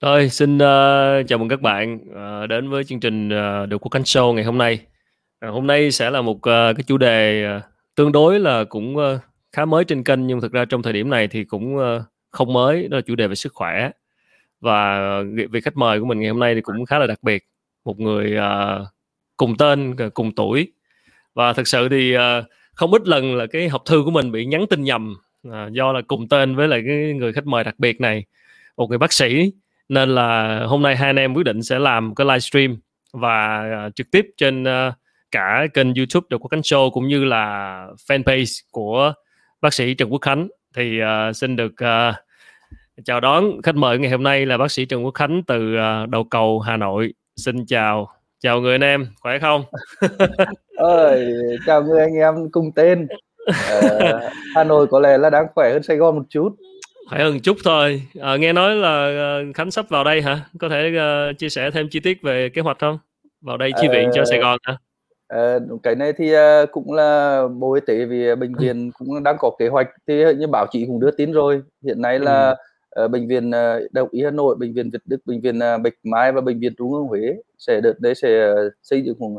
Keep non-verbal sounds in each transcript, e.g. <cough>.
Rồi, xin uh, chào mừng các bạn uh, đến với chương trình ờ, uh, Được Quốc Khánh Show ngày hôm nay. Uh, hôm nay sẽ là một uh, cái chủ đề uh, tương đối là cũng uh, khá mới trên kênh nhưng thực ra trong thời điểm này thì cũng uh, không mới, đó là chủ đề về sức khỏe. Và uh, vị khách mời của mình ngày hôm nay thì cũng khá là đặc biệt, một người uh, cùng tên, cùng tuổi. Và thực sự thì uh, không ít lần là cái hộp thư của mình bị nhắn tin nhầm uh, do là cùng tên với lại cái người khách mời đặc biệt này, một người bác sĩ nên là hôm nay hai anh em quyết định sẽ làm cái livestream và uh, trực tiếp trên uh, cả kênh YouTube được Quốc Khánh Show cũng như là fanpage của bác sĩ Trần Quốc Khánh. Thì uh, xin được uh, chào đón khách mời ngày hôm nay là bác sĩ Trần Quốc Khánh từ uh, đầu cầu Hà Nội. Xin chào chào người anh em khỏe không? <laughs> Ơi chào người anh em cùng tên. Uh, Hà Nội có lẽ là đang khỏe hơn Sài Gòn một chút phải hơn chút thôi. À, nghe nói là uh, khánh sắp vào đây hả? Có thể uh, chia sẻ thêm chi tiết về kế hoạch không? Vào đây chi viện uh, cho sài gòn hả? Uh, cái này thì uh, cũng là bộ y tế vì bệnh viện cũng đang có kế hoạch. Thì như báo chí cũng đưa tin rồi hiện nay là ừ. uh, bệnh viện đại học y hà nội bệnh viện việt đức bệnh viện bạch mai và bệnh viện trung ương huế sẽ đợt đấy sẽ xây dựng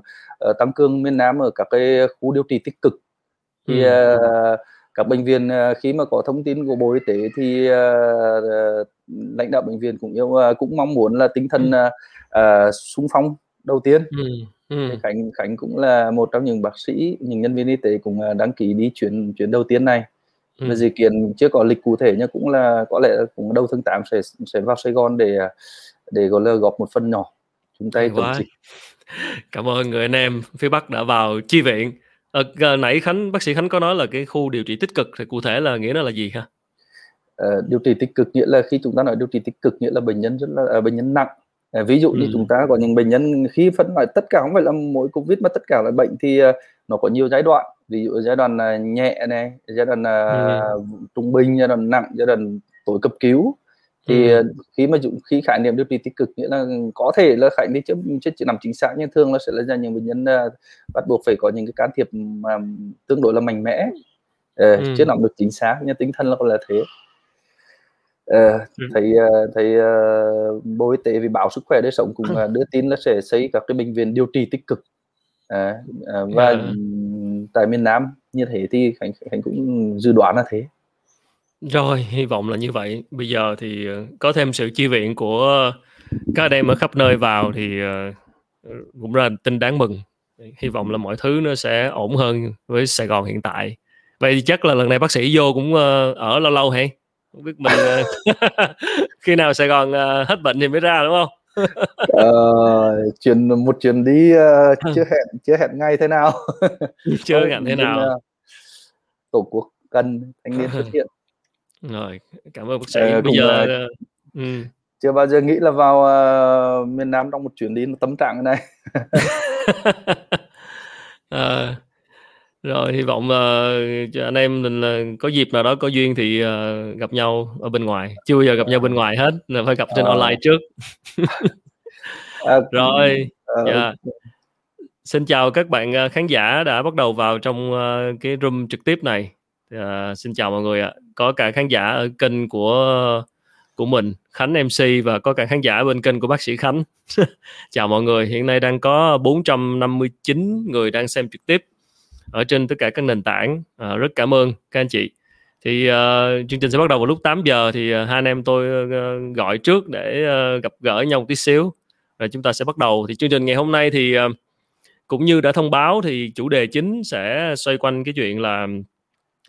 tăng cường miền nam ở các cái khu điều trị tích cực. Thì ừ. Các bệnh viện ờ, khi mà có thông tin của bộ y tế thì uh, lãnh đạo bệnh viện cũng yêu uh, cũng mong muốn là tinh thần uh, sung phong đầu tiên. Ừ. Ừ. khánh khánh cũng là một trong những bác sĩ những nhân viên y tế cũng đăng ký đi chuyến chuyến đầu tiên này. Ừ. và dự kiến chưa có lịch cụ thể nhưng cũng là có lẽ cũng đầu tháng 8 sẽ sẽ vào Sài Gòn để để gọi là góp một phần nhỏ. Chúng tay chống dịch <laughs> cảm ơn người anh em. Phía Bắc đã vào chi viện Ờ, nãy Khánh bác sĩ Khánh có nói là cái khu điều trị tích cực thì cụ thể là nghĩa nó là gì ha? Ờ, điều trị tích cực nghĩa là khi chúng ta nói điều trị tích cực nghĩa là bệnh nhân rất là à, bệnh nhân nặng. À, ví dụ ừ. như chúng ta có những bệnh nhân khi phân loại tất cả không phải là mỗi covid mà tất cả là bệnh thì uh, nó có nhiều giai đoạn. Ví dụ giai đoạn uh, nhẹ này, giai đoạn uh, ừ. trung bình, giai đoạn nặng, giai đoạn tối cấp cứu thì ừ. khi mà dụng khi khái niệm điều trị tích cực nghĩa là có thể là khái niệm chưa chưa nằm chính xác nhưng thường là sẽ là những bệnh nhân uh, bắt buộc phải có những cái can thiệp mà tương đối là mạnh mẽ uh, ừ. chưa nắm được chính xác nhưng tinh thần là là thế uh, ừ. thầy uh, thầy uh, bộ y tế vì báo sức khỏe đời sống cũng uh, đưa tin là sẽ xây các cái bệnh viện điều trị tích cực uh, uh, và yeah. tại miền Nam như thế thì khánh khánh cũng dự đoán là thế rồi, hy vọng là như vậy. Bây giờ thì, ờ, có thêm sự chi viện của các anh em ở khắp nơi vào thì, ờ, cũng là tin đáng mừng. Hy vọng là mọi thứ nó sẽ ổn hơn với Sài Gòn hiện tại. Vậy thì chắc là lần này bác sĩ vô cũng, ờ, ở lâu lâu hả? Hông biết mình, <laughs> khi nào Sài Gòn, hết bệnh thì mới ra, đúng không? <laughs> Ờ, chuyến một chuyến đi, ơ, chưa hẹn chưa hẹn ngay thế nào. Chưa <laughs> hẹn thế nào. Tổ quốc cần thanh niên xuất hiện. Rồi, cảm ơn bác sĩ. Ờ, Bây giờ là ừm. chưa bao giờ nghĩ là vào, ờ, miền Nam trong một chuyến đi tâm trạng này. <laughs> Ờ, rồi hy vọng, ờ, cho anh em mình là có dịp nào đó có duyên thì, ờ, gặp nhau ở bên ngoài, chưa bao giờ gặp nhau bên ngoài hết, là phải gặp trên Ờ. online trước. <laughs> À, Rồi, ờ, yeah. Xin chào các bạn, ờ, khán giả đã bắt đầu vào trong, ơ, cái room trực tiếp này. À, xin chào mọi người ạ. Có cả khán giả ở kênh của của mình, Khánh MC và có cả khán giả bên kênh của bác sĩ Khánh. <laughs> chào mọi người. Hiện nay đang có 459 người đang xem trực tiếp ở trên tất cả các nền tảng. À, rất cảm ơn các anh chị. Thì uh, chương trình sẽ bắt đầu vào lúc 8 giờ thì uh, hai anh em tôi uh, gọi trước để uh, gặp gỡ nhau một tí xíu. Rồi chúng ta sẽ bắt đầu. Thì chương trình ngày hôm nay thì uh, cũng như đã thông báo thì chủ đề chính sẽ xoay quanh cái chuyện là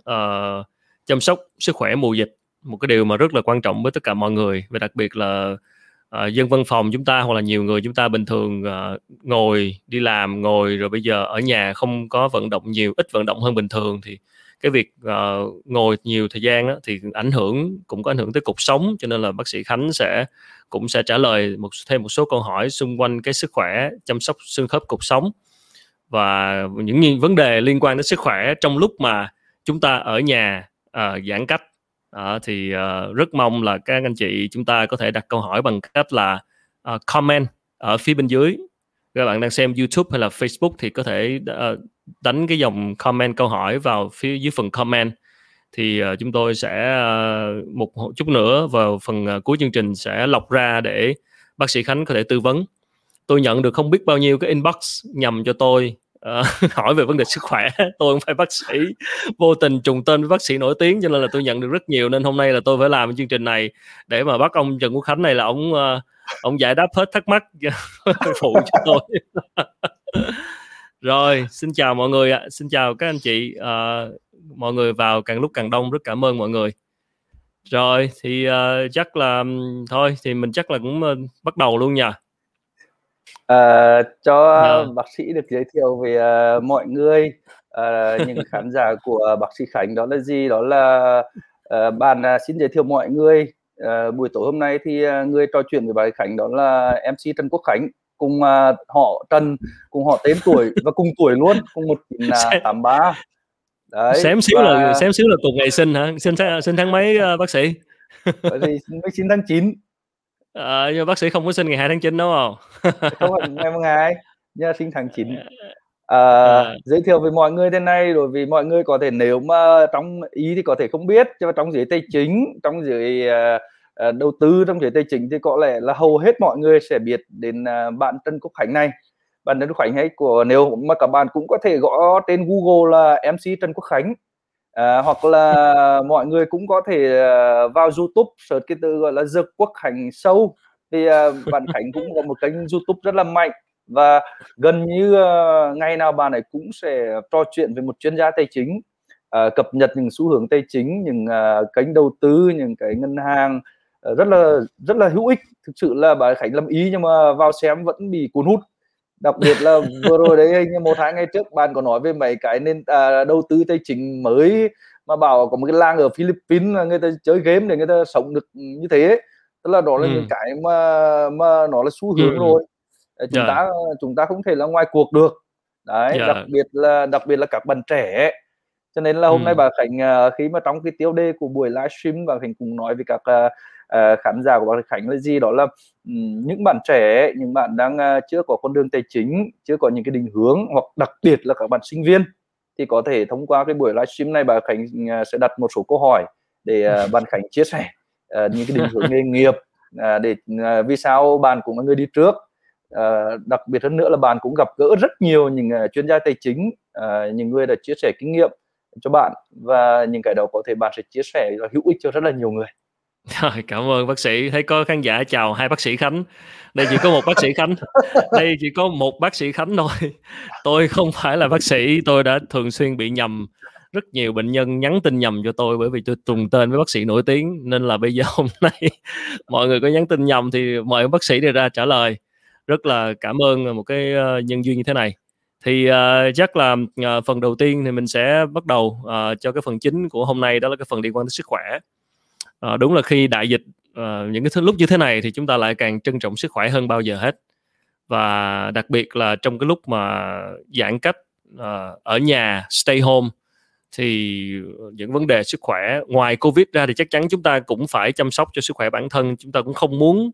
uh, chăm sóc sức khỏe mùa dịch một cái điều mà rất là quan trọng với tất cả mọi người và đặc biệt là uh, dân văn phòng chúng ta hoặc là nhiều người chúng ta bình thường uh, ngồi đi làm ngồi rồi bây giờ ở nhà không có vận động nhiều ít vận động hơn bình thường thì cái việc uh, ngồi nhiều thời gian đó, thì ảnh hưởng cũng có ảnh hưởng tới cuộc sống cho nên là bác sĩ Khánh sẽ cũng sẽ trả lời một thêm một số câu hỏi xung quanh cái sức khỏe chăm sóc xương khớp cuộc sống và những vấn đề liên quan đến sức khỏe trong lúc mà chúng ta ở nhà uh, giãn cách. Uh, thì uh, rất mong là các anh chị chúng ta có thể đặt câu hỏi bằng cách là uh, comment ở phía bên dưới. Các bạn đang xem YouTube hay là Facebook thì có thể uh, đánh cái dòng comment câu hỏi vào phía dưới phần comment. Thì uh, chúng tôi sẽ uh, một chút nữa vào phần uh, cuối chương trình sẽ lọc ra để bác sĩ Khánh có thể tư vấn. Tôi nhận được không biết bao nhiêu cái inbox nhầm cho tôi uh, <laughs> hỏi về vấn đề sức khỏe tôi không phải bác sĩ vô tình trùng tên với bác sĩ nổi tiếng cho nên là tôi nhận được rất nhiều nên hôm nay là tôi phải làm chương trình này để mà bắt ông Trần Quốc Khánh này là ông uh, ông giải đáp hết thắc mắc <laughs> phụ cho tôi. <laughs> Rồi xin chào mọi người ạ xin chào các anh chị uh, mọi người vào càng lúc càng đông rất cảm ơn mọi người. Rồi thì uh, chắc là thôi thì mình chắc là cũng uh, bắt đầu luôn nha. À, cho. Dạ. bác sĩ được giới thiệu về uh, mọi người. Uh, những <laughs> khán giả của bác sĩ Khánh đó là gì? Đó là uh, bạn uh, xin giới thiệu mọi người. Uh, buổi tối hôm nay thì uh, người trò chuyện với bác sĩ Khánh đó là MC Trần Quốc Khánh cùng uh, họ Trần cùng họ tên tuổi <laughs> và cùng tuổi luôn cùng một tám ba. Đấy xém xíu và... là xém xíu là cùng ngày sinh hả? Sinh sinh tháng mấy uh, bác sĩ? Thì mới sinh tháng 9 À, nhưng bác sĩ không có sinh ngày 2 tháng 9 đúng không? không phải ngày mùng 2, nhưng sinh tháng 9. À, à. giới thiệu với mọi người thế này rồi vì mọi người có thể nếu mà trong ý thì có thể không biết nhưng mà trong giới tài chính trong giới uh, uh, đầu tư trong giới tài chính thì có lẽ là hầu hết mọi người sẽ biết đến uh, bạn Trần Quốc Khánh này bạn Trần Quốc Khánh hay của nếu mà các bạn cũng có thể gõ tên Google là MC Trần Quốc Khánh à, hoặc là mọi người cũng có thể uh, vào YouTube search cái từ gọi là Dược Quốc Khánh Sâu. Thì uh, bạn Khánh cũng có một kênh YouTube rất là mạnh và gần như uh, ngày nào bạn ấy cũng sẽ trò chuyện với một chuyên gia tài chính uh, cập nhật những xu hướng tài chính những uh, kênh đầu tư những cái ngân hàng uh, rất là rất là hữu ích. Thực sự là bà Khánh lâm ý nhưng mà vào xem vẫn bị cuốn hút đặc biệt là vừa rồi đấy như một hai ngày trước bạn có nói về mấy cái nên à, đầu tư tài chính mới mà bảo có một cái làng ở Philippines là người ta chơi game để người ta sống được như thế tức là đó là ừ. những cái mà mà nó là xu hướng ừ. rồi chúng yeah. Dạ. ta chúng ta không thể là ngoài cuộc được đấy yeah. Dạ. đặc biệt là đặc biệt là các bạn trẻ cho nên là hôm ừ. nay bà Khánh à, khi mà trong cái tiêu đề của buổi livestream bà Khánh cũng nói với các uh, khán giả của bà Khánh là gì? Đó là um, những bạn trẻ những bạn đang uh, chưa có con đường tài chính chưa có những cái định hướng hoặc đặc biệt là các bạn sinh viên thì có thể thông qua cái buổi livestream này bà Khánh uh, sẽ đặt một số câu hỏi để uh, <laughs> bạn Khánh chia sẻ uh, những cái định hướng nghề nghiệp uh, để uh, vì sao bạn cũng là người đi trước. Uh, đặc biệt hơn nữa là bạn cũng gặp gỡ rất nhiều những uh, chuyên gia tài chính uh, những người đã chia sẻ kinh nghiệm cho bạn và những cái đó có thể bạn sẽ chia sẻ là hữu ích cho rất là nhiều người rồi, cảm ơn bác sĩ. Thấy có khán giả chào hai bác sĩ Khánh. Đây chỉ có một bác sĩ Khánh. Đây chỉ có một bác sĩ Khánh thôi. Tôi không phải là bác sĩ, tôi đã thường xuyên bị nhầm rất nhiều bệnh nhân nhắn tin nhầm cho tôi bởi vì tôi trùng tên với bác sĩ nổi tiếng nên là bây giờ hôm <laughs> nay mọi người có nhắn tin nhầm thì mời bác sĩ đi ra trả lời. Rất là cảm ơn một cái ờ, nhân duyên như thế này. Thì uh, chắc là uh, phần đầu tiên thì mình sẽ bắt đầu uh, cho cái phần chính của hôm nay đó là cái phần liên quan tới sức khỏe à, đúng là khi đại dịch à, những cái lúc như thế này thì chúng ta lại càng trân trọng sức khỏe hơn bao giờ hết. Và đặc biệt là trong cái lúc mà giãn cách à, ở nhà stay home thì những vấn đề sức khỏe ngoài covid ra thì chắc chắn chúng ta cũng phải chăm sóc cho sức khỏe bản thân. Chúng ta cũng không muốn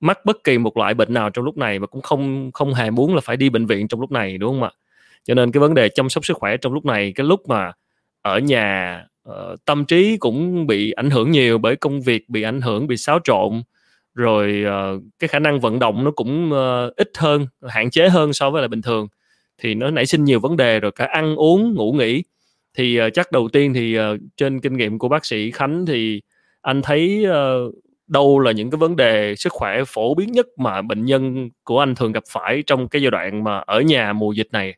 mắc bất kỳ một loại bệnh nào trong lúc này và cũng không không hề muốn là phải đi bệnh viện trong lúc này đúng không ạ? Cho nên cái vấn đề chăm sóc sức khỏe trong lúc này cái lúc mà ở nhà uh, tâm trí cũng bị ảnh hưởng nhiều bởi công việc bị ảnh hưởng bị xáo trộn. Rồi uh, cái khả năng vận động nó cũng uh, ít hơn hạn chế hơn so với là bình thường. Thì nó nảy sinh nhiều vấn đề rồi cả ăn uống ngủ nghỉ. Thì uh, chắc đầu tiên thì uh, trên kinh nghiệm của bác sĩ Khánh thì anh thấy uh, đâu là những cái vấn đề sức khỏe phổ biến nhất mà bệnh nhân của anh thường gặp phải trong cái giai đoạn mà ở nhà mùa dịch này?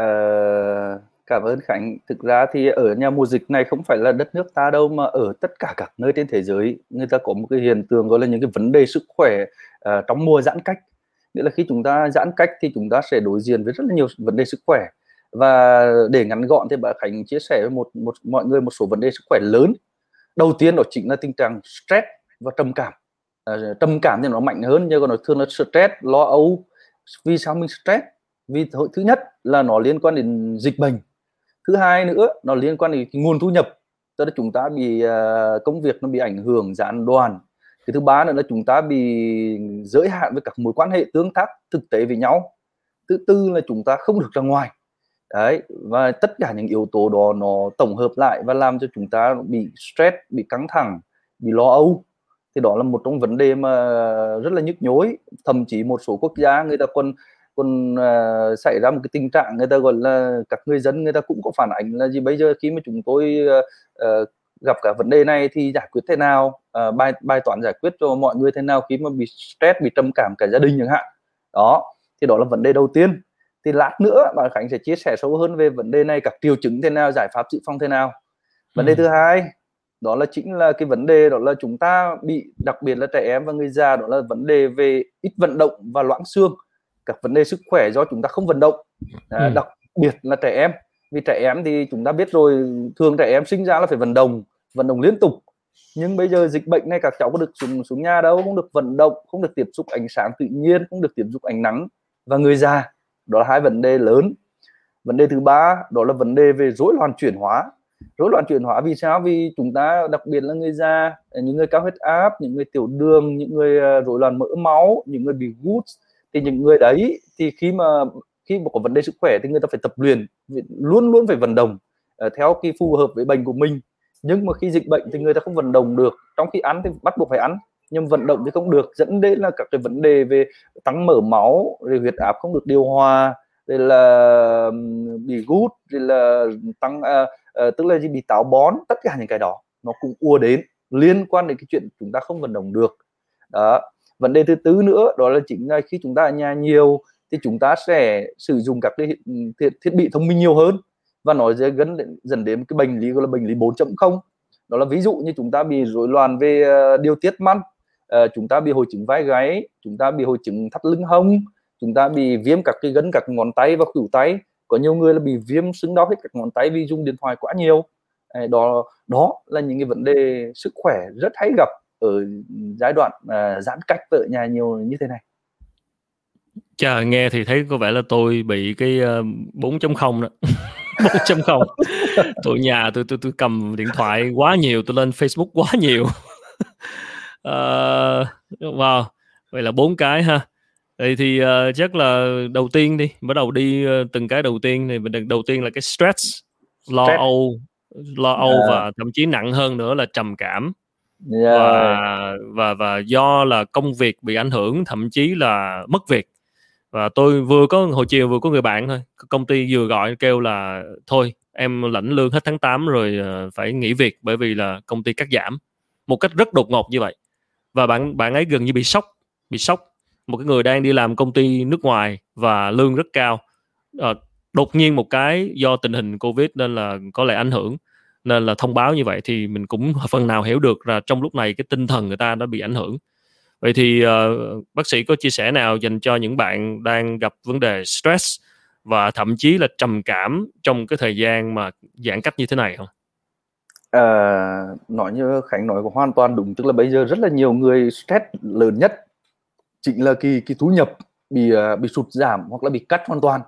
Uh, Cảm ơn Khánh. Thực ra thì ở nhà mùa dịch này không phải là đất nước ta đâu mà ở tất cả các nơi trên thế giới người ta có một cái hiện tượng gọi là những cái vấn đề sức khỏe uh, trong mùa giãn cách. Nghĩa là khi chúng ta giãn cách thì chúng ta sẽ đối diện với rất là nhiều vấn đề sức khỏe. Và để ngắn gọn thì bà Khánh chia sẻ với một, một mọi người một số vấn đề sức khỏe lớn. Đầu tiên đó chính là tình trạng stress và trầm cảm. Uh, trầm cảm thì nó mạnh hơn nhưng còn nó thường là stress, lo âu. Vì sao mình stress? Vì thứ nhất là nó liên quan đến dịch bệnh thứ hai nữa nó liên quan đến nguồn thu nhập. Tức là chúng ta bị uh, công việc nó bị ảnh hưởng gián đoạn. Cái thứ ba nữa là chúng ta bị giới hạn với các mối quan hệ tương tác thực tế với nhau. Thứ tư là chúng ta không được ra ngoài. Đấy và tất cả những yếu tố đó nó tổng hợp lại và làm cho chúng ta bị stress bị căng thẳng bị lo âu. Thì đó là một trong vấn đề mà rất là nhức nhối. Thậm chí một số quốc gia người ta còn còn uh, xảy ra một cái tình trạng người ta gọi là các người dân người ta cũng có phản ánh là gì bây giờ khi mà chúng tôi uh, gặp cả vấn đề này thì giải quyết thế nào? Uh, bài bài toán giải quyết cho mọi người thế nào khi mà bị stress bị trầm cảm cả gia đình chẳng hạn? Đó thì đó là vấn đề đầu tiên. Thì lát nữa bạn Khánh sẽ chia sẻ sâu hơn về vấn đề này các triệu chứng thế nào giải pháp dự phòng thế nào. Vấn ừ. đề thứ hai đó là chính là cái vấn đề đó là chúng ta bị đặc biệt là trẻ em và người già đó là vấn đề về ít vận động và loãng xương các vấn đề sức khỏe do chúng ta không vận động. À, ừ. đặc biệt là trẻ em. Vì trẻ em thì chúng ta biết rồi thường trẻ em sinh ra là phải vận động vận động liên tục. Nhưng bây giờ dịch bệnh này các cháu có được xuống xuống nhà đâu không được vận động không được tiếp xúc ánh sáng tự nhiên không được tiếp xúc ánh nắng và người già. Đó là hai vấn đề lớn. Vấn đề thứ ba đó là vấn đề về rối loạn chuyển hóa. Rối loạn chuyển hóa vì sao? Vì chúng ta đặc biệt là người già những người cao huyết áp những người tiểu đường những người à, rối loạn mỡ máu những người bị gút thì những người đấy thì khi mà khi mà có vấn đề sức khỏe thì người ta phải tập luyện luôn luôn phải vận động uh, theo cái phù hợp với bệnh của mình. Nhưng mà khi dịch bệnh thì người ta không vận động được. Trong khi ăn thì bắt buộc phải ăn nhưng vận động thì không được. Dẫn đến là các cái vấn đề về tăng mỡ máu rồi huyết áp không được điều hòa rồi là bị gút rồi là tăng uh, uh, tức là gì bị táo bón tất cả những cái đó nó cũng ua đến liên quan đến cái chuyện chúng ta không vận động được. Đó vấn đề thứ tư nữa đó là chính là khi chúng ta ở nhà nhiều thì chúng ta sẽ sử dụng các cái thiết, thiết bị thông minh nhiều hơn. Và nó sẽ gần dần đến cái bệnh lý gọi là bệnh lý 4.0 đó là ví dụ như chúng ta bị rối loạn về ờ, điều tiết mắt ờ, chúng ta bị hội chứng vai gáy chúng ta bị hội chứng thắt lưng hông chúng ta bị viêm các cái gân các ngón tay và khuỷu tay. Có nhiều người là bị viêm sưng đau hết các ngón tay vì dùng điện thoại quá nhiều. Ờ, đó đó là những cái vấn đề sức khỏe rất hay gặp ở giai đoạn uh, giãn cách ở nhà nhiều như thế này? Chà, nghe thì thấy có vẻ là tôi bị cái uh, 4.0 đó. <laughs> 4.0 tụi nhà tôi tôi tôi cầm điện thoại quá nhiều tôi lên Facebook quá nhiều. Uh, <laughs> wow vậy là bốn cái ha. Vậy thì uh, chắc là đầu tiên đi bắt đầu đi uh, từng cái đầu tiên thì mình đầu tiên là cái stress lo stress. âu lo âu yeah. và thậm chí nặng hơn nữa là trầm cảm yeah. và và và do là công việc bị ảnh hưởng thậm chí là mất việc. Và tôi vừa có hồi chiều vừa có người bạn thôi công ty vừa gọi kêu là thôi em lãnh lương hết tháng 8 rồi ờ, phải nghỉ việc bởi vì là công ty cắt giảm. Một cách rất đột ngột như vậy. Và bạn bạn ấy gần như bị sốc bị sốc. Một cái người đang đi làm công ty nước ngoài và lương rất cao. À, đột nhiên một cái do tình hình covid nên là có lẽ ảnh hưởng nên là thông báo như vậy thì mình cũng phần nào hiểu được là trong lúc này cái tinh thần người ta đã bị ảnh hưởng. Vậy thì uh, bác sĩ có chia sẻ nào dành cho những bạn đang gặp vấn đề stress và thậm chí là trầm cảm trong cái thời gian mà giãn cách như thế này không? À, nói như Khánh nói cũng hoàn toàn đúng. Tức là bây giờ rất là nhiều người stress lớn nhất chính là cái cái thu nhập bị ờ, bị sụt giảm hoặc là bị cắt hoàn toàn.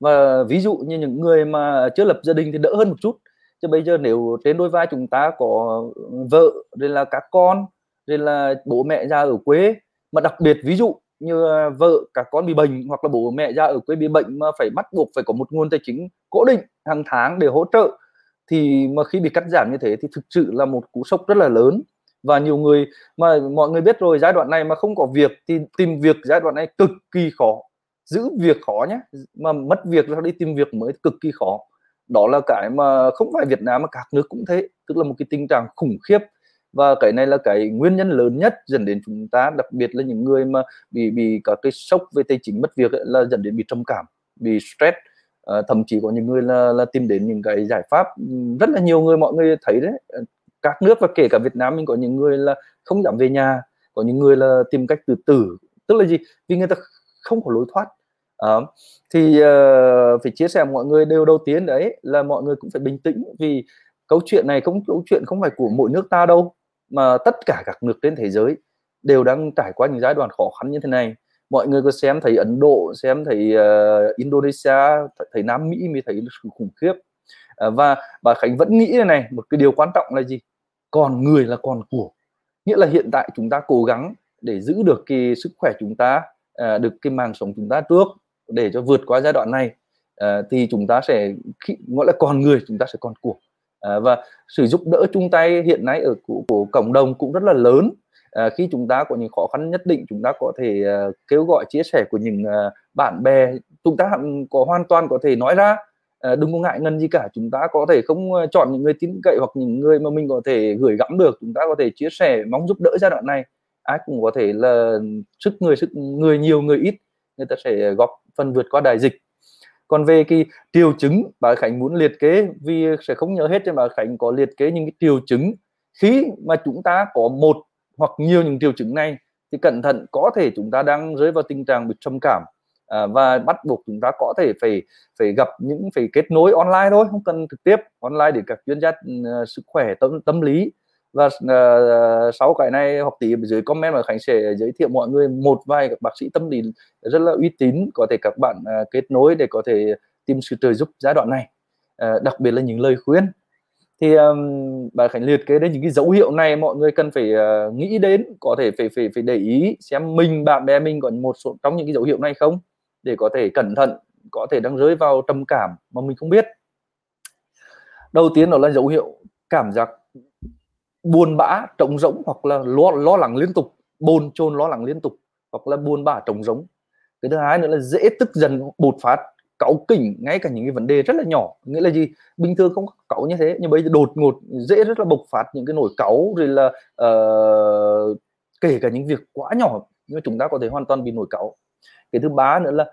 Và ví dụ như những người mà chưa lập gia đình thì đỡ hơn một chút chứ bây giờ nếu trên đôi vai chúng ta có ừ, vợ, rồi là các con, rồi là bố mẹ già ở quê, mà đặc biệt ví dụ như ờ, vợ các con bị bệnh hoặc là bố mẹ ra ở quê bị bệnh mà phải bắt buộc phải có một nguồn tài chính cố định hàng tháng để hỗ trợ, thì mà khi bị cắt giảm như thế thì thực sự là một cú sốc rất là lớn. Và nhiều người mà mọi người biết rồi, giai đoạn này mà không có việc thì tìm việc giai đoạn này cực kỳ khó. Giữ việc khó nhé mà mất việc ra đi tìm việc mới cực kỳ khó đó là cái mà không phải Việt Nam mà các nước cũng thế tức là một cái tình trạng khủng khiếp. Và cái này là cái nguyên nhân lớn nhất dẫn đến chúng ta đặc biệt là những người mà bị bị các cái sốc về tài chính mất việc ấy, là dẫn đến bị trầm cảm bị stress. À, thậm chí có những người là, là tìm đến những cái giải pháp rất là nhiều người mọi người thấy đấy. Ờ, các nước và kể cả Việt Nam mình có những người là không dám về nhà có những người là tìm cách tự tử. Tức là gì? Vì người ta không có lối thoát à, thì uh, phải chia sẻ mọi người đều đầu tiên đấy là mọi người cũng phải bình tĩnh vì câu chuyện này không câu chuyện không phải của mỗi nước ta đâu mà tất cả các nước trên thế giới đều đang trải qua những giai đoạn khó khăn như thế này. Mọi người có xem thấy Ấn Độ xem thấy uh, Indonesia thấy Nam Mỹ mới thấy sự khủng khiếp. Uh, và bà Khánh vẫn nghĩ này một cái điều quan trọng là gì? Còn người là còn của. Nghĩa là hiện tại chúng ta cố gắng để giữ được cái sức khỏe chúng ta uh, được cái màng sống chúng ta trước để cho vượt qua giai đoạn này uh, thì chúng ta sẽ khi, gọi là còn người chúng ta sẽ còn của. Uh, và sự giúp đỡ chung tay hiện nay ở của, của cộng đồng cũng rất là lớn. À, khi chúng ta có những khó khăn nhất định chúng ta có thể uh, kêu gọi chia sẻ của những uh, bạn bè chúng ta có hoàn toàn có thể nói ra. Uh, đừng có ngại ngần gì cả chúng ta có thể không uh, chọn những người tin cậy hoặc những người mà mình có thể gửi gắm được chúng ta có thể chia sẻ mong giúp đỡ giai đoạn này. Ai cũng có thể là sức người sức người nhiều người ít người ta sẽ góp phần vượt qua đại dịch. Còn về cái triệu chứng bà Khánh muốn liệt kê vì sẽ không nhớ hết nên bà Khánh có liệt kê những cái triệu chứng. Khi mà chúng ta có một hoặc nhiều những triệu chứng này thì cẩn thận có thể chúng ta đang rơi vào tình trạng bị trầm cảm à, và bắt buộc chúng ta có thể phải phải gặp những phải kết nối online thôi không cần trực tiếp online để các chuyên gia uh, sức khỏe tâm tâm lý và uh, sau cái này hoặc tí dưới comment mà khánh sẽ giới thiệu mọi người một vài các bác sĩ tâm lý rất là uy tín có thể các bạn uh, kết nối để có thể tìm sự trợ giúp giai đoạn này. Uh, đặc biệt là những lời khuyên. Thì um, bà Khánh liệt kê đến những cái dấu hiệu này mọi người cần phải uh, nghĩ đến có thể phải phải phải để ý xem mình bạn bè mình có một số trong những cái dấu hiệu này không để có thể cẩn thận có thể đang rơi vào trầm cảm mà mình không biết. Đầu tiên đó là dấu hiệu cảm giác buồn bã trống rỗng hoặc là lo lo lắng liên tục bồn chồn lo lắng liên tục hoặc là buồn bã trống rỗng. Cái thứ hai nữa là dễ tức giận bột phát cáu kỉnh ngay cả những cái vấn đề rất là nhỏ. Nghĩa là gì? Bình thường không cáu như thế nhưng bây giờ đột ngột dễ rất là bộc phát những cái nổi cáu rồi là uh, kể cả những việc quá nhỏ nhưng chúng ta có thể hoàn toàn bị nổi cáu. Cái thứ ba nữa là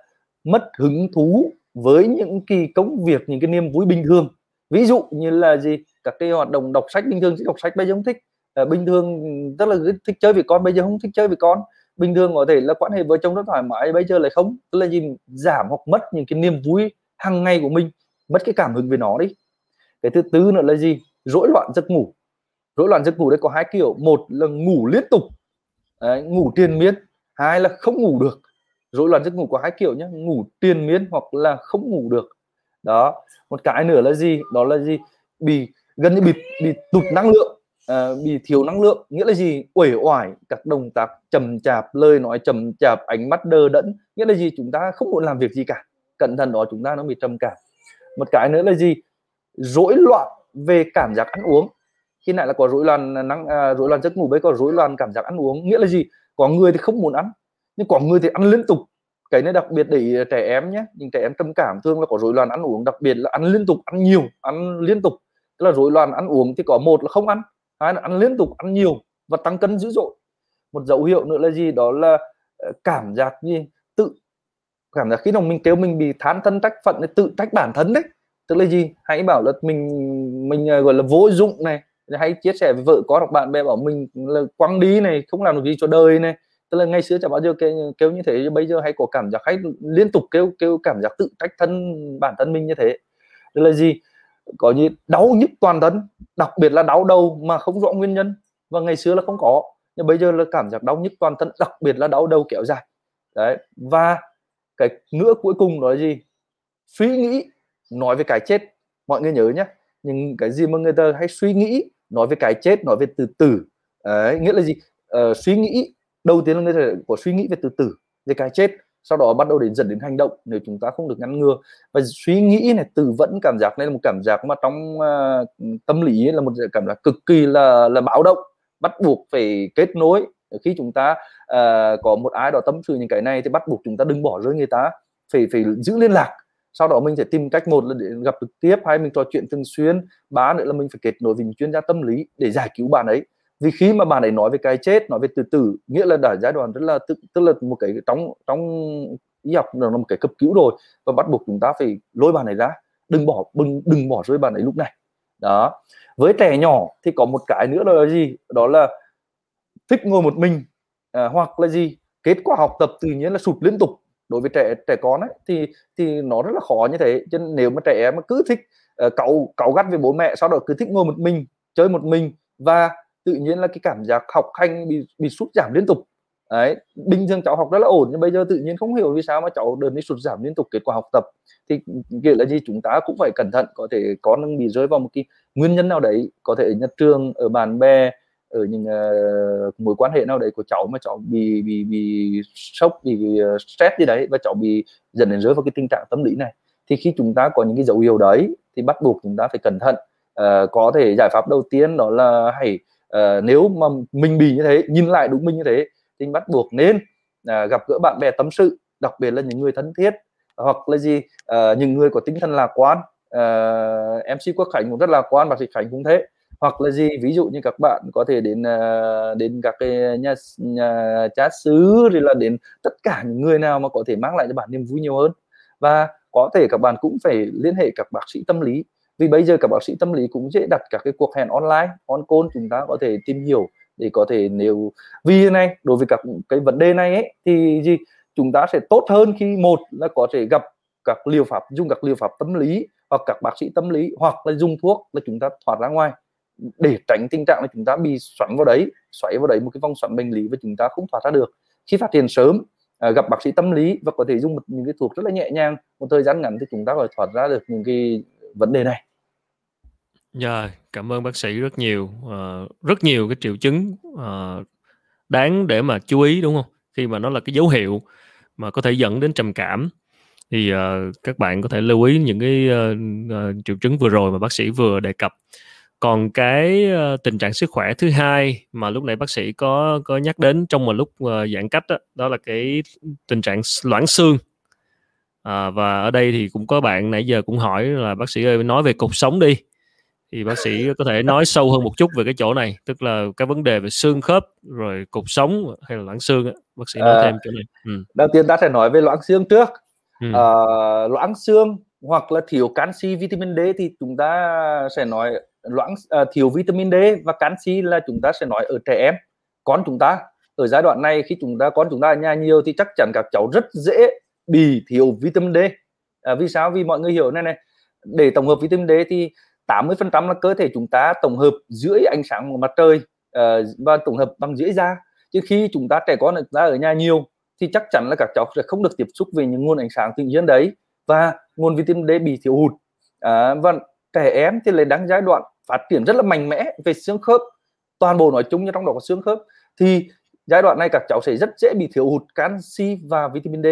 mất hứng thú với những kỳ công việc những cái niềm vui bình thường. Ví dụ như là gì? Các cái hoạt động đọc sách bình thường đọc sách bây giờ không thích. À, bình thường rất là thích chơi với con bây giờ không thích chơi với con. Bình thường có thể là quan hệ vợ chồng rất thoải mái bây giờ lại không. Tức là gì? Giảm hoặc mất những cái niềm vui hàng ngày của mình mất cái cảm hứng về nó đi. Cái thứ tư nữa là gì? Rối loạn giấc ngủ. Rối loạn giấc ngủ đây có hai kiểu. Một là ngủ liên tục. Đấy, ngủ triền miên. Hai là không ngủ được. Rối loạn giấc ngủ có hai kiểu nhé ngủ triền miên hoặc là không ngủ được. Đó một cái nữa là gì? Đó là gì? Bị gần như bị bị tụt năng lượng à, bị thiếu năng lượng. Nghĩa là gì? Uể oải các động tác chậm chạp lời nói chậm chạp ánh mắt đờ đẫn. Nghĩa là gì? Chúng ta không muốn làm việc gì cả. Cẩn thận đó chúng ta nó bị trầm cảm. Một cái nữa là gì? Rối loạn về cảm giác ăn uống. Khi này là có rối loạn năng à, rối loạn giấc ngủ với có rối loạn cảm giác ăn uống. Nghĩa là gì? Có người thì không muốn ăn nhưng có người thì ăn liên tục. Cái này đặc biệt để trẻ em nhé. Những trẻ em trầm cảm thường là có rối loạn ăn uống đặc biệt là ăn liên tục ăn nhiều ăn liên tục tức là rối loạn ăn uống thì có một là không ăn hai là ăn liên tục ăn nhiều và tăng cân dữ dội. Một dấu hiệu nữa là gì? Đó là ờ, cảm giác gì? Tự cảm giác khi nào mình kêu mình bị thán thân trách phận tự trách bản thân đấy. Tức là gì? Hãy bảo là mình mình ờ, gọi là vô dụng này hãy chia sẻ với vợ có hoặc bạn bè bảo mình là quăng đi này không làm được gì cho đời này. Tức là ngày xưa chả bao giờ kêu, kêu như thế bây giờ hay có cảm giác hay liên tục kêu kêu cảm giác tự trách thân bản thân mình như thế. Tức là gì? Có như đau nhức toàn thân đặc biệt là đau đầu mà không rõ nguyên nhân. Và ngày xưa là không có nhưng bây giờ là cảm giác đau nhức toàn thân đặc biệt là đau đầu kéo dài. Đấy và cái nữa cuối cùng đó là gì? Suy nghĩ nói về cái chết. Mọi người nhớ nhé nhưng cái gì mà người ta hay suy nghĩ nói về cái chết nói về từ tử đấy, nghĩa là gì? Ờ, suy nghĩ đầu tiên là người ta có suy nghĩ về từ tử về cái chết sau đó bắt đầu đến dần đến hành động nếu chúng ta không được ngăn ngừa. Và suy nghĩ này từ vẫn cảm giác này là một cảm giác mà trong uh, tâm lý là một cảm giác cực kỳ là là báo động bắt buộc phải kết nối. Khi chúng ta uh, có một ai đó tâm sự những cái này thì bắt buộc chúng ta đừng bỏ rơi người ta phải phải giữ liên lạc. Sau đó mình sẽ tìm cách một là để gặp trực tiếp hay mình trò chuyện thường xuyên. Ba nữa là mình phải kết nối với chuyên gia tâm lý để giải cứu bạn ấy vì khi mà bạn ấy nói về cái chết nói về từ từ nghĩa là đã giai đoạn rất là tức, tức là một cái trong trong y học là một cái cấp cứu rồi và bắt buộc chúng ta phải lôi bạn ấy ra. Đừng bỏ đừng đừng bỏ rơi bạn ấy lúc này. Đó. Với trẻ nhỏ thì có một cái nữa là gì? Đó là thích ngồi một mình à, hoặc là gì? Kết quả học tập tự nhiên là sụt liên tục. Đối với trẻ trẻ con ấy thì thì nó rất là khó như thế. Cho nên nếu mà trẻ em mà cứ thích ờ, uh, cậu cậu gắt với bố mẹ sau đó cứ thích ngồi một mình chơi một mình và tự nhiên là cái cảm giác học hành bị bị sút giảm liên tục. Đấy bình thường cháu học rất là ổn nhưng bây giờ tự nhiên không hiểu vì sao mà cháu đợt đi sụt giảm liên tục kết quả học tập thì nghĩa là gì chúng ta cũng phải cẩn thận có thể con bị rơi vào một cái nguyên nhân nào đấy có thể ở nhà trường ở bạn bè ở những uh, mối quan hệ nào đấy của cháu mà cháu bị bị bị sốc bị, bị uh, stress gì đấy và cháu bị dần đến rơi vào cái tình trạng tâm lý này. Thì khi chúng ta có những cái dấu hiệu đấy thì bắt buộc chúng ta phải cẩn thận. Uh, có thể giải pháp đầu tiên đó là hãy uh, nếu mà mình bị như thế nhìn lại đúng mình như thế thì bắt buộc nên uh, gặp gỡ bạn bè tâm sự đặc biệt là những người thân thiết hoặc là gì uh, những người có tinh thần lạc quan. Ờ, uh, MC Quốc Khánh cũng rất lạc quan và Thị Khánh cũng thế. Hoặc là gì ví dụ như các bạn có thể đến uh, đến các cái nhà, nhà cha xứ rồi là đến tất cả những người nào mà có thể mang lại cho bạn niềm vui nhiều hơn. Và có thể các bạn cũng phải liên hệ các bác sĩ tâm lý vì bây giờ các bác sĩ tâm lý cũng dễ đặt các cái cuộc hẹn online on call chúng ta có thể tìm hiểu để có thể nếu vì này đối với các cái vấn đề này ấy, thì gì chúng ta sẽ tốt hơn khi một là có thể gặp các liều pháp dùng các liều pháp tâm lý hoặc các bác sĩ tâm lý hoặc là dùng thuốc là chúng ta thoát ra ngoài. Để tránh tình trạng là chúng ta bị xoắn vào đấy xoáy vào đấy một cái vòng xoắn bệnh lý và chúng ta không thoát ra được. Khi phát hiện sớm à, gặp bác sĩ tâm lý và có thể dùng một, những cái thuốc rất là nhẹ nhàng một thời gian ngắn thì chúng ta có thể thoát ra được những cái vấn đề này Dạ, yeah, cảm ơn bác sĩ rất nhiều. Uh, rất nhiều cái triệu chứng uh, đáng để mà chú ý đúng không? Khi mà nó là cái dấu hiệu mà có thể dẫn đến trầm cảm thì uh, các bạn có thể lưu ý những cái uh, uh, triệu chứng vừa rồi mà bác sĩ vừa đề cập. Còn cái uh, tình trạng sức khỏe thứ hai mà lúc nãy bác sĩ có có nhắc đến trong một lúc uh, giãn cách đó, đó là cái tình trạng loãng xương. À, và ở đây thì cũng có bạn nãy giờ cũng hỏi là bác sĩ ơi nói về cột sống đi. Thì bác sĩ có thể nói sâu hơn một chút về cái chỗ này tức là cái vấn đề về xương khớp rồi cột sống hay là loãng xương bác sĩ nói à, thêm chỗ này. Ừ. đầu tiên ta sẽ nói về loãng xương trước. Ừ. à, loãng xương hoặc là thiếu canxi vitamin D thì chúng ta sẽ nói loãng à, thiếu vitamin D và canxi là chúng ta sẽ nói ở trẻ em con chúng ta. Ở giai đoạn này khi chúng ta con chúng ta ở nhà nhiều thì chắc chắn các cháu rất dễ bị thiếu vitamin D. À, vì sao? Vì mọi người hiểu này này để tổng hợp vitamin D thì 80% là cơ thể chúng ta tổng hợp dưới ánh sáng của mặt trời uh, và tổng hợp bằng dưới da. Chứ khi chúng ta trẻ con ra ở nhà nhiều thì chắc chắn là các cháu sẽ không được tiếp xúc với những nguồn ánh sáng tự nhiên đấy và nguồn vitamin D bị thiếu hụt. À, và trẻ em thì lại đang giai đoạn phát triển rất là mạnh mẽ về xương khớp. Toàn bộ nói chung như trong đó có xương khớp thì giai đoạn này các cháu sẽ rất dễ bị thiếu hụt canxi và vitamin D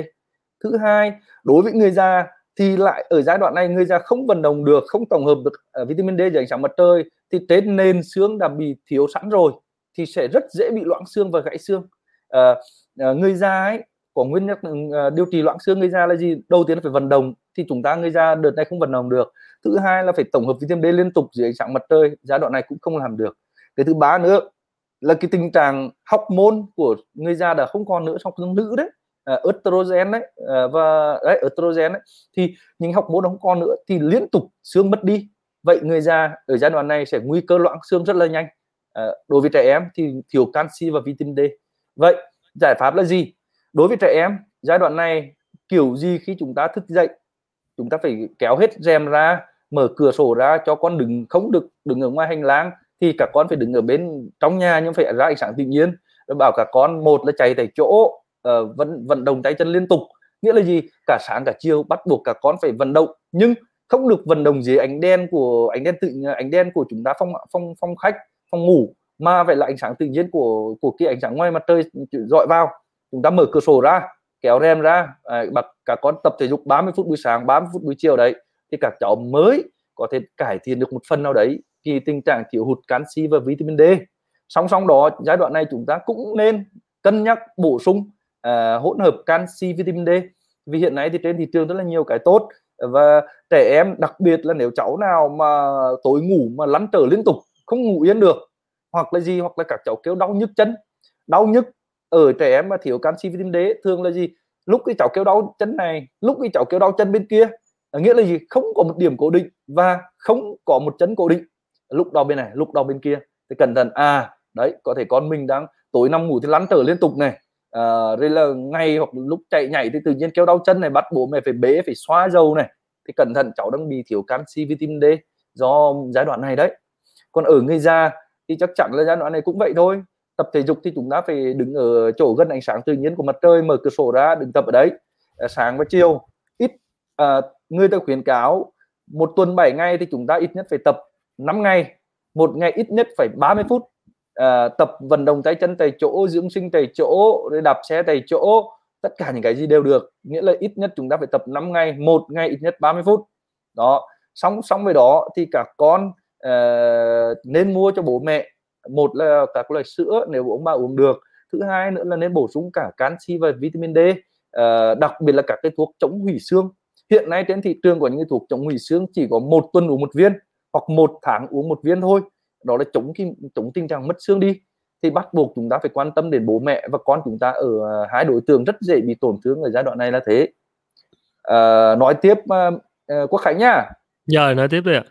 thứ hai đối với người già thì lại ở giai đoạn này người già không vận động được không tổng hợp được ờ, vitamin D dưới ánh sáng mặt trời thì trên nền xương đã bị thiếu sẵn rồi thì sẽ rất dễ bị loãng xương và gãy xương. À, người già ấy có nguyên nhân điều trị loãng xương người già là gì? Đầu tiên là phải vận động thì chúng ta người già đợt này không vận động được. Thứ hai là phải tổng hợp vitamin D liên tục dưới ánh sáng mặt trời giai đoạn này cũng không làm được. Cái thứ ba nữa là cái tình trạng học môn của người già đã không còn nữa trong nữ đấy uh, estrogen đấy uh, ờ, và đấy estrogen đấy thì những học môn nó không còn nữa thì liên tục xương mất đi. Vậy người già ở giai đoạn này sẽ nguy cơ loãng xương rất là nhanh. Uh, đối với trẻ em thì thiếu canxi và vitamin D. Vậy giải pháp là gì? Đối với trẻ em giai đoạn này kiểu gì khi chúng ta thức dậy chúng ta phải kéo hết rèm ra mở cửa sổ ra cho con đừng không được đứng ở ngoài hành lang thì các con phải đứng ở bên trong nhà nhưng phải ra ánh sáng tự nhiên. Bảo cả con một là chạy tại chỗ uh, vận vận động tay chân liên tục. Nghĩa là gì? Cả sáng cả chiều bắt buộc cả con phải vận động. Nhưng không được vận động dưới ánh đen của ánh đen tự ánh đen của chúng ta phong phong phong khách phòng ngủ mà phải là ánh sáng tự nhiên của của cái ánh sáng ngoài mặt trời dọi vào. Chúng ta mở cửa sổ ra kéo rèm ra à, bật cả con tập thể dục 30 phút buổi sáng 30 phút buổi chiều đấy thì các cháu mới có thể cải thiện được một phần nào đấy thì tình trạng thiếu hụt canxi và vitamin D. Song song đó giai đoạn này chúng ta cũng nên cân nhắc bổ sung uh, hỗn hợp canxi vitamin D. Vì hiện nay thì trên thị trường rất là nhiều cái tốt. Và trẻ em đặc biệt là nếu cháu nào mà tối ngủ mà lăn trở liên tục không ngủ yên được hoặc là gì hoặc là các cháu kêu đau nhức chân. Đau nhức ở trẻ em mà thiếu canxi vitamin D thường là gì? Lúc cái cháu kêu đau chân này lúc cái cháu kêu đau chân bên kia ờ, nghĩa là gì? Không có một điểm cố định và không có một chân cố định. Lúc đau bên này lúc đau bên kia. Thì cẩn thận à đấy có thể con mình đang tối năm ngủ thì lăn trở liên tục này uh, rồi là ngày hoặc lúc chạy nhảy thì tự nhiên kêu đau chân này bắt bố mẹ phải bế phải xoa dầu này. Thì cẩn thận cháu đang bị thiếu canxi vitamin D do giai đoạn này đấy. Còn ở người già thì chắc chắn là giai đoạn này cũng vậy thôi. Tập thể dục thì chúng ta phải đứng ở chỗ gần ánh sáng tự nhiên của mặt trời mở cửa sổ ra đừng tập ở đấy à, sáng và chiều. Ít à, người ta khuyến cáo một tuần 7 ngày thì chúng ta ít nhất phải tập 5 ngày. Một ngày ít nhất phải 30 phút. Ờ, tập vận động tay chân tại chỗ dưỡng sinh tại chỗ rồi đạp xe tại chỗ tất cả những cái gì đều được. Nghĩa là ít nhất chúng ta phải tập 5 ngày một ngày ít nhất 30 phút. Đó xong xong với đó thì các con uh, nên mua cho bố mẹ. Một là các loại sữa nếu ông bà uống được. Thứ hai nữa là nên bổ sung cả canxi và vitamin D uh, đặc biệt là các cái thuốc chống hủy xương. Hiện nay trên thị trường của những cái thuốc chống hủy xương chỉ có một tuần uống một viên hoặc một tháng uống một viên thôi đó là chống cái chống tình trạng mất xương đi. Thì bắt buộc chúng ta phải quan tâm đến bố mẹ và con chúng ta ở uh, hai đối tượng rất dễ bị tổn thương ở giai đoạn này là thế. Uh, nói tiếp uh, quốc khánh nhá giờ nói tiếp đi ạ.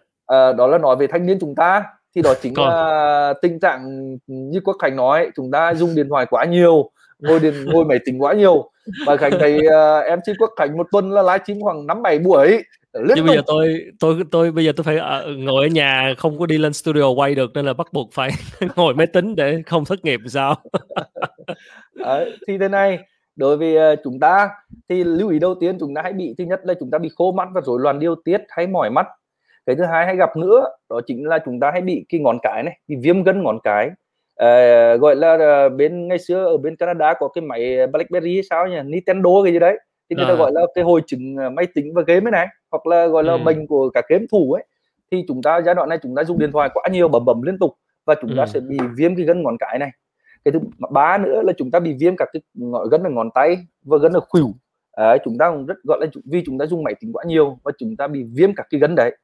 Uh, đó là nói về thanh niên chúng ta. Thì đó chính Còn. là tình trạng như quốc khánh nói chúng ta dùng điện thoại quá nhiều ngồi điện ngồi máy tính quá nhiều. Và khánh thấy uh, em chi quốc khánh một tuần là livestream khoảng năm bảy buổi liên Nhưng bây giờ tôi tôi tôi bây giờ tôi phải uh, ngồi ở nhà không có đi lên studio quay được nên là bắt buộc phải <laughs> ngồi máy tính để không thất nghiệp sao? <laughs> Đấy, thì thế này đối với uh, chúng ta thì lưu ý đầu tiên chúng ta hãy bị thứ nhất là chúng ta bị khô mắt và rối loạn điều tiết hay mỏi mắt. Cái thứ hai hay gặp nữa đó chính là chúng ta hay bị cái ngón cái này cái viêm gân ngón cái. Uh, gọi là uh, bên ngày xưa ở bên Canada có cái máy BlackBerry hay sao nhỉ? Nintendo cái gì đấy thì người ta gọi là cái hồi chứng máy tính và game ấy này hoặc là gọi là ừ. bệnh của cả game thủ ấy thì chúng ta giai đoạn này chúng ta dùng điện thoại quá nhiều bấm bấm liên tục và chúng ta ừ. sẽ bị viêm cái gân ngón cái này cái thứ ba nữa là chúng ta bị viêm các cái gân ở ngón tay và gân ở khuỷu à, chúng ta cũng rất gọi là vì chúng ta dùng máy tính quá nhiều và chúng ta bị viêm các cái gân đấy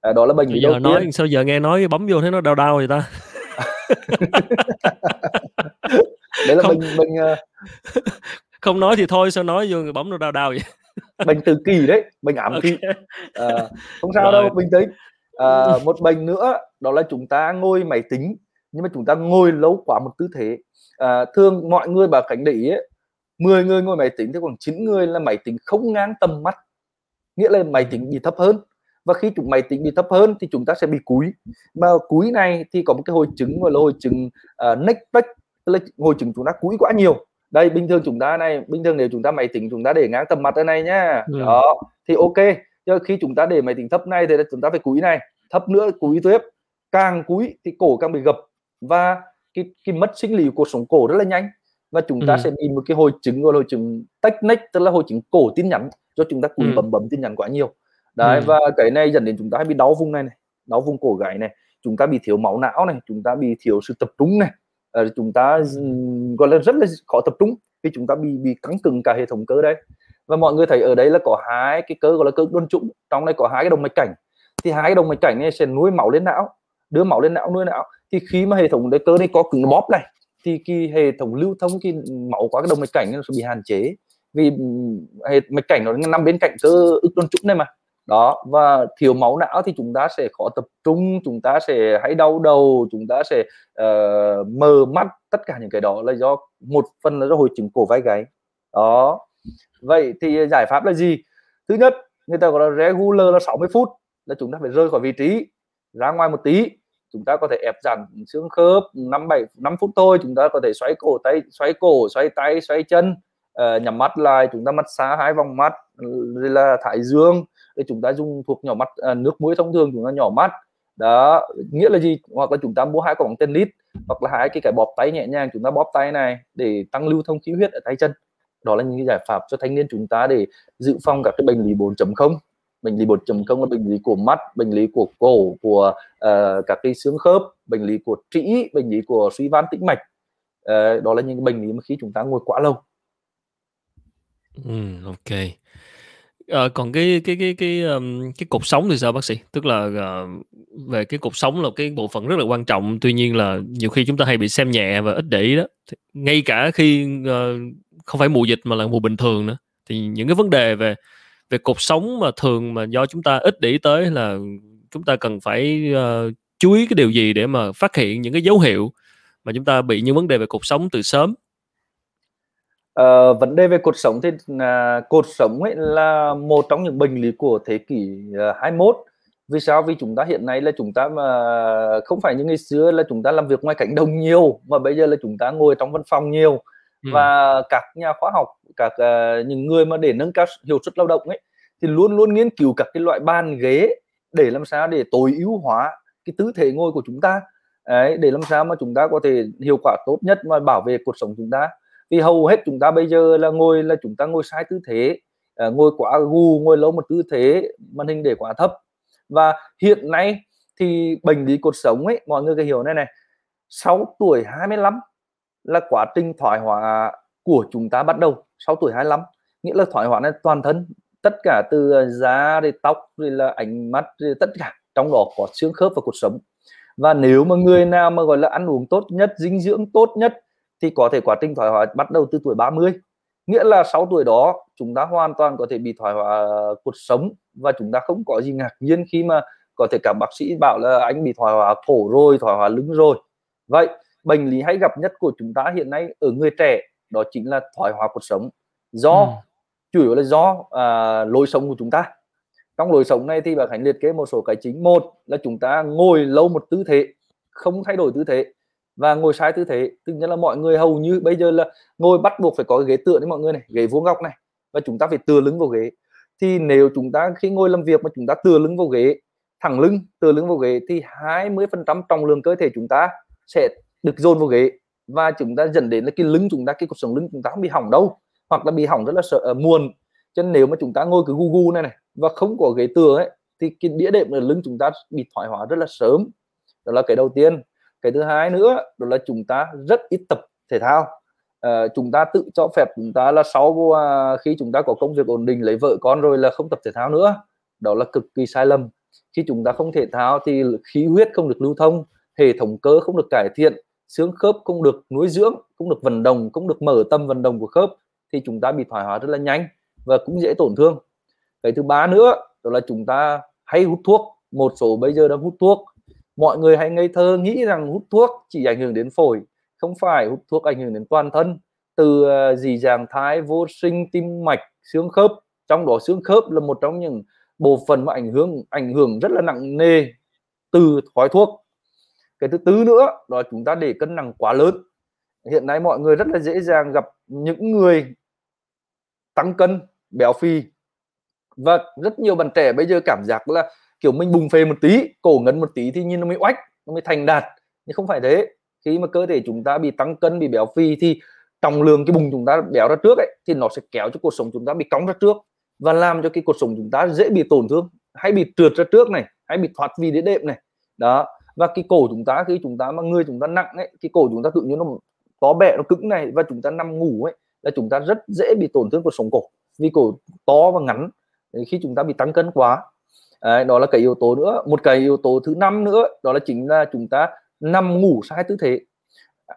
à, đó là bệnh lý đầu nói tiên. sao giờ nghe nói bấm vô thấy nó đau đau vậy ta <laughs> đấy là không, bệnh bệnh. <laughs> không nói thì thôi sao nói vô bấm nó đau đau vậy? <laughs> Bệnh tự kỳ đấy bệnh ám okay. à, không sao Rồi. đâu bình tĩnh. À, một bệnh nữa đó là chúng ta ngồi máy tính nhưng mà chúng ta ngồi lâu quá một tư thế. À, thường mọi người bà cảnh để ý ấy, 10 người ngồi máy tính thì khoảng 9 người là máy tính không ngang tầm mắt. Nghĩa là máy tính bị thấp hơn. Và khi chúng máy tính bị thấp hơn thì chúng ta sẽ bị cúi. Mà cúi này thì có một cái hội chứng gọi là hội chứng uh, neck back tức là hội chứng chúng ta cúi quá nhiều đây bình thường chúng ta này bình thường nếu chúng ta máy tính chúng ta để ngang tầm mặt ở này nhá ừ. đó thì ok nhưng khi chúng ta để máy tính thấp này thì chúng ta phải cúi này thấp nữa cúi tiếp càng cúi thì cổ càng bị gập và cái cái mất sinh lý của sống cổ rất là nhanh và chúng ta ừ. sẽ bị một cái hội chứng gọi là hội chứng tách neck tức là hội chứng cổ tin nhắn do chúng ta cúi ừ. bấm bấm tin nhắn quá nhiều đấy ừ. và cái này dẫn đến chúng ta bị đau vùng này này đau vùng cổ gáy này chúng ta bị thiếu máu não này chúng ta bị thiếu sự tập trung này uh, chúng ta gọi là rất là khó tập trung khi chúng ta bị bị căng cứng cả hệ thống cơ đấy. Và mọi người thấy ở đây là có hai cái cơ gọi là cơ đôn trũng trong đây có hai cái động mạch cảnh. Thì hai cái động mạch cảnh này sẽ nuôi máu lên não đưa máu lên não nuôi não. Thì khi mà hệ thống đấy cơ này có cứng bóp này thì cái hệ thống lưu thông cái máu qua cái động mạch cảnh nó sẽ bị hạn chế. Vì hệ mạch cảnh nó nằm bên cạnh cơ ức đôn trũng này mà đó và thiếu máu não thì chúng ta sẽ khó tập trung chúng ta sẽ hay đau đầu chúng ta sẽ uh, mờ mắt tất cả những cái đó là do một phần là do hội chứng cổ vai gáy. Đó. Vậy thì giải pháp là gì? Thứ nhất người ta gọi là regular là 60 phút là chúng ta phải rơi khỏi vị trí ra ngoài một tí. Chúng ta có thể ép giãn xương khớp năm bảy năm phút thôi chúng ta có thể xoay cổ tay xoay cổ xoay tay xoay chân uh, nhắm mắt lại chúng ta mắt xa hai vòng mắt là thái dương thì chúng ta dùng thuộc nhỏ mắt à, nước muối thông thường chúng ta nhỏ mắt. Đó nghĩa là gì? Hoặc là chúng ta mua hai quả bóng tennis hoặc là hai cái cái bóp tay nhẹ nhàng chúng ta bóp tay này để tăng lưu thông khí huyết ở tay chân. Đó là những giải pháp cho thanh niên chúng ta để dự phòng các cái bệnh lý 4.0 bệnh lý 4.0 là bệnh lý của mắt bệnh lý của cổ của uh, các cái xương khớp bệnh lý của trĩ bệnh lý của suy van tĩnh mạch. Uh, đó là những bệnh lý mà khi chúng ta ngồi quá lâu. Ừ, ok. Ờ, còn cái cái cái cái, cái cột sống thì sao bác sĩ? Tức là, ờ, về cái cột sống là cái bộ phận rất là quan trọng, tuy nhiên là nhiều khi chúng ta hay bị xem nhẹ và ít để ý đó. ngay cả khi, ờ, không phải mùa dịch mà là mùa bình thường nữa, thì những cái vấn đề về về cột sống mà thường mà do chúng ta ít để ý tới là chúng ta cần phải, ờ, chú ý cái điều gì để mà phát hiện những cái dấu hiệu mà chúng ta bị những vấn đề về cột sống từ sớm? Ờ, vấn đề về cột sống thì là cột sống ấy là một trong những bệnh lý của thế kỷ uh, ờ, 21 vì sao? Vì chúng ta hiện nay là chúng ta mà không phải như ngày xưa là chúng ta làm việc ngoài cánh đồng nhiều mà bây giờ là chúng ta ngồi trong văn phòng nhiều. Ừ. và các nhà khoa học các uh, những người mà để nâng cao hiệu suất lao động ấy thì luôn luôn nghiên cứu các cái loại bàn ghế để làm sao để tối ưu hóa cái tư thế ngồi của chúng ta. Đấy, để làm sao mà chúng ta có thể hiệu quả tốt nhất mà bảo vệ cuộc sống chúng ta vì hầu hết chúng ta bây giờ là ngồi, là chúng ta ngồi sai tư thế à, ngồi quá gù, ngồi lâu một tư thế, màn hình để quá thấp. Và hiện nay thì bệnh lý cột sống ấy, mọi người cái hiểu này này 6 tuổi 25 là quá trình thoái hóa của chúng ta bắt đầu. 6 tuổi 25 nghĩa là thoái hóa này toàn thân, tất cả từ à, da đến tóc rồi là ánh mắt rồi tất cả, trong đó có xương khớp và cột sống. Và nếu mà người nào mà, gọi là, ăn uống tốt nhất, dinh dưỡng tốt nhất thì có thể quá trình thoái hóa bắt đầu từ tuổi 30 nghĩa là 6 tuổi đó chúng ta hoàn toàn có thể bị thoái hóa cột sống và chúng ta không có gì ngạc nhiên khi mà có thể các bác sĩ bảo là anh bị thoái hóa cổ rồi thoái hóa lưng rồi. Vậy bệnh lý hay gặp nhất của chúng ta hiện nay ở người trẻ đó chính là thoái hóa cột sống. Do ừ. chủ yếu là do à, lối sống của chúng ta. Trong lối sống này thì bà Khánh liệt kê một số cái chính. Một là chúng ta ngồi lâu một tư thế không thay đổi tư thế và ngồi sai tư thế tức nghĩa là mọi người hầu như bây giờ là ngồi bắt buộc phải có ghế tựa đấy mọi người này ghế vuông góc này. Và chúng ta phải tựa lưng vào ghế. Thì nếu chúng ta khi ngồi làm việc mà chúng ta tựa lưng vào ghế thẳng lưng tựa lưng vào ghế thì 20% trọng lượng cơ thể chúng ta sẽ được dồn vào ghế. Và chúng ta dẫn đến là cái lưng chúng ta cái cuộc sống lưng chúng ta không bị hỏng đâu hoặc là bị hỏng rất là sợ uh, muộn. Cho nên nếu mà chúng ta ngồi cứ gu gu này này và không có ghế tựa ấy thì cái đĩa đệm ở lưng chúng ta bị thoái hóa rất là sớm. Đó là cái đầu tiên cái thứ hai nữa đó là chúng ta rất ít tập thể thao. À, chúng ta tự cho phép chúng ta là sau à, khi chúng ta có công việc ổn định lấy vợ con rồi là không tập thể thao nữa. Đó là cực kỳ sai lầm. Khi chúng ta không thể thao thì khí huyết không được lưu thông hệ thống cơ không được cải thiện xương khớp không được nuôi dưỡng không được vận động không được mở tâm vận động của khớp thì chúng ta bị thoái hóa rất là nhanh và cũng dễ tổn thương. Cái thứ ba nữa đó là chúng ta hay hút thuốc. Một số bây giờ đang hút thuốc mọi người hãy ngây thơ nghĩ rằng hút thuốc chỉ ảnh hưởng đến phổi, không phải hút thuốc ảnh hưởng đến toàn thân. Từ ờ, dị dì dàng thái vô sinh, tim mạch, xương khớp, trong đó xương khớp là một trong những bộ phận mà ảnh hưởng ảnh hưởng rất là nặng nề từ khói thuốc. Cái thứ tư nữa, đó là chúng ta để cân nặng quá lớn. Hiện nay mọi người rất là dễ dàng gặp những người tăng cân, béo phì. Và rất nhiều bạn trẻ bây giờ cảm giác là kiểu mình bùng phê một tí cổ ngấn một tí thì nhìn nó mới oách nó mới thành đạt nhưng không phải thế khi mà cơ thể chúng ta bị tăng cân bị béo phì thì trọng lượng cái bùng chúng ta béo ra trước ấy thì nó sẽ kéo cho cuộc sống chúng ta bị cong ra trước và làm cho cái cuộc sống chúng ta dễ bị tổn thương hay bị trượt ra trước này hay bị thoát vị đĩa đệm này đó và cái cổ chúng ta khi chúng ta mà người chúng ta nặng ấy cái cổ chúng ta tự nhiên nó có bẹ nó cứng này và chúng ta nằm ngủ ấy là chúng ta rất dễ bị tổn thương cuộc sống cổ vì cổ to và ngắn khi chúng ta bị tăng cân quá Đấy, đó là cái yếu tố nữa. Một cái yếu tố thứ năm nữa đó là chính là chúng ta nằm ngủ sai tư thế.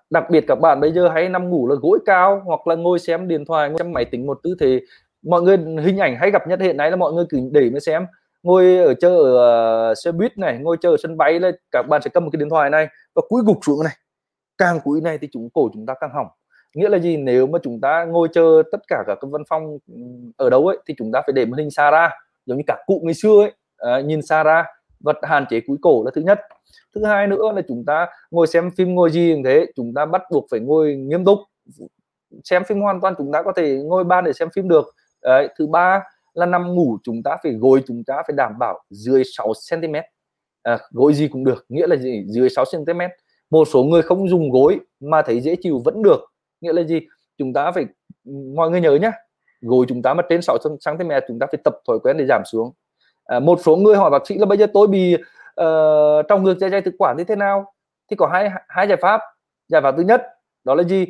Đặc biệt các bạn bây giờ hay nằm ngủ là gối cao hoặc là ngồi xem điện thoại ngồi xem máy tính một tư thế. Mọi người hình ảnh hay gặp nhất hiện nay là mọi người cứ để mới xem. Ngồi ở chờ ở uh, xe buýt này ngồi chờ ở sân bay là các bạn sẽ cầm một cái điện thoại này và cúi gục xuống này. Càng cúi này thì chúng cổ chúng ta càng hỏng. Nghĩa là gì? Nếu mà chúng ta ngồi chờ tất cả các văn phòng ừ, ở đâu ấy thì chúng ta phải để màn hình xa ra giống như cả cụ ngày xưa ấy à, nhìn xa ra vật hạn chế cúi cổ là thứ nhất. Thứ hai nữa là chúng ta ngồi xem phim ngồi gì như thế chúng ta bắt buộc phải ngồi nghiêm túc. Xem phim hoàn toàn chúng ta có thể ngồi ban để xem phim được. Đấy, thứ ba là nằm ngủ chúng ta phải gối chúng ta phải đảm bảo dưới 6 cm à, gối gì cũng được nghĩa là gì? Dưới 6 cm một số người không dùng gối mà thấy dễ chịu vẫn được nghĩa là gì? Chúng ta phải mọi người nhớ nhá gối chúng ta mà trên 6 cm chúng ta phải tập thói quen để giảm xuống à, một số người hỏi bác sĩ là bây giờ tôi bị ờ, uh, trong ngược dây dạ dây thực quản như thế nào? Thì có hai hai giải pháp. Giải pháp thứ nhất đó là gì?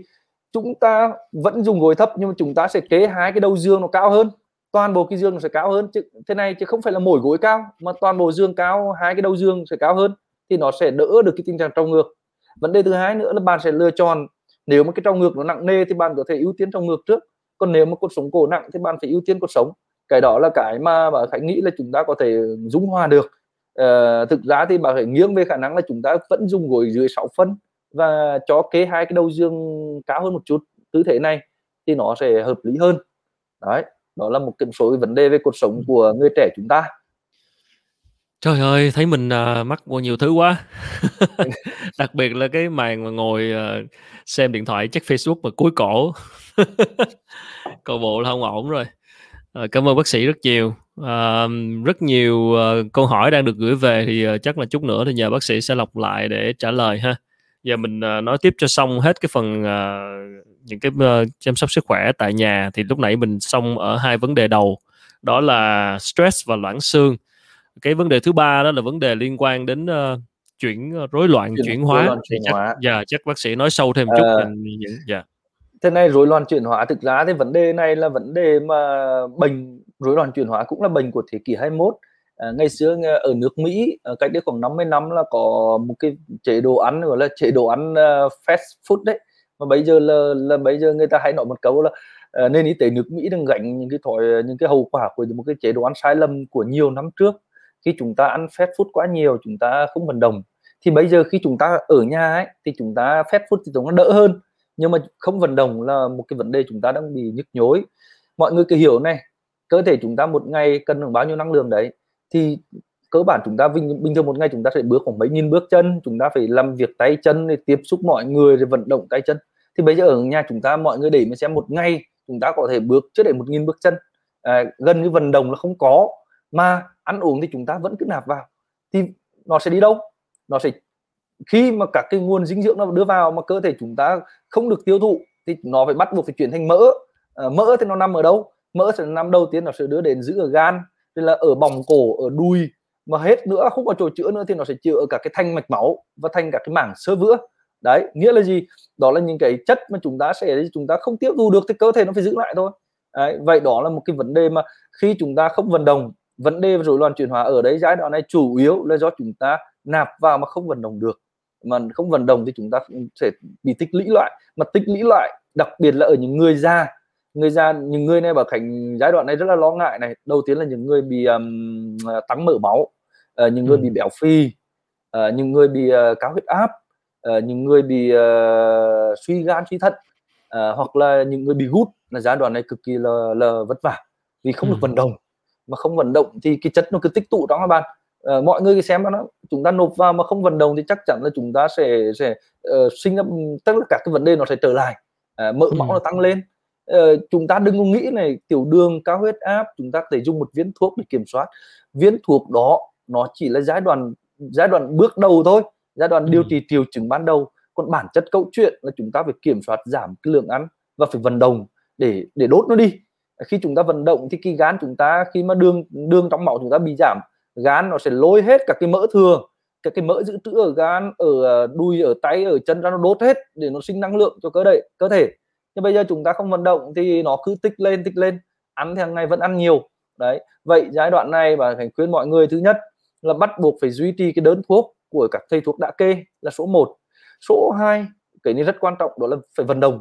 Chúng ta vẫn dùng gối thấp nhưng mà chúng ta sẽ kế hai cái đầu dương nó cao hơn. Toàn bộ cái dương nó sẽ cao hơn. Chứ thế này chứ không phải là mỗi gối cao mà toàn bộ dương cao hai cái đầu dương sẽ cao hơn. Thì nó sẽ đỡ được cái tình trạng trong ngược. Vấn đề thứ hai nữa là bạn sẽ lựa chọn nếu mà cái trong ngược nó nặng nề thì bạn có thể ưu tiên trong ngược trước. Còn nếu mà cột sống cổ nặng thì bạn phải ưu tiên cột sống cái đó là cái mà bà khánh nghĩ là chúng ta có thể dung hòa được à, thực ra thì bà phải nghiêng về khả năng là chúng ta vẫn dùng gối dưới 6 phân và cho kế hai cái đầu dương cao hơn một chút tư thế này thì nó sẽ hợp lý hơn đấy đó là một cái số vấn đề về cuộc sống của người trẻ chúng ta Trời ơi, thấy mình, à, mắc vô nhiều thứ quá. <laughs> <laughs> Đặc biệt là cái màn mà ngồi, ờ, xem điện thoại, check Facebook mà cúi cổ. <laughs> Coi bộ là hông ổn rồi. Ờ, cảm ơn bác sĩ rất nhiều. Ờ, rất nhiều, ờ, câu hỏi đang được gửi về thì, chắc là chút nữa thì nhờ bác sĩ sẽ lọc lại để trả lời ha. giờ mình uh, nói tiếp cho xong hết cái phần uh, những cái uh, chăm sóc sức khỏe tại nhà thì lúc nãy mình xong ở hai vấn đề đầu đó là stress và loãng xương cái vấn đề thứ ba đó là vấn đề liên quan đến uh, chuyển rối loạn chuyển, chuyển hóa loạn chuyển chắc, hóa. Dạ, chắc bác sĩ nói sâu thêm chút uh, những dạ thế này rối loạn chuyển hóa thực ra thì vấn đề này là vấn đề mà bệnh rối loạn chuyển hóa cũng là bệnh của thế kỷ 21 à, ngày xưa ờ, ở nước Mỹ cách đây khoảng 50 năm là có một cái chế độ ăn gọi là chế độ ăn uh, fast food đấy. Mà bây giờ là, là bây giờ người ta hay nói một câu là ờ, uh, nên y tế nước Mỹ đang gánh những cái thói những cái hậu quả của một cái chế độ ăn sai lầm của nhiều năm trước. Khi chúng ta ăn fast food quá nhiều chúng ta không vận động. Thì bây giờ khi chúng ta ở nhà ấy thì chúng ta fast food thì chúng nó đỡ hơn nhưng mà không vận động là một cái vấn đề chúng ta đang bị nhức nhối. Mọi người cứ hiểu này cơ thể chúng ta một ngày cần được bao nhiêu năng lượng đấy thì cơ bản chúng ta bình, bình thường một ngày chúng ta sẽ bước khoảng mấy nghìn bước chân chúng ta phải làm việc tay chân để tiếp xúc mọi người để vận động tay chân. Thì bây giờ ở nhà chúng ta mọi người để mà xem một ngày chúng ta có thể bước chưa để một nghìn bước chân. À, gần như vận động là không có mà ăn uống thì chúng ta vẫn cứ nạp vào. Thì nó sẽ đi đâu? Nó sẽ khi mà các cái nguồn dinh dưỡng nó đưa vào mà cơ thể chúng ta không được tiêu thụ thì nó phải bắt buộc phải chuyển thành mỡ. À, mỡ thì nó nằm ở đâu? Mỡ sẽ nằm đầu tiên nó sẽ đưa đến giữ ở gan thì là ở bỏng cổ ở đùi. Mà hết nữa không có chỗ chữa nữa thì nó sẽ chữa ở cả cái thanh mạch máu và thành cả cái mảng sơ vữa. Đấy nghĩa là gì? Đó là những cái chất mà chúng ta sẽ chúng ta không tiêu thụ được thì cơ thể nó phải giữ lại thôi. Đấy, vậy đó là một cái vấn đề mà khi chúng ta không vận động vấn đề rối loạn chuyển hóa ở đấy giai đoạn này chủ yếu là do chúng ta nạp vào mà không vận động được mà không vận động thì chúng ta sẽ bị tích lũy lại. Mà tích lũy lại đặc biệt là ở những người già. Người già những người này bảo thành giai đoạn này rất là lo ngại này. Đầu tiên là những người bị um, tăng mỡ máu uh, những người ừ. bị béo phì uh, những người bị uh, cao huyết áp uh, những người bị uh, suy gan suy thận uh, hoặc là những người bị gút là giai đoạn này cực kỳ là, là vất vả vì không ừ. được vận động. Mà không vận động thì cái chất nó cứ tích tụ đó các bạn. Uh, mọi người xem nó chúng ta nộp vào mà không vận động thì chắc chắn là chúng ta sẽ sẽ uh, sinh ra tất cả cái vấn đề nó sẽ trở lại. Uh, mỡ máu ừ. nó tăng lên. Uh, chúng ta đừng có nghĩ này tiểu đường cao huyết áp chúng ta thể dùng một viên thuốc để kiểm soát. Viên thuốc đó nó chỉ là giai đoạn giai đoạn bước đầu thôi giai đoạn ừ. điều trị triệu chứng ban đầu. Còn bản chất câu chuyện là chúng ta phải kiểm soát giảm cái lượng ăn và phải vận động để để đốt nó đi. Khi chúng ta vận động thì cái gan chúng ta khi mà đường đường trong máu chúng ta bị giảm gan nó sẽ lôi hết các cái mỡ thừa các cái mỡ dự trữ ở gan ở ờ, đùi ở tay ở chân ra nó đốt hết để nó sinh năng lượng cho cơ đậy cơ thể. Nhưng bây giờ chúng ta không vận động thì nó cứ tích lên tích lên. Ăn thì hàng ngày vẫn ăn nhiều. Đấy vậy giai đoạn này và phải khuyên mọi người thứ nhất là bắt buộc phải duy trì cái đơn thuốc của các thầy thuốc đã kê là số 1 số 2 cái này rất quan trọng đó là phải vận động.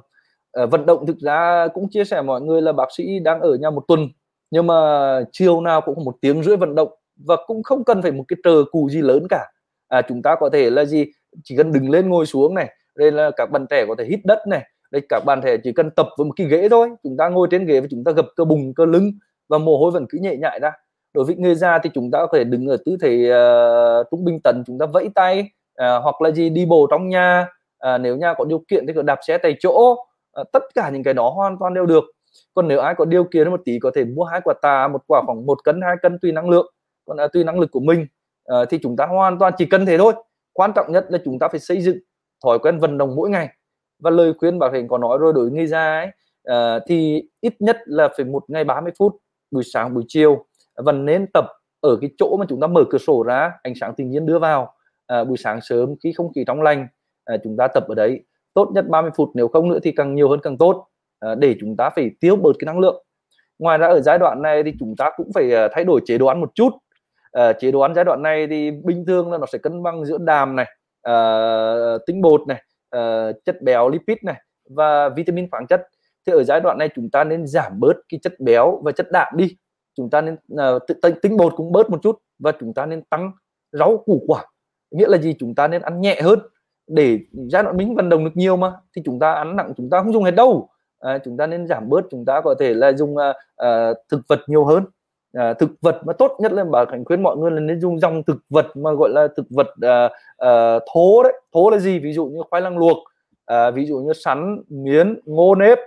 À, vận động thực ra cũng chia sẻ mọi người là bác sĩ đang ở nhà một tuần nhưng mà chiều nào cũng một tiếng rưỡi vận động và cũng không cần phải một cái trờ cù gì lớn cả. À, chúng ta có thể là gì? Chỉ cần đứng lên ngồi xuống này đây là các bạn trẻ có thể hít đất này đây các bạn trẻ chỉ cần tập với một cái ghế thôi. Chúng ta ngồi trên ghế và chúng ta gập cơ bùng cơ lưng và mồ hôi vẫn cứ nhẹ nhại ra. Đối với người già thì chúng ta có thể đứng ở tư thế uh, trung bình tần chúng ta vẫy tay uh, hoặc là gì đi bộ trong nhà. Uh, nếu nhà có điều kiện thì có đạp xe tại chỗ. Uh, tất cả những cái đó hoàn toàn đều được. Còn nếu ai có điều kiện một tí có thể mua hai quả tà một quả khoảng một cân hai cân tùy năng lượng còn là tùy năng lực của mình uh, thì chúng ta hoàn toàn chỉ cần thế thôi. Quan trọng nhất là chúng ta phải xây dựng thói quen vận động mỗi ngày. Và lời khuyên bảo hiểm có nói rồi đối người già ấy uh, thì ít nhất là phải một ngày 30 phút buổi sáng buổi chiều. Và nên tập ở cái chỗ mà chúng ta mở cửa sổ ra ánh sáng tự nhiên đưa vào. À, buổi sáng sớm khi không khí trong lành à, chúng ta tập ở đấy. Tốt nhất 30 phút nếu không nữa thì càng nhiều hơn càng tốt. À, để chúng ta phải tiêu bớt cái năng lượng. Ngoài ra ở giai đoạn này thì chúng ta cũng phải thay đổi chế độ ăn một chút à, chế độ ăn giai đoạn này thì bình thường là nó sẽ cân bằng giữa đàm này à, tinh bột này à, chất béo lipid này và vitamin khoáng chất. Thì ở giai đoạn này chúng ta nên giảm bớt cái chất béo và chất đạm đi. Chúng ta nên uh, tinh bột cũng bớt một chút và chúng ta nên tăng rau củ quả. Nghĩa là gì? Chúng ta nên ăn nhẹ hơn. Để giai đoạn mình vận động được nhiều mà thì chúng ta ăn nặng chúng ta không dùng hết đâu. À, chúng ta nên giảm bớt chúng ta có thể là dùng uh, uh, thực vật nhiều hơn uh, thực vật mà tốt nhất là bà cảnh khuyến mọi người là nên dùng dòng thực vật mà gọi là thực vật uh, uh, thố đấy. Thố là gì? Ví dụ như khoai lang luộc uh, ví dụ như sắn miến ngô nếp.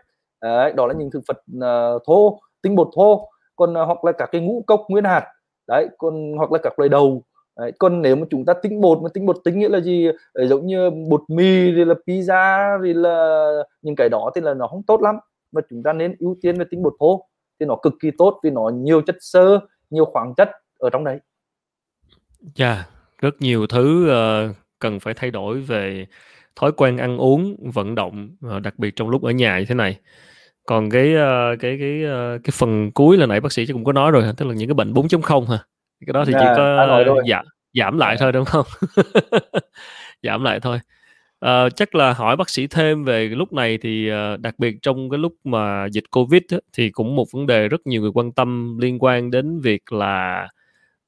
Uh, đó là những thực vật uh, thô tinh bột thô. Còn uh, hoặc là các cái ngũ cốc nguyên hạt. Đấy còn hoặc là các loại đầu. Đấy, còn nếu mà chúng ta tinh bột mà tinh bột tính nghĩa là gì? Đấy, giống như bột mì thì là pizza thì là những cái đó thì là nó không tốt lắm. Mà chúng ta nên ưu tiên về tinh bột thô thì nó cực kỳ tốt vì nó nhiều chất xơ nhiều khoáng chất ở trong đấy. Dạ, yeah, rất nhiều thứ uh, cần phải thay đổi về thói quen ăn uống, vận động, uh, đặc biệt trong lúc ở nhà như thế này. Còn cái uh, cái cái uh, cái phần cuối là nãy bác sĩ cũng có nói rồi, tức là những cái bệnh 4.0 hả? Cái đó thì yeah, chỉ có giảm <laughs> giảm lại thôi đúng không? giảm lại thôi. À, chắc là hỏi bác sĩ thêm về lúc này thì ờ, đặc biệt trong cái lúc mà dịch covid á, thì cũng một vấn đề rất nhiều người quan tâm liên quan đến việc là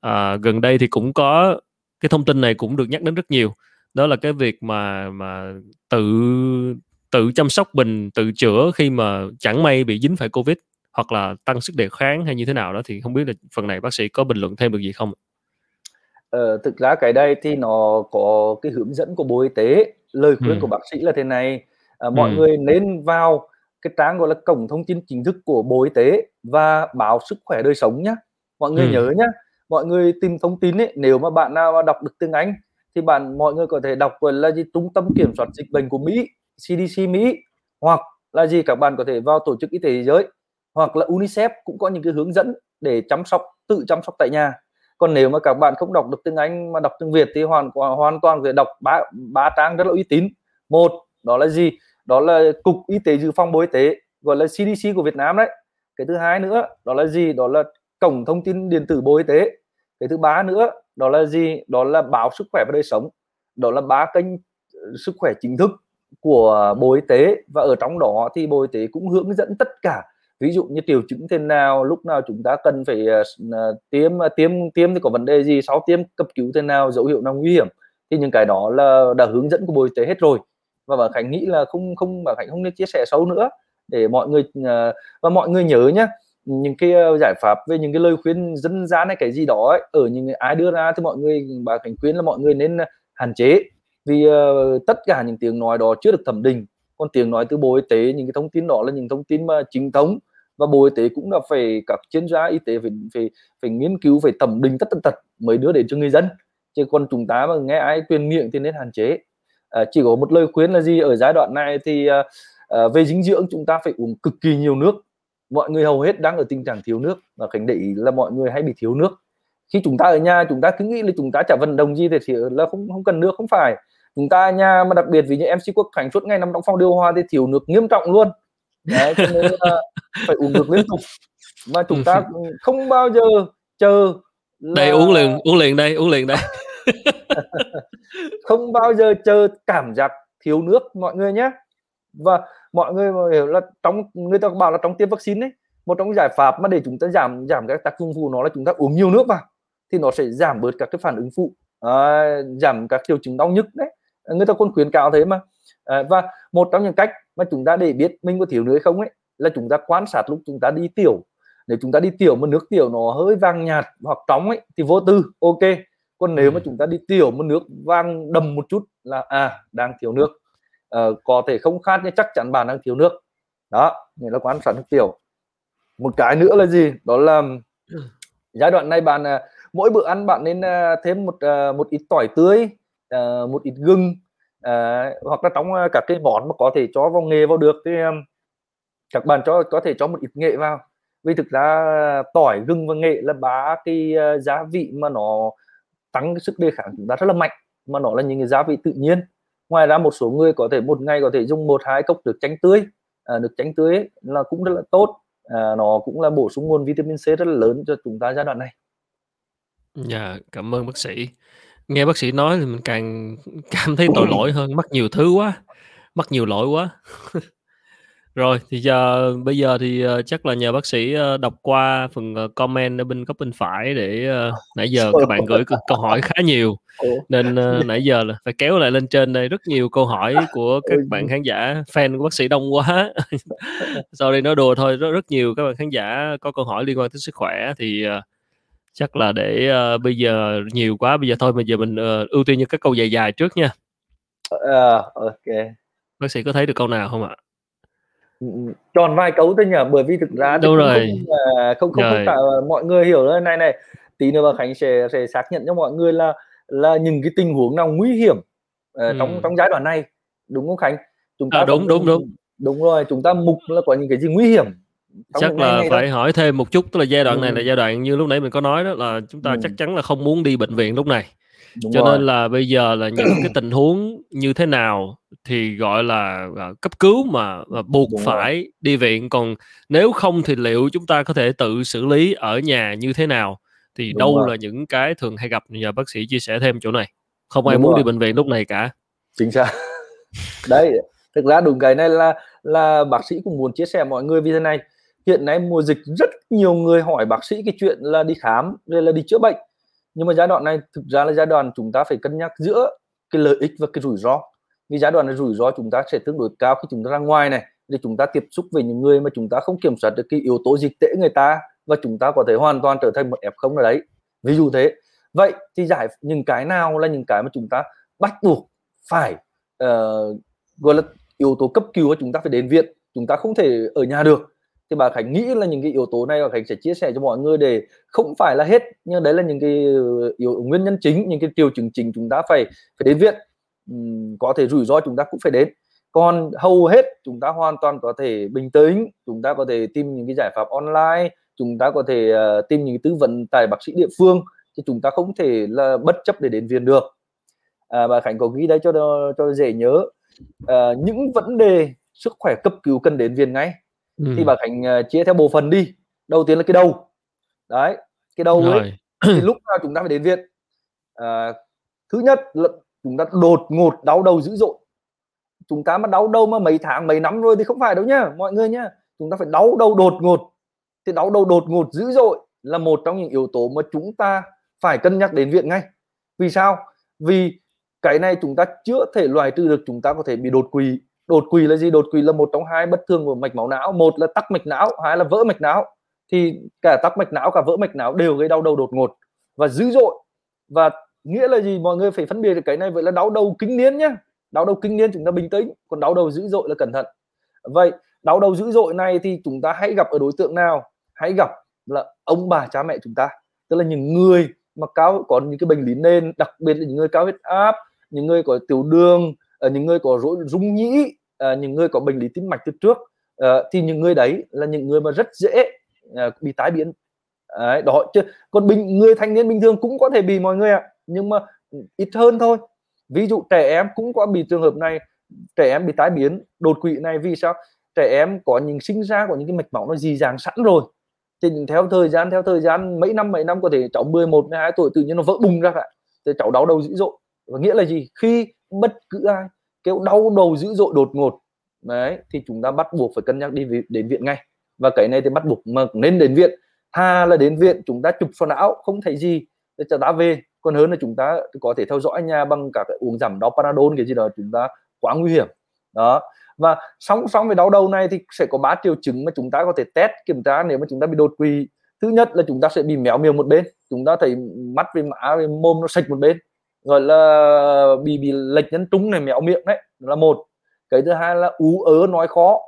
à, gần đây thì cũng có cái thông tin này cũng được nhắc đến rất nhiều. Đó là cái việc mà mà tự tự chăm sóc mình tự chữa khi mà chẳng may bị dính phải covid hoặc là tăng sức đề kháng hay như thế nào đó thì không biết là phần này bác sĩ có bình luận thêm được gì không Ờ, thực ra cái đây thì nó có cái hướng dẫn của Bộ Y tế, lời khuyên của Ừm. bác sĩ là thế này, à, mọi Ừm. người nên vào cái trang, gọi là, cổng thông tin chính thức của Bộ Y tế và báo Sức khỏe đời sống nhá. Mọi người Ừm. nhớ nhá, mọi người tìm thông tin ấy, nếu mà bạn nào mà đọc được tiếng Anh thì bạn mọi người có thể đọc, gọi là gì, Trung tâm Kiểm soát Dịch bệnh của Mỹ, CDC Mỹ, hoặc là gì, các bạn có thể vào Tổ chức Y tế Thế giới, hoặc là UNICEF cũng có những cái hướng dẫn để chăm sóc tự chăm sóc tại nhà. Còn nếu mà các bạn không đọc được tiếng Anh mà đọc tiếng Việt thì hoàn hoàn toàn có thể đọc ba ba trang rất là uy tín. Một, đó là gì? Đó là Cục Y tế Dự phòng Bộ Y tế, gọi là CDC của Việt Nam đấy. Cái thứ hai nữa, đó là gì? Đó là cổng thông tin điện tử Bộ Y tế. Cái thứ ba nữa, đó là gì? Đó là báo Sức khỏe và đời sống. Đó là ba kênh ờ, sức khỏe chính thức của Bộ Y tế và ở trong đó thì Bộ Y tế cũng hướng dẫn tất cả ví dụ như triệu chứng thế nào lúc nào chúng ta cần phải uh, tiêm ờ, tiêm tiêm thì có vấn đề gì sau tiêm cấp cứu thế nào dấu hiệu nào nguy hiểm thì những cái đó là đã hướng dẫn của bộ y tế hết rồi. Và bà khánh nghĩ là không không bà khánh không nên chia sẻ sâu nữa để mọi người uh, và mọi người nhớ nhé những cái giải pháp về những cái lời khuyên dân gian hay cái gì đó ấy, ở những ai đưa ra thì mọi người bà khánh khuyên là mọi người nên hạn chế. Vì uh, tất cả những tiếng nói đó chưa được thẩm định còn tiếng nói từ bộ y tế những cái thông tin đó là những thông tin mà chính thống và bộ y tế cũng là phải các chuyên gia y tế phải phải phải nghiên cứu phải thẩm định tất tần tật mới đưa đến cho người dân. Chứ còn chúng ta mà nghe ai tuyên miệng thì nên hạn chế. À, chỉ có một lời khuyên là gì? Ở giai đoạn này thì à, à, về dinh dưỡng chúng ta phải uống cực kỳ nhiều nước. Mọi người hầu hết đang ở tình trạng thiếu nước. Và cảnh để ý là mọi người hay bị thiếu nước. Khi chúng ta ở nhà chúng ta cứ nghĩ là chúng ta chả vận động gì thì, thì là không không cần nước không phải. Chúng ta ở nhà mà đặc biệt vì như MC Quốc Khánh suốt ngày nằm trong phòng điều hòa thì thiếu nước nghiêm trọng luôn đấy cho nên là phải uống nước liên tục. Mà chúng ta <laughs> không bao giờ chờ là... đây uống liền uống liền đây uống liền đây. <laughs> Không bao giờ chờ cảm giác thiếu nước mọi người nhé. Và mọi người hiểu là trong người ta bảo là trong tiêm vaccine ấy một trong giải pháp mà để chúng ta giảm giảm các tác dụng phụ nó là chúng ta uống nhiều nước vào thì nó sẽ giảm bớt các cái phản ứng phụ à, giảm các triệu chứng đau nhức đấy. Người ta còn khuyến cáo thế mà. À, và một trong những cách mà chúng ta để biết mình có thiếu nước không ấy là chúng ta quan sát lúc chúng ta đi tiểu. Nếu chúng ta đi tiểu mà nước tiểu nó hơi vàng nhạt hoặc trống ấy thì vô tư ok. Còn nếu mà chúng ta đi tiểu mà nước vàng đầm một chút là à đang thiếu nước. À, có thể không khát nhưng chắc chắn bạn đang thiếu nước. Đó nghĩa là quan sát nước tiểu. Một cái nữa là gì? Đó là giai đoạn này bạn mỗi bữa ăn bạn nên thêm một một ít tỏi tươi một ít gừng Ờ, hoặc là trong ờ, các cái món mà có thể cho vào nghề vào được thì các bạn cho có thể cho một ít nghệ vào vì thực ra tỏi gừng và nghệ là ba cái ờ, gia vị mà nó tăng cái sức đề kháng chúng ta rất là mạnh mà nó là những cái gia vị tự nhiên ngoài ra một số người có thể một ngày có thể dùng một hai cốc được chanh tươi à, được chanh tươi ấy, là cũng rất là tốt à, nó cũng là bổ sung nguồn vitamin C rất là lớn cho chúng ta giai đoạn này. Dạ, cảm ơn bác sĩ. Nghe bác sĩ nói thì mình càng <laughs> cảm thấy tội lỗi hơn, mắc nhiều thứ quá, mắc nhiều lỗi quá. <laughs> Rồi, thì giờ bây giờ thì, ờ, chắc là nhờ bác sĩ, ơ, đọc qua phần, ờ, comment ở bên góc bên phải để, nãy giờ các bạn gửi câu hỏi khá nhiều, nên, nãy giờ là phải kéo lại lên trên đây rất nhiều câu hỏi của <laughs> các bạn khán giả fan của bác sĩ đông quá. Sorry nói đùa thôi, rất rất nhiều các bạn khán giả có câu hỏi liên quan tới sức khỏe thì, chắc là để, ơ, bây giờ nhiều quá, bây giờ thôi bây giờ mình, ờ, ưu tiên những cái câu dài dài trước nha. Ờ, ô Bác sĩ có thấy được câu nào không ạ? Ừm, tròn vài câu thôi nhỉ? Bởi vì thực ra cũng rồi. không, không không không Rồi. cả mọi người hiểu là này này, tí nữa bà Khánh sẽ sẽ xác nhận cho mọi người là là những cái tình huống nào nguy hiểm uh, ừ. trong trong giai đoạn này đúng không Khánh chúng ta à, đúng đúng đúng đúng rồi chúng ta mục là có những cái gì nguy hiểm chắc là phải đó. hỏi thêm một chút tức là giai đoạn ừ. này là giai đoạn như lúc nãy mình có nói đó là chúng ta ừ. chắc chắn là không muốn đi bệnh viện lúc này Đúng cho rồi. nên là bây giờ là những cái <clears throat> tình huống như thế nào thì gọi là uh, cấp cứu mà, mà buộc Đúng phải rồi. đi viện còn nếu không thì liệu chúng ta có thể tự xử lý ở nhà như thế nào thì Đúng đâu rồi. là những cái thường hay gặp nhờ bác sĩ chia sẻ thêm chỗ này không ai Đúng muốn rồi. đi bệnh viện lúc này cả chính xác <laughs> đấy thực ra đúng cái này là là bác sĩ cũng muốn chia sẻ mọi người vì thế này hiện nay mùa dịch rất nhiều người hỏi bác sĩ cái chuyện là đi khám rồi là đi chữa bệnh. Nhưng mà giai đoạn này thực ra là giai đoạn chúng ta phải cân nhắc giữa cái lợi ích và cái rủi ro. Vì giai đoạn này rủi ro chúng ta sẽ tương đối cao khi chúng ta ra ngoài này để chúng ta tiếp xúc với những người mà chúng ta không kiểm soát được cái yếu tố dịch tễ người ta và chúng ta có thể hoàn toàn trở thành một f không ở đấy. Ví dụ thế. Vậy thì giải những cái nào là những cái mà chúng ta bắt buộc phải uh, gọi là yếu tố cấp cứu chúng ta phải đến viện chúng ta không thể ở nhà được? Thì bà Khánh nghĩ là những cái yếu tố này bà Khánh sẽ chia sẻ cho mọi người để không phải là hết nhưng đấy là những cái ờ, yếu nguyên nhân chính những cái triệu chứng chính chúng ta phải phải đến viện. Uhm, có thể rủi ro chúng ta cũng phải đến. Còn hầu hết chúng ta hoàn toàn có thể bình tĩnh chúng ta có thể tìm những cái giải pháp online chúng ta có thể uh, tìm những tư vấn tại bác sĩ địa phương thì chúng ta không thể là bất chấp để đến viện được. À, bà Khánh có ghi đấy cho cho dễ nhớ. À, những vấn đề sức khỏe cấp cứu cần đến viện ngay ừ. thì bà Khánh uh, chia theo bộ phận đi đầu tiên là cái đầu. Đấy cái đầu ấy thì lúc nào chúng ta phải đến viện à, thứ nhất là chúng ta đột ngột đau đầu dữ dội. Chúng ta mà đau đầu mà mấy tháng mấy năm rồi thì không phải đâu nhá mọi người nhá. Chúng ta phải đau đầu đột ngột. Thì đau đầu đột ngột dữ dội là một trong những yếu tố mà chúng ta phải cân nhắc đến viện ngay. Vì sao? Vì cái này chúng ta chưa thể loại trừ được chúng ta có thể bị đột quỵ đột quỵ là gì? Đột quỵ là một trong hai bất thường của mạch máu não. Một là tắc mạch não, hai là vỡ mạch não. Thì cả tắc mạch não, cả vỡ mạch não đều gây đau đầu đột ngột và dữ dội. Và nghĩa là gì? Mọi người phải phân biệt được cái này, vậy là đau đầu kinh niên nhá. Đau đầu kinh niên chúng ta bình tĩnh, còn đau đầu dữ dội là cẩn thận. Vậy, đau đầu dữ dội này thì chúng ta hãy gặp ở đối tượng nào? Hãy gặp là ông bà cha mẹ chúng ta. Tức là những người mà cao, có những cái bệnh lý nền, đặc biệt là những người cao huyết áp, những người có tiểu đường Ờ, những người có rối rung nhĩ ờ, những người có bệnh lý tim mạch từ trước ờ, thì những người đấy là những người mà rất dễ bị tái biến. Đấy, đó chứ còn bình người thanh niên bình thường cũng có thể bị mọi người ạ à, nhưng mà ít hơn thôi. Ví dụ trẻ em cũng có bị trường hợp này trẻ em bị tái biến đột quỵ này vì sao? Trẻ em có những sinh ra có những cái mạch máu nó dì dàng sẵn rồi. Thì theo thời gian theo thời gian mấy năm mấy năm có thể cháu 11 12 tuổi tự nhiên nó vỡ bùng ra cả. Thì cháu đau đầu dữ dội. Và nghĩa là gì? Khi bất cứ ai. Kêu đau đầu dữ dội đột ngột. Đấy, thì chúng ta bắt buộc phải cân nhắc đi đến viện ngay. Và cái này thì bắt buộc mà nên đến viện. Tha là đến viện, chúng ta chụp sọ não, không thấy gì, để cho ta về. Còn hơn là chúng ta có thể theo dõi nhà bằng cả cái uống giảm đau panadol cái gì đó, chúng ta quá nguy hiểm. Đó. Và song song với đau đầu này thì sẽ có ba triệu chứng mà chúng ta có thể test, kiểm tra nếu mà chúng ta bị đột quỵ. Thứ nhất là chúng ta sẽ bị méo miệng một bên. Chúng ta thấy mắt với mã với mồm nó sạch một bên gọi là bị bị lệch nhân trung này méo miệng đấy là một. Cái thứ hai là ú ớ nói khó.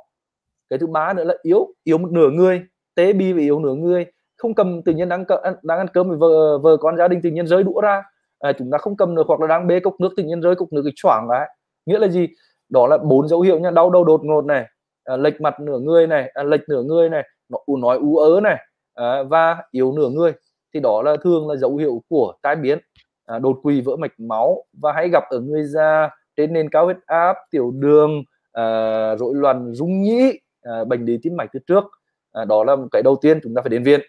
Cái thứ ba nữa là yếu yếu một nửa người. Tế bi và yếu nửa người. Không cầm tự nhiên đang đang ăn cơm với vợ vợ con gia đình tự nhiên rơi đũa ra. À, chúng ta không cầm được hoặc là đang bê cốc nước tự nhiên rơi cốc nước cái choảng đấy nghĩa là gì? Đó là bốn dấu hiệu nha. Đau đầu đột ngột này à, lệch mặt nửa người này à, lệch nửa người này nó nói ú ớ này à, và yếu nửa người. Thì đó là thường là dấu hiệu của tai biến à, đột quỵ vỡ mạch máu và hay gặp ở người già trên nền cao huyết áp tiểu đường à, rối loạn rung nhĩ à, bệnh lý tim mạch từ trước. À, đó là cái đầu tiên chúng ta phải đến viện.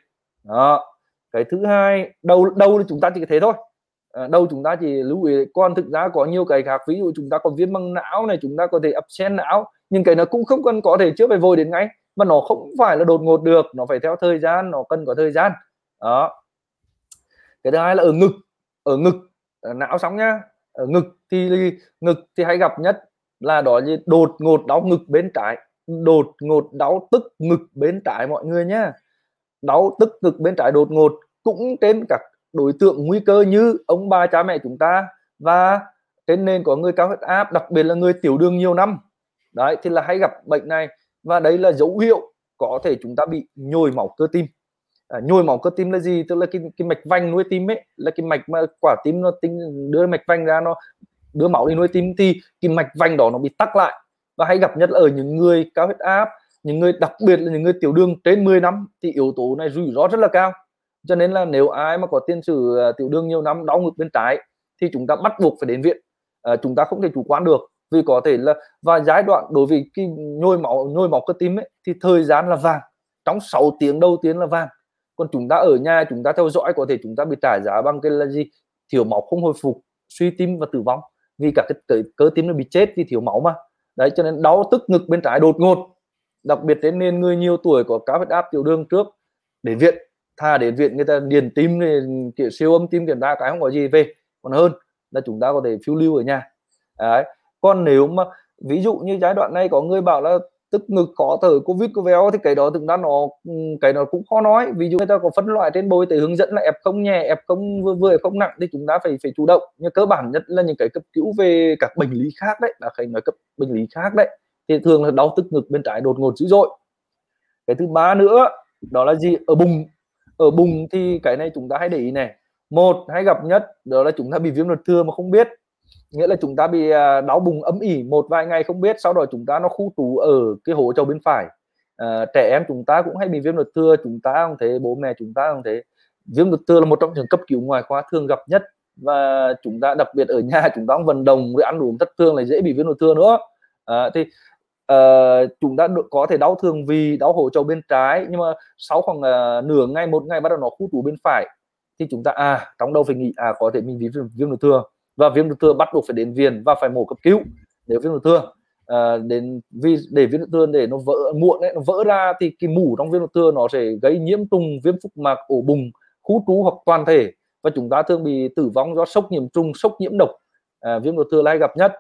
Đó. Cái thứ hai đâu đâu thì chúng ta chỉ thế thôi. À, đâu chúng ta chỉ lưu ý còn thực ra có nhiều cái khác. Ví dụ chúng ta có viêm măng não này chúng ta có thể ập sen não nhưng cái nó cũng không cần có thể chữa phải vội đến ngay mà nó không phải là đột ngột được nó phải theo thời gian nó cần có thời gian. Đó. Cái thứ hai là ở ngực ở ngực ở não sóng nhá. Ở ngực thì ngực thì hay gặp nhất là đó là đột ngột đau ngực bên trái. Đột ngột đau tức ngực bên trái mọi người nhá. Đau tức ngực bên trái đột ngột cũng trên các đối tượng nguy cơ như ông bà cha mẹ chúng ta và trên nền có người cao huyết áp, đặc biệt là người tiểu đường nhiều năm. Đấy, thì là hay gặp bệnh này và đấy là dấu hiệu có thể chúng ta bị nhồi máu cơ tim à, nhồi máu cơ tim là gì? Tức là cái cái mạch vành nuôi tim ấy là cái mạch mà quả tim nó tính đưa mạch vành ra nó đưa máu đi nuôi tim thì cái mạch vành đó nó bị tắc lại. Và hay gặp nhất là ở những người cao huyết áp những người đặc biệt là những người tiểu đường trên 10 năm thì yếu tố này rủi ro rất là cao. Cho nên là nếu ai mà có tiền sử ờ, tiểu đường nhiều năm đau ngực bên trái thì chúng ta bắt buộc phải đến viện. À, chúng ta không thể chủ quan được vì có thể là và giai đoạn đối với cái nhồi máu nhồi máu cơ tim ấy thì thời gian là vàng trong 6 tiếng đầu tiên là vàng còn chúng ta ở nhà chúng ta theo dõi có thể chúng ta bị trả giá bằng cái là gì? Thiếu máu không hồi phục suy tim và tử vong. Vì cả cái, cái cơ tim nó bị chết vì thiếu máu mà. Đấy cho nên đau tức ngực bên trái đột ngột. Đặc biệt đến nên người nhiều tuổi có cao huyết áp tiểu đường trước đến viện thà đến viện người ta điền tim kiểu siêu âm tim kiểm tra cái không có gì về. Còn hơn là chúng ta có thể phiêu lưu ở nhà. Đấy còn nếu mà ví dụ như giai đoạn này có người bảo là tức ngực, khó thở, covid của véo, thì cái đó thực ra nó ừ, cái đó cũng khó nói. Ví dụ người ta có phân loại trên bôi y hướng dẫn là f không nhẹ, f không vừa vừa không nặng thì chúng ta phải phải chủ động. Nhưng cơ bản nhất là những cái cấp cứu về các bệnh lý khác đấy, là phải nói cấp bệnh lý khác đấy, thì thường là đau tức ngực bên trái đột ngột dữ dội. Cái thứ ba nữa, đó là gì? Ở bùng ở bùng thì cái này chúng ta hãy để ý này một, hay gặp nhất, đó là chúng ta bị viêm ruột thừa mà không biết nghĩa là chúng ta bị à, đau bụng âm ỉ một vài ngày không biết sau đó chúng ta nó khu trú ở cái hố trầu bên phải. À, trẻ em chúng ta cũng hay bị viêm ruột thừa chúng ta không thế bố mẹ chúng ta không thế. Viêm ruột thừa là một trong những cấp cứu ngoài khoa thường gặp nhất và chúng ta đặc biệt ở nhà <laughs> chúng ta không vận động với ăn uống thất thường là dễ bị viêm ruột thừa nữa. À, thì uh, chúng ta có thể đau thường vì đau hổ trầu bên trái nhưng mà sau khoảng uh, nửa ngày một ngày bắt đầu nó khu trú bên phải thì chúng ta à trong đầu phải nghĩ à có thể mình bị viêm, viêm ruột thừa và viêm ruột thừa bắt buộc phải đến viện và phải mổ cấp cứu nếu viêm ruột thừa. À, đến vì để viêm ruột thừa để nó vỡ muộn ấy, nó vỡ ra thì cái mủ trong viêm ruột thừa nó sẽ gây nhiễm trùng viêm phúc mạc ổ bùng khu trú hoặc toàn thể. Và chúng ta thường bị tử vong do sốc nhiễm trùng sốc nhiễm độc. À, viêm ruột thừa là hay gặp nhất.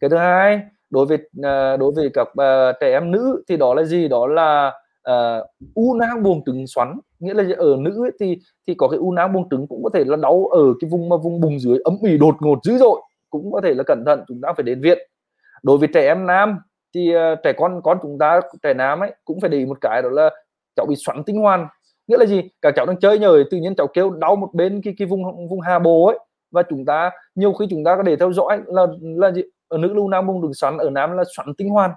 Cái thứ hai đối với à, đối với các à, trẻ em nữ thì đó là gì? Đó là uh, u nang buồng trứng xoắn nghĩa là ở nữ ấy thì thì có cái u nang buồng trứng cũng có thể là đau ở cái vùng mà vùng bùng dưới ấm ỉ đột ngột dữ dội cũng có thể là cẩn thận chúng ta phải đến viện. Đối với trẻ em nam thì uh, trẻ con con chúng ta trẻ nam ấy cũng phải để ý một cái đó là cháu bị xoắn tinh hoàn. Nghĩa là gì? Cả cháu đang chơi nhờ tự nhiên cháu kêu đau một bên cái cái vùng vùng hà bồ ấy và chúng ta nhiều khi chúng ta có để theo dõi là là gì? Ở nữ lưu nam bùng đường xoắn ở nam là xoắn tinh hoàn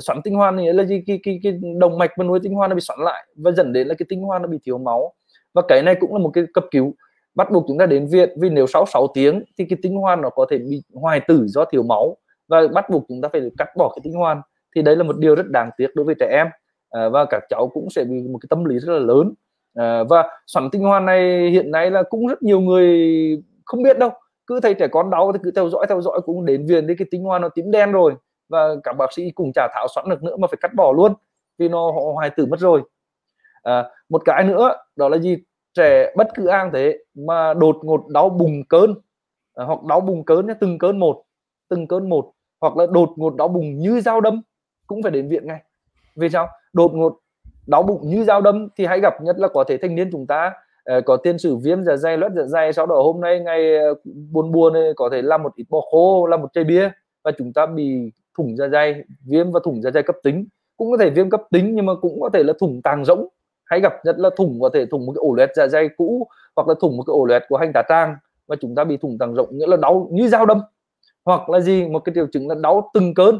xoắn tinh hoàn thì là gì? Cái, cái, cái động mạch và nuôi tinh hoàn nó bị xoắn lại và dẫn đến là cái tinh hoàn nó bị thiếu máu. Và cái này cũng là một cái cấp cứu. Bắt buộc chúng ta đến viện vì nếu sau 6 tiếng thì cái tinh hoàn nó có thể bị hoại tử do thiếu máu. Và bắt buộc chúng ta phải cắt bỏ cái tinh hoàn thì đấy là một điều rất đáng tiếc đối với trẻ em. À, và các cháu cũng sẽ bị một cái tâm lý rất là lớn. À, và xoắn tinh hoàn này hiện nay là cũng rất nhiều người không biết đâu. Cứ thấy trẻ con đau thì cứ theo dõi theo dõi cũng đến viện thì cái tinh hoàn nó tím đen rồi và các bác sĩ cùng chả tháo xoắn được nữa mà phải cắt bỏ luôn vì nó họ hoại tử mất rồi. À, một cái nữa đó là gì? Trẻ bất cứ an thế mà đột ngột đau bùng cơn à, hoặc đau bùng cơn nhé từng cơn một từng cơn một hoặc là đột ngột đau bùng như dao đâm cũng phải đến viện ngay. Vì sao? Đột ngột đau bụng như dao đâm thì hãy gặp nhất là có thể thanh niên chúng ta uh, có tiền sử viêm dạ dày loét dạ dày sau đó hôm nay ngày uh, buồn buồn có thể làm một ít bò khô làm một chai bia và chúng ta bị thủng dạ dày viêm và thủng dạ dày cấp tính. Cũng có thể viêm cấp tính nhưng mà cũng có thể là thủng tàng rỗng. Hay gặp nhất là thủng có thể thủng một cái ổ lết dạ dày cũ hoặc là thủng một cái ổ lết của hành tá trang và chúng ta bị thủng tàng rỗng nghĩa là đau như dao đâm. Hoặc là gì một cái triệu chứng là đau từng cơn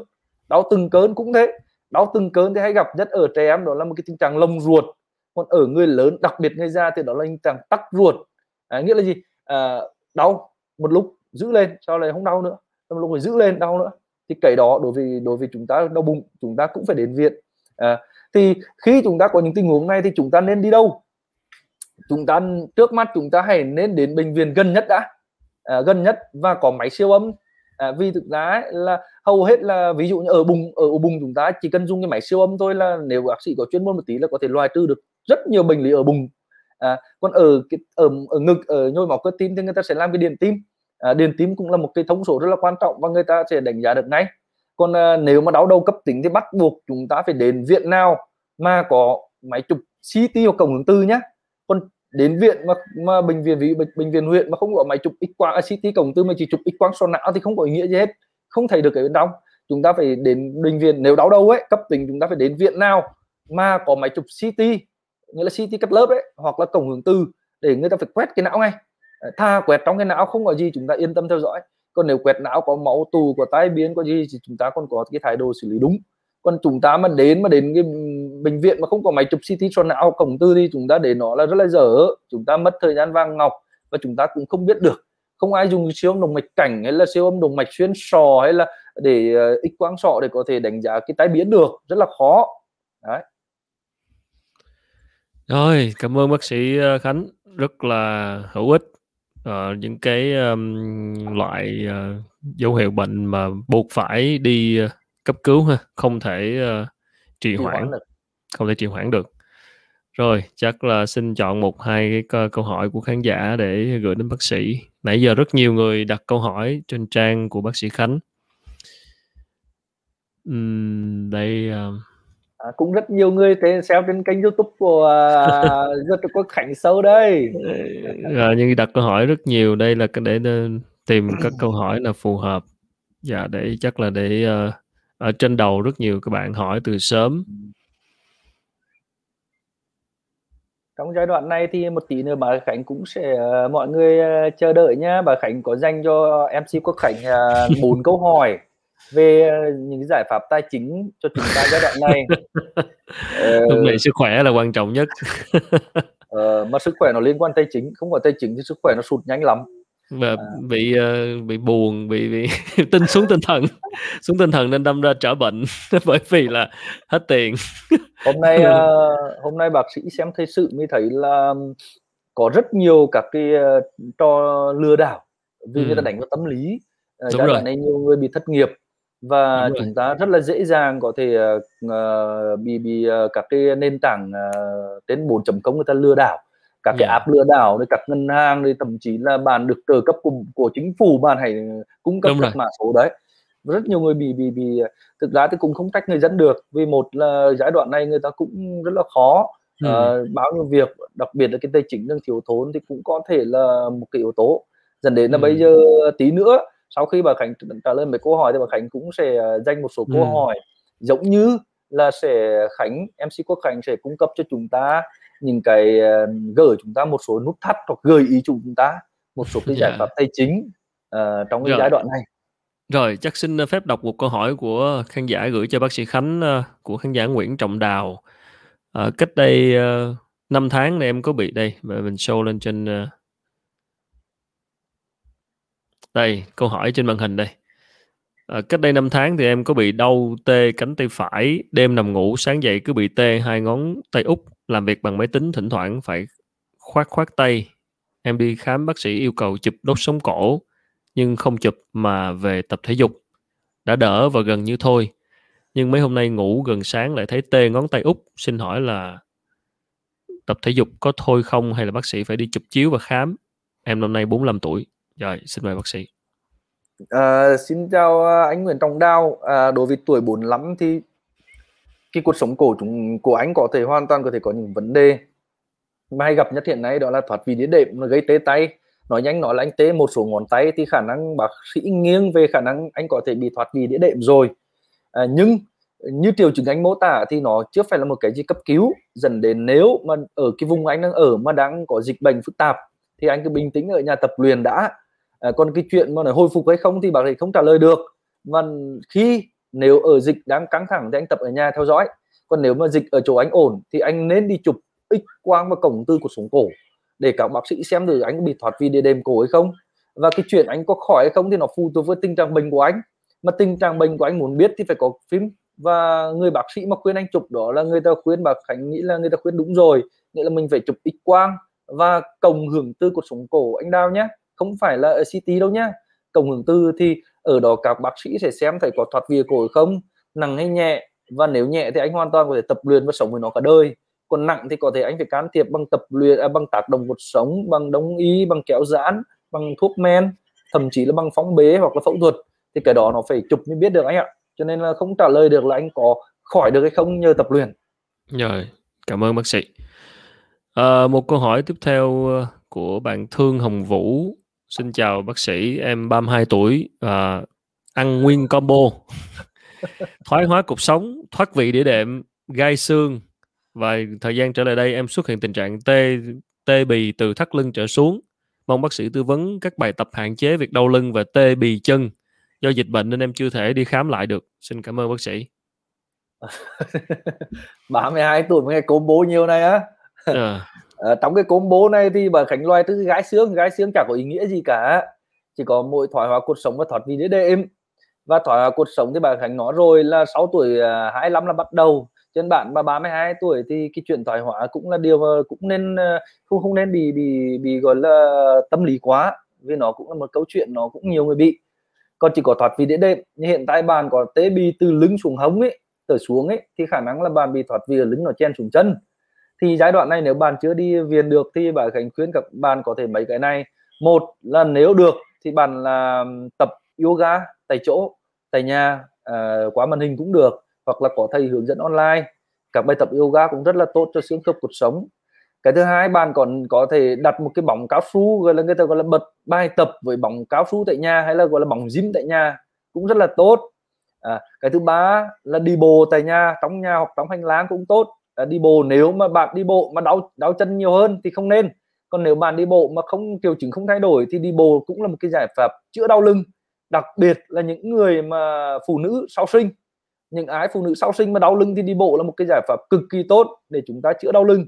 đau từng cơn cũng thế. Đau từng cơn thì hay gặp nhất ở trẻ em đó là một cái tình trạng lông ruột. Còn ở người lớn đặc biệt người già thì đó là tình trạng tắc ruột. À, nghĩa là gì? À, đau một lúc giữ lên sau này không đau nữa. Một lúc phải giữ lên đau nữa thì cái đó đối với đối với chúng ta đau bụng chúng ta cũng phải đến viện. À, thì khi chúng ta có những tình huống này thì chúng ta nên đi đâu? Chúng ta trước mắt chúng ta hãy nên đến bệnh viện gần nhất đã. À, gần nhất và có máy siêu âm. À, vì thực ra ấy, là hầu hết là ví dụ như ở bụng ở bụng chúng ta chỉ cần dùng cái máy siêu âm thôi là nếu bác sĩ có chuyên môn một tí là có thể loại trừ được rất nhiều bệnh lý ở bụng. À, còn ở cái ở ở ngực ở nhồi máu cơ tim thì người ta sẽ làm cái điện tim à, điện tim cũng là một cái thông số rất là quan trọng và người ta sẽ đánh giá được ngay. Còn à, nếu mà đau đầu cấp tính thì bắt buộc chúng ta phải đến viện nào mà có máy chụp CT hoặc cổng hướng tư nhé còn đến viện mà, mà bệnh viện ví bệnh, viện huyện mà không có máy chụp x quang à, CT cổng tư mà chỉ chụp x quang sọ não thì không có ý nghĩa gì hết không thấy được cái bên trong chúng ta phải đến bệnh viện nếu đau đầu ấy cấp tính chúng ta phải đến viện nào mà có máy chụp CT nghĩa là CT cắt lớp ấy hoặc là cổng hưởng tư để người ta phải quét cái não ngay tha quẹt trong cái não không có gì chúng ta yên tâm theo dõi. Còn nếu quẹt não có máu tù có tai biến có gì thì chúng ta còn có cái thái độ xử lý đúng. Còn chúng ta mà đến mà đến cái bệnh viện mà không có máy chụp CT cho não cổng tư thì chúng ta để nó là rất là dở. Chúng ta mất thời gian vàng ngọc và chúng ta cũng không biết được. Không ai dùng siêu âm động mạch cảnh hay là siêu âm động mạch xuyên sò hay là để uh, x quang sọ để có thể đánh giá cái tai biến được. Rất là khó. Đấy. Rồi cảm ơn bác sĩ ờ, Khánh. Rất là hữu ích uh, những cái um, loại uh, dấu hiệu bệnh mà buộc phải đi uh, cấp cứu ha không thể uh, trì hoãn không thể trì hoãn được. Rồi chắc là xin chọn một hai cái câu hỏi của khán giả để gửi đến bác sĩ. Nãy giờ rất nhiều người đặt câu hỏi trên trang của bác sĩ khánh. Uhm, đây uh, À, cũng rất nhiều người tên xem trên kênh youtube của <laughs> uh, rất có khánh sâu đây. À, nhưng đặt câu hỏi rất nhiều đây là để tìm các câu hỏi là phù hợp. Dạ để chắc là để uh, ở trên đầu rất nhiều các bạn hỏi từ sớm. Trong giai đoạn này thì một tí nữa bà Khánh cũng sẽ uh, mọi người uh, chờ đợi nhá. Bà Khánh có dành cho MC Quốc Khánh bốn uh, <laughs> câu hỏi về ờ, những giải pháp tài chính cho chúng ta giai đoạn này. <laughs> Lúc này sức khỏe là quan trọng nhất. <laughs> Ờ, mà sức khỏe nó liên quan tài chính không có tài chính thì sức khỏe nó sụt nhanh lắm. Và à. bị uh, bị buồn bị bị <laughs> tinh xuống tinh thần xuống tinh thần nên đâm ra trở bệnh bởi vì là hết tiền. Hôm nay uh, hôm nay bác sĩ xem thời sự mới thấy là có rất nhiều các cái uh, trò lừa đảo vì ừ. người ta đánh vào tâm lý. Uh, giai đoạn này nhiều người bị thất nghiệp và chúng ta rất là dễ dàng có thể uh, bị bị uh, các cái nền tảng uh, đến 4.0 người ta lừa đảo. Các cái app lừa đảo các ngân hàng rồi thậm chí là bạn được trợ cấp của, của chính phủ bạn hãy cung cấp các mã số đấy. Rất nhiều người bị bị bị thực ra thì cũng không trách người dân được vì một là giai đoạn này người ta cũng rất là khó ừ. uh, bao nhiêu việc đặc biệt là cái tài chính đang thiếu thốn thì cũng có thể là một cái yếu tố. Dẫn đến là ừ. bây giờ tí nữa sau khi bà Khánh trả lời mấy câu hỏi thì bà Khánh cũng sẽ ờ, dành một số câu ừ. hỏi giống như là sẽ Khánh MC Quốc Khánh sẽ cung cấp cho chúng ta những cái uh, gửi chúng ta một số nút thắt hoặc gợi ý chúng ta một số cái <laughs> giải yeah. Dạ. pháp tài chính uh, trong cái giai đoạn này rồi chắc xin phép đọc một câu hỏi của khán giả gửi cho bác sĩ Khánh uh, của khán giả Nguyễn Trọng Đào uh, cách đây uh, 5 tháng này em có bị đây và mình show lên trên uh, đây, câu hỏi trên màn hình đây. À, cách đây 5 tháng thì em có bị đau tê cánh tay phải, đêm nằm ngủ, sáng dậy cứ bị tê hai ngón tay út, làm việc bằng máy tính thỉnh thoảng phải khoát khoát tay. Em đi khám bác sĩ yêu cầu chụp đốt sống cổ, nhưng không chụp mà về tập thể dục. Đã đỡ và gần như thôi. Nhưng mấy hôm nay ngủ gần sáng lại thấy tê ngón tay út, xin hỏi là tập thể dục có thôi không hay là bác sĩ phải đi chụp chiếu và khám? Em năm nay 45 tuổi. Rồi, xin mời bác sĩ. À, xin chào à, anh Nguyễn Trọng Đào. À, đối với tuổi 45 thì cái cuộc sống cổ chúng của anh có thể hoàn toàn có thể có những vấn đề mà hay gặp nhất hiện nay đó là thoát vị đĩa đệm nó gây tê tay nói nhanh nói là anh tê một số ngón tay thì khả năng bác sĩ nghiêng về khả năng anh có thể bị thoát vị đĩa đệm rồi à, nhưng như triệu chứng anh mô tả thì nó chưa phải là một cái gì cấp cứu dần đến nếu mà ở cái vùng anh đang ở mà đang có dịch bệnh phức tạp thì anh cứ bình tĩnh ở nhà tập luyện đã à, còn cái chuyện mà nói hồi phục hay không thì bác sĩ không trả lời được. Mà khi nếu ở dịch đang căng thẳng thì anh tập ở nhà theo dõi. Còn nếu mà dịch ở chỗ anh ổn thì anh nên đi chụp x quang và cổng tư của sống cổ để các bác sĩ xem được anh có bị thoát vị địa đệm cổ hay không. Và cái chuyện anh có khỏi hay không thì nó phụ thuộc với tình trạng bệnh của anh. Mà tình trạng bệnh của anh muốn biết thì phải có phim. Và người bác sĩ mà khuyên anh chụp đó là người ta khuyên bác khánh nghĩ là người ta khuyên đúng rồi nghĩa là mình phải chụp x quang và cổng hưởng tư cột sống cổ anh đào nhé không phải là ở CT đâu nhá. Cổng hưởng tư thì ở đó các bác sĩ sẽ xem thấy có thoát vị cổ không nặng hay nhẹ. Và nếu nhẹ thì anh hoàn toàn có thể tập luyện và sống với nó cả đời. Còn nặng thì có thể anh phải can thiệp bằng tập luyện à, bằng tác động cuộc sống bằng đông y bằng kéo giãn bằng thuốc men thậm chí là bằng phóng bế hoặc là phẫu thuật. Thì cái đó nó phải chụp mới biết được anh ạ. Cho nên là không trả lời được là anh có khỏi được hay không nhờ tập luyện. Rồi cảm ơn bác sĩ. À, một câu hỏi tiếp theo ờ, của bạn Thương Hồng Vũ xin chào bác sĩ em 32 tuổi à, ăn nguyên combo <laughs> thoái hóa cột sống thoát vị đĩa đệm gai xương và thời gian trở lại đây em xuất hiện tình trạng tê tê bì từ thắt lưng trở xuống. Mong bác sĩ tư vấn các bài tập hạn chế việc đau lưng và tê bì chân. Do dịch bệnh nên em chưa thể đi khám lại được. Xin cảm ơn bác sĩ. <laughs> 32 tuổi mới nghe combo nhiều này á. À. <laughs> à, trong cái combo này thì bà Khánh loay từ gái sướng gái sướng chẳng có ý nghĩa gì cả. Chỉ có mỗi thoái hóa cuộc sống và thoát vì đế đêm Và thoái hóa cuộc sống thì bà Khánh nói rồi là 6 tuổi à, 25 là bắt đầu. Trên bạn mà 32 tuổi thì cái chuyện thoái hóa cũng là điều mà cũng nên à, không không nên bị bị bị gọi là tâm lý quá. Vì nó cũng là một câu chuyện nó cũng nhiều người bị. Còn chỉ có thoát vị đĩa đệm. Như hiện tại bạn có tế bị từ lưng xuống hống ấy tới xuống ấy thì khả năng là bạn bị thoát vị ở lưng nó chen xuống chân thì giai đoạn này nếu bạn chưa đi viện được thì bà khánh khuyến các bạn có thể mấy cái này. Một là nếu được thì bạn là tập yoga tại chỗ tại nhà uh, qua màn hình cũng được hoặc là có thầy hướng dẫn online. Các bài tập yoga cũng rất là tốt cho xương khớp cuộc sống. Cái thứ hai bạn còn có thể đặt một cái bóng cao su gọi là người ta gọi là bật bài tập với bóng cao su tại nhà hay là gọi là bóng gym tại nhà cũng rất là tốt. À, cái thứ ba là đi bộ tại nhà trong nhà hoặc trong hành lang cũng tốt đi bộ nếu mà bạn đi bộ mà đau đau chân nhiều hơn thì không nên. Còn nếu bạn đi bộ mà không triệu chứng không thay đổi thì đi bộ cũng là một cái giải pháp chữa đau lưng. Đặc biệt là những người mà phụ nữ sau sinh. Những ái phụ nữ sau sinh mà đau lưng thì đi bộ là một cái giải pháp cực kỳ tốt để chúng ta chữa đau lưng.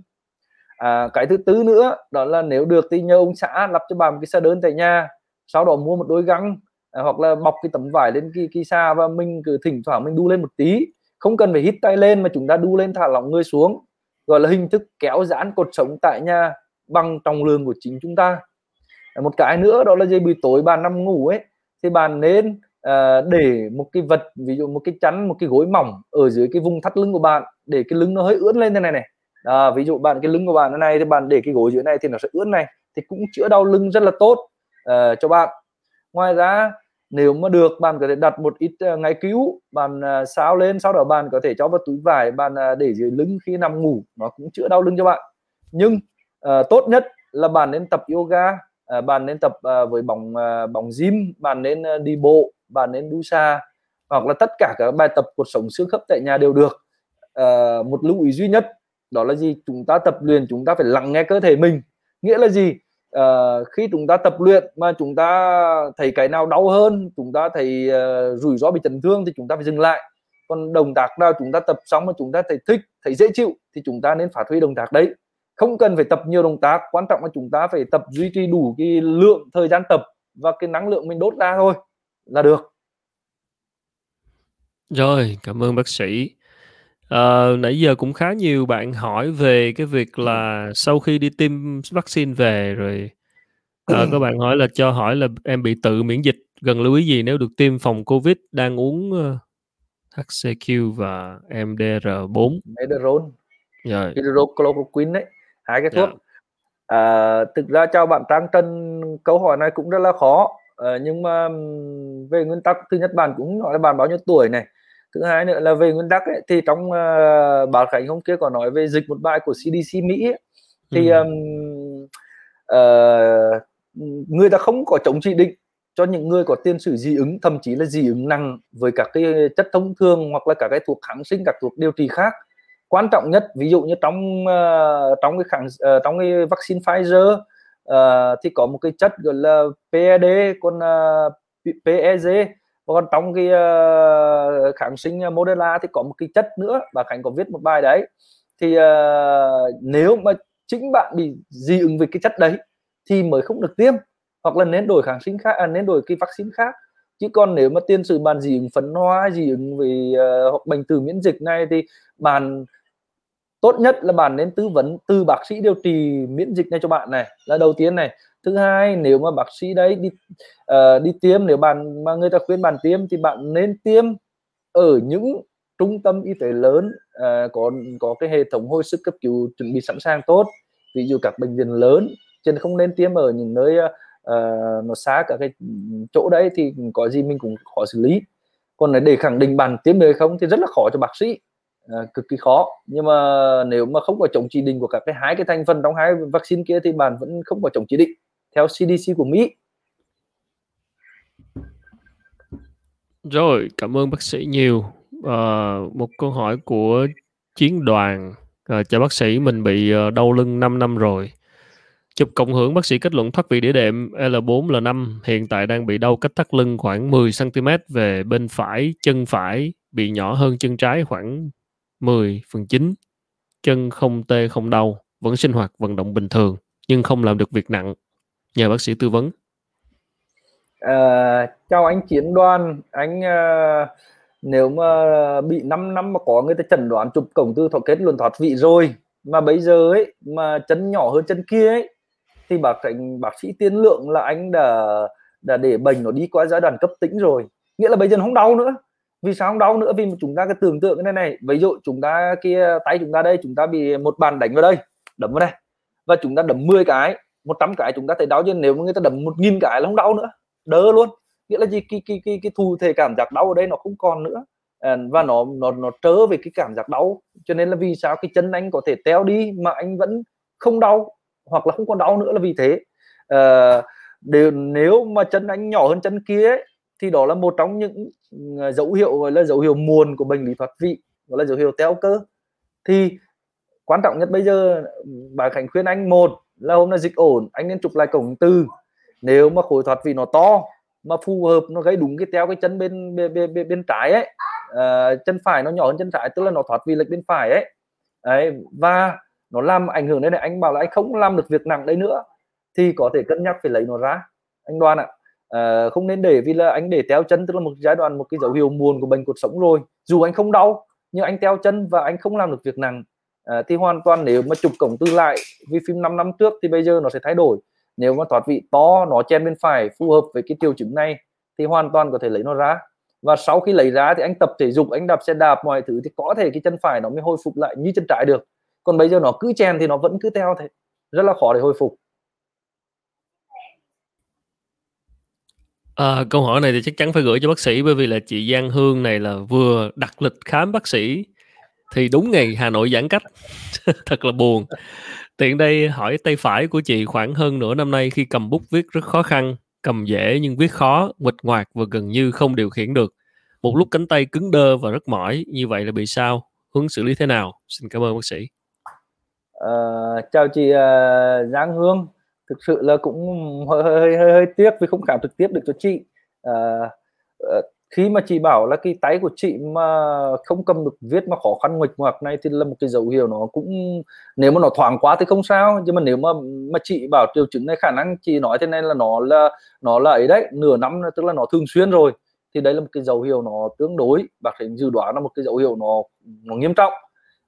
À, cái thứ tư nữa đó là nếu được thì nhờ ông xã lập cho bà một cái xe đơn tại nhà sau đó mua một đôi găng à, hoặc là bọc cái tấm vải lên cái, cái xa và mình cứ thỉnh thoảng mình đu lên một tí không cần phải hít tay lên mà chúng ta đu lên thả lỏng người xuống. Gọi là hình thức kéo giãn cột sống tại nhà bằng trọng lượng của chính chúng ta. Một cái nữa đó là dây buổi tối bạn nằm ngủ ấy thì bạn nên uh, để một cái vật ví dụ một cái chắn một cái gối mỏng ở dưới cái vùng thắt lưng của bạn để cái lưng nó hơi ướn lên thế này này. À, ví dụ bạn cái lưng của bạn thế này thì bạn để cái gối dưới này thì nó sẽ ướn này thì cũng chữa đau lưng rất là tốt uh, cho bạn. Ngoài ra nếu mà được bạn có thể đặt một ít uh, cứu. Bạn ờ, uh, sao lên sau đó bạn có thể cho vào túi vải bạn uh, để dưới lưng khi nằm ngủ. Nó cũng chữa đau lưng cho bạn. Nhưng uh, tốt nhất là bạn nên tập yoga uh, bạn nên tập uh, với bóng uh, bóng gym bạn nên uh, đi bộ bạn nên đu xa hoặc là tất cả các bài tập cuộc sống xương khớp tại nhà đều được. Uh, một lưu ý duy nhất đó là gì? Chúng ta tập luyện chúng ta phải lắng nghe cơ thể mình. Nghĩa là gì? Uh, khi chúng ta tập luyện mà chúng ta thấy cái nào đau hơn chúng ta thấy uh, rủi ro bị chấn thương thì chúng ta phải dừng lại. Còn động tác nào chúng ta tập xong mà chúng ta thấy thích thấy dễ chịu thì chúng ta nên phát huy động tác đấy. Không cần phải tập nhiều động tác quan trọng là chúng ta phải tập duy trì đủ cái lượng thời gian tập và cái năng lượng mình đốt ra thôi là được. Rồi cảm ơn bác sĩ à, nãy giờ cũng khá nhiều bạn hỏi về cái việc là sau khi đi tiêm vaccine về rồi à, <clears throat> có bạn hỏi là cho hỏi là em bị tự miễn dịch cần lưu ý gì nếu được tiêm phòng covid đang uống uh, ờ, HCQ và MDR4 Mederone rồi hydrochloroquine đấy. Hai cái thuốc. Yeah. Dạ. à, thực ra cho bạn Trang Trân câu hỏi này cũng rất là khó. À, nhưng mà về nguyên tắc thứ nhất bạn cũng nói là bạn bao nhiêu tuổi này thứ hai nữa là về nguyên tắc ấy, thì trong uh, báo khánh hôm kia có nói về dịch một bài của CDC Mỹ ấy, thì um, uh, người ta không có chống chỉ định cho những người có tiền sử dị ứng thậm chí là dị ứng nặng với các cái chất thông thường hoặc là các cái thuốc kháng sinh các thuốc điều trị khác. Quan trọng nhất ví dụ như trong uh, trong cái kháng uh, trong cái vaccine Pfizer uh, thì có một cái chất gọi là PED còn uh, PEG còn trong cái uh, kháng sinh ờ, Moderna thì có một cái chất nữa bà Khánh có viết một bài đấy. Thì uh, nếu mà chính bạn bị dị ứng với cái chất đấy thì mới không được tiêm hoặc là nên đổi kháng sinh khác à, nên đổi cái vaccine khác. Chứ còn nếu mà tiên sử bạn dị ứng phấn hoa dị ứng về uh, hoặc bệnh từ miễn dịch này thì bạn tốt nhất là bạn nên tư vấn từ bác sĩ điều trị miễn dịch này cho bạn này là đầu tiên này thứ hai nếu mà bác sĩ đấy đi uh, đi tiêm nếu bạn mà người ta khuyên bạn tiêm thì bạn nên tiêm ở những trung tâm y tế lớn uh, có có cái hệ thống hồi sức cấp cứu chuẩn bị sẵn sàng tốt ví dụ các bệnh viện lớn chứ không nên tiêm ở những nơi uh, nó xa cả cái chỗ đấy thì có gì mình cũng khó xử lý. Còn để khẳng định bạn tiêm được hay không thì rất là khó cho bác sĩ à, cực kỳ khó. Nhưng mà nếu mà không có chống chỉ định của các cái hai cái thành phần trong hai vaccine kia thì bạn vẫn không có chống chỉ định theo CDC của Mỹ. Rồi, cảm ơn bác sĩ nhiều. À, một câu hỏi của chiến đoàn À, chào bác sĩ, mình bị ờ, đau lưng 5 năm rồi. Chụp cộng hưởng bác sĩ kết luận thoát vị đĩa đệm L4 L5 hiện tại đang bị đau cách thắt lưng khoảng 10 cm về bên phải, chân phải bị nhỏ hơn chân trái khoảng 10 phần 9. Chân không tê không đau, vẫn sinh hoạt vận động bình thường nhưng không làm được việc nặng. Nhờ bác sĩ tư vấn. À, chào anh Chiến Đoan, anh uh, nếu mà bị 5 năm mà có người ta chẩn đoán chụp cổng tư thọ kết luận thoát vị rồi mà bây giờ ấy mà chân nhỏ hơn chân kia ấy thì bác anh bác sĩ tiên lượng là anh đã đã để bệnh nó đi qua giai đoạn cấp tính rồi. Nghĩa là bây giờ nó không đau nữa. Vì sao không đau nữa? Vì chúng ta cái tưởng tượng cái này này. Ví dụ chúng ta kia tay chúng ta đây chúng ta bị một bàn đánh vào đây đấm vào đây và chúng ta đấm 10 cái 100 cái chúng ta thấy đau chứ nếu người ta đấm một nghìn cái là không đau nữa. Đỡ luôn. Nghĩa là gì? Cái cái cái cái thu thể cảm giác đau ở đây nó không còn nữa. À, và nó nó nó trớ về cái cảm giác đau. Cho nên là vì sao cái chân anh có thể teo đi mà anh vẫn không đau hoặc là không còn đau nữa là vì thế. À, đều, nếu mà chân anh nhỏ hơn chân kia ấy, thì đó là một trong những à, dấu hiệu gọi là dấu hiệu muộn của bệnh lý thoát vị gọi là dấu hiệu teo cơ. Thì quan trọng nhất bây giờ bà Khánh khuyên anh một là hôm nay dịch ổn anh nên chụp lại cổng từ. Nếu mà khối thoát vị nó to mà phù hợp nó gây đúng cái teo cái chân bên bên bên, bên, bên trái ấy à, chân phải nó nhỏ hơn chân trái tức là nó thoát vị lệch bên phải ấy. Đấy và nó làm ảnh hưởng đến này anh bảo là anh không làm được việc nặng đấy nữa thì có thể cân nhắc phải lấy nó ra anh đoan ạ. À, không nên để vì là anh để teo chân tức là một giai đoạn một cái dấu hiệu buồn của bệnh cuộc sống rồi. Dù anh không đau nhưng anh teo chân và anh không làm được việc nặng à, thì hoàn toàn nếu mà chụp cổng tư lại vì phim 5 năm trước thì bây giờ nó sẽ thay đổi. Nếu mà thoát vị to nó chen bên phải phù hợp với cái tiêu chứng này thì hoàn toàn có thể lấy nó ra. Và sau khi lấy ra thì anh tập thể dục anh đạp xe đạp mọi thứ thì có thể cái chân phải nó mới hồi phục lại như chân trái được. Còn bây giờ nó cứ chen thì nó vẫn cứ theo thế. Rất là khó để hồi phục. À, câu hỏi này thì chắc chắn phải gửi cho bác sĩ bởi vì là chị Giang Hương này là vừa đặt lịch khám bác sĩ thì đúng ngày Hà Nội giãn cách. <laughs> Thật là buồn. Tiện đây hỏi tay phải của chị khoảng hơn nửa năm nay khi cầm bút viết rất khó khăn cầm dễ nhưng viết khó nguệch ngoạc và gần như không điều khiển được. Một lúc cánh tay cứng đơ và rất mỏi như vậy là bị sao? Hướng xử lý thế nào? Xin cảm ơn bác sĩ. À, chào chị uh, Giang Hương. Thực sự là cũng hơi hơi hơi, hơi tiếc vì không khám trực tiếp được cho chị. Uh, uh, khi mà chị bảo là cái tay của chị mà không cầm được viết mà khó khăn nguệch ngoạc này thì là một cái dấu hiệu nó cũng, nếu mà nó thoáng quá thì không sao. Nhưng mà nếu mà mà chị bảo triệu chứng này khả năng chị nói thế này là nó là nó là ấy đấy, nửa năm tức là nó thường xuyên rồi, thì đấy là một cái dấu hiệu nó tương đối. Bác sĩ dự đoán là một cái dấu hiệu nó nó nghiêm trọng.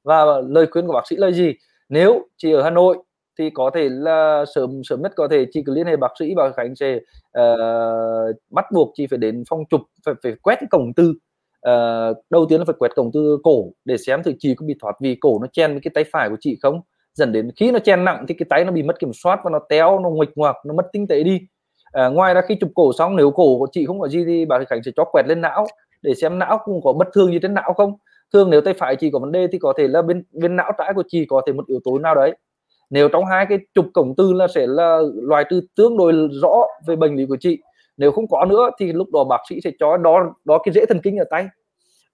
Và lời khuyên của bác sĩ là gì? Nếu chị ở Hà Nội thì có thể là sớm sớm nhất có thể chị cứ liên hệ bác sĩ và khánh sẽ uh, bắt buộc chị phải đến phòng chụp phải phải quét cái cổng tư uh, ờ, đầu tiên là phải quét cổng tư cổ để xem thử chị có bị thoát vì cổ nó chen với cái tay phải của chị không. Dẫn đến khi nó chen nặng thì cái tay nó bị mất kiểm soát và nó téo nó nguệch ngoạc nó mất tinh tế đi. À, ngoài ra khi chụp cổ xong nếu cổ của chị không có gì thì bà khánh sẽ cho quẹt lên não để xem não cũng có bất thường gì trên não không. Thường nếu tay phải chị có vấn đề thì có thể là bên bên não trái của chị có thể một yếu tố nào đấy nếu trong hai cái trục cổng tư là sẽ là loại trừ tương đối rõ về bệnh lý của chị. Nếu không có nữa thì lúc đó bác sĩ sẽ cho đó đó cái rễ thần kinh ở tay.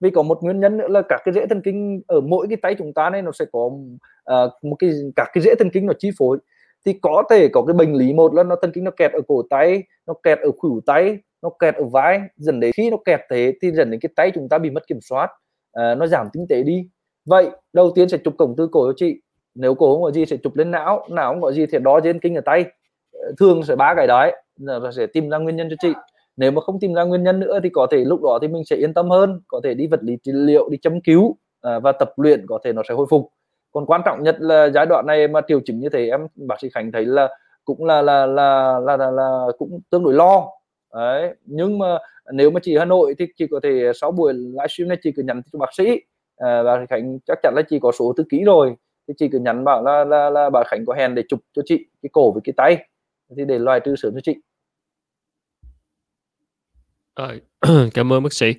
Vì có một nguyên nhân nữa là các cái rễ thần kinh ở mỗi cái tay chúng ta này nó sẽ có uh, một cái các cái rễ thần kinh nó chi phối. Thì có thể có cái bệnh lý một là nó thần kinh nó kẹt ở cổ tay nó kẹt ở khuỷu tay nó kẹt ở vai. Dần đến khi nó kẹt thế thì dần đến cái tay chúng ta bị mất kiểm soát uh, nó giảm tinh tế đi. Vậy đầu tiên sẽ chụp cổng tư cổ cho chị nếu cổ không có gì sẽ chụp lên não não không có gì thì đo trên kinh ở tay thường sẽ ba cái đấy là sẽ tìm ra nguyên nhân cho chị. Nếu mà không tìm ra nguyên nhân nữa thì có thể lúc đó thì mình sẽ yên tâm hơn có thể đi vật lý trị liệu đi châm cứu à, và tập luyện có thể nó sẽ hồi phục. Còn quan trọng nhất là giai đoạn này mà triệu chứng như thế em bác sĩ Khánh thấy là cũng là là là là, là, là cũng tương đối lo. Đấy nhưng mà nếu mà chị Hà Nội thì chị có thể sáu buổi livestream này chị cứ nhắn cho bác sĩ. À, bác sĩ Khánh chắc chắn là chị có số thư ký rồi thì chị cứ nhắn bảo là là, là bà Khánh có hẹn để chụp cho chị cái cổ với cái tay. Thì để loại trừ sớm cho chị. À, <clears throat> cảm ơn bác sĩ.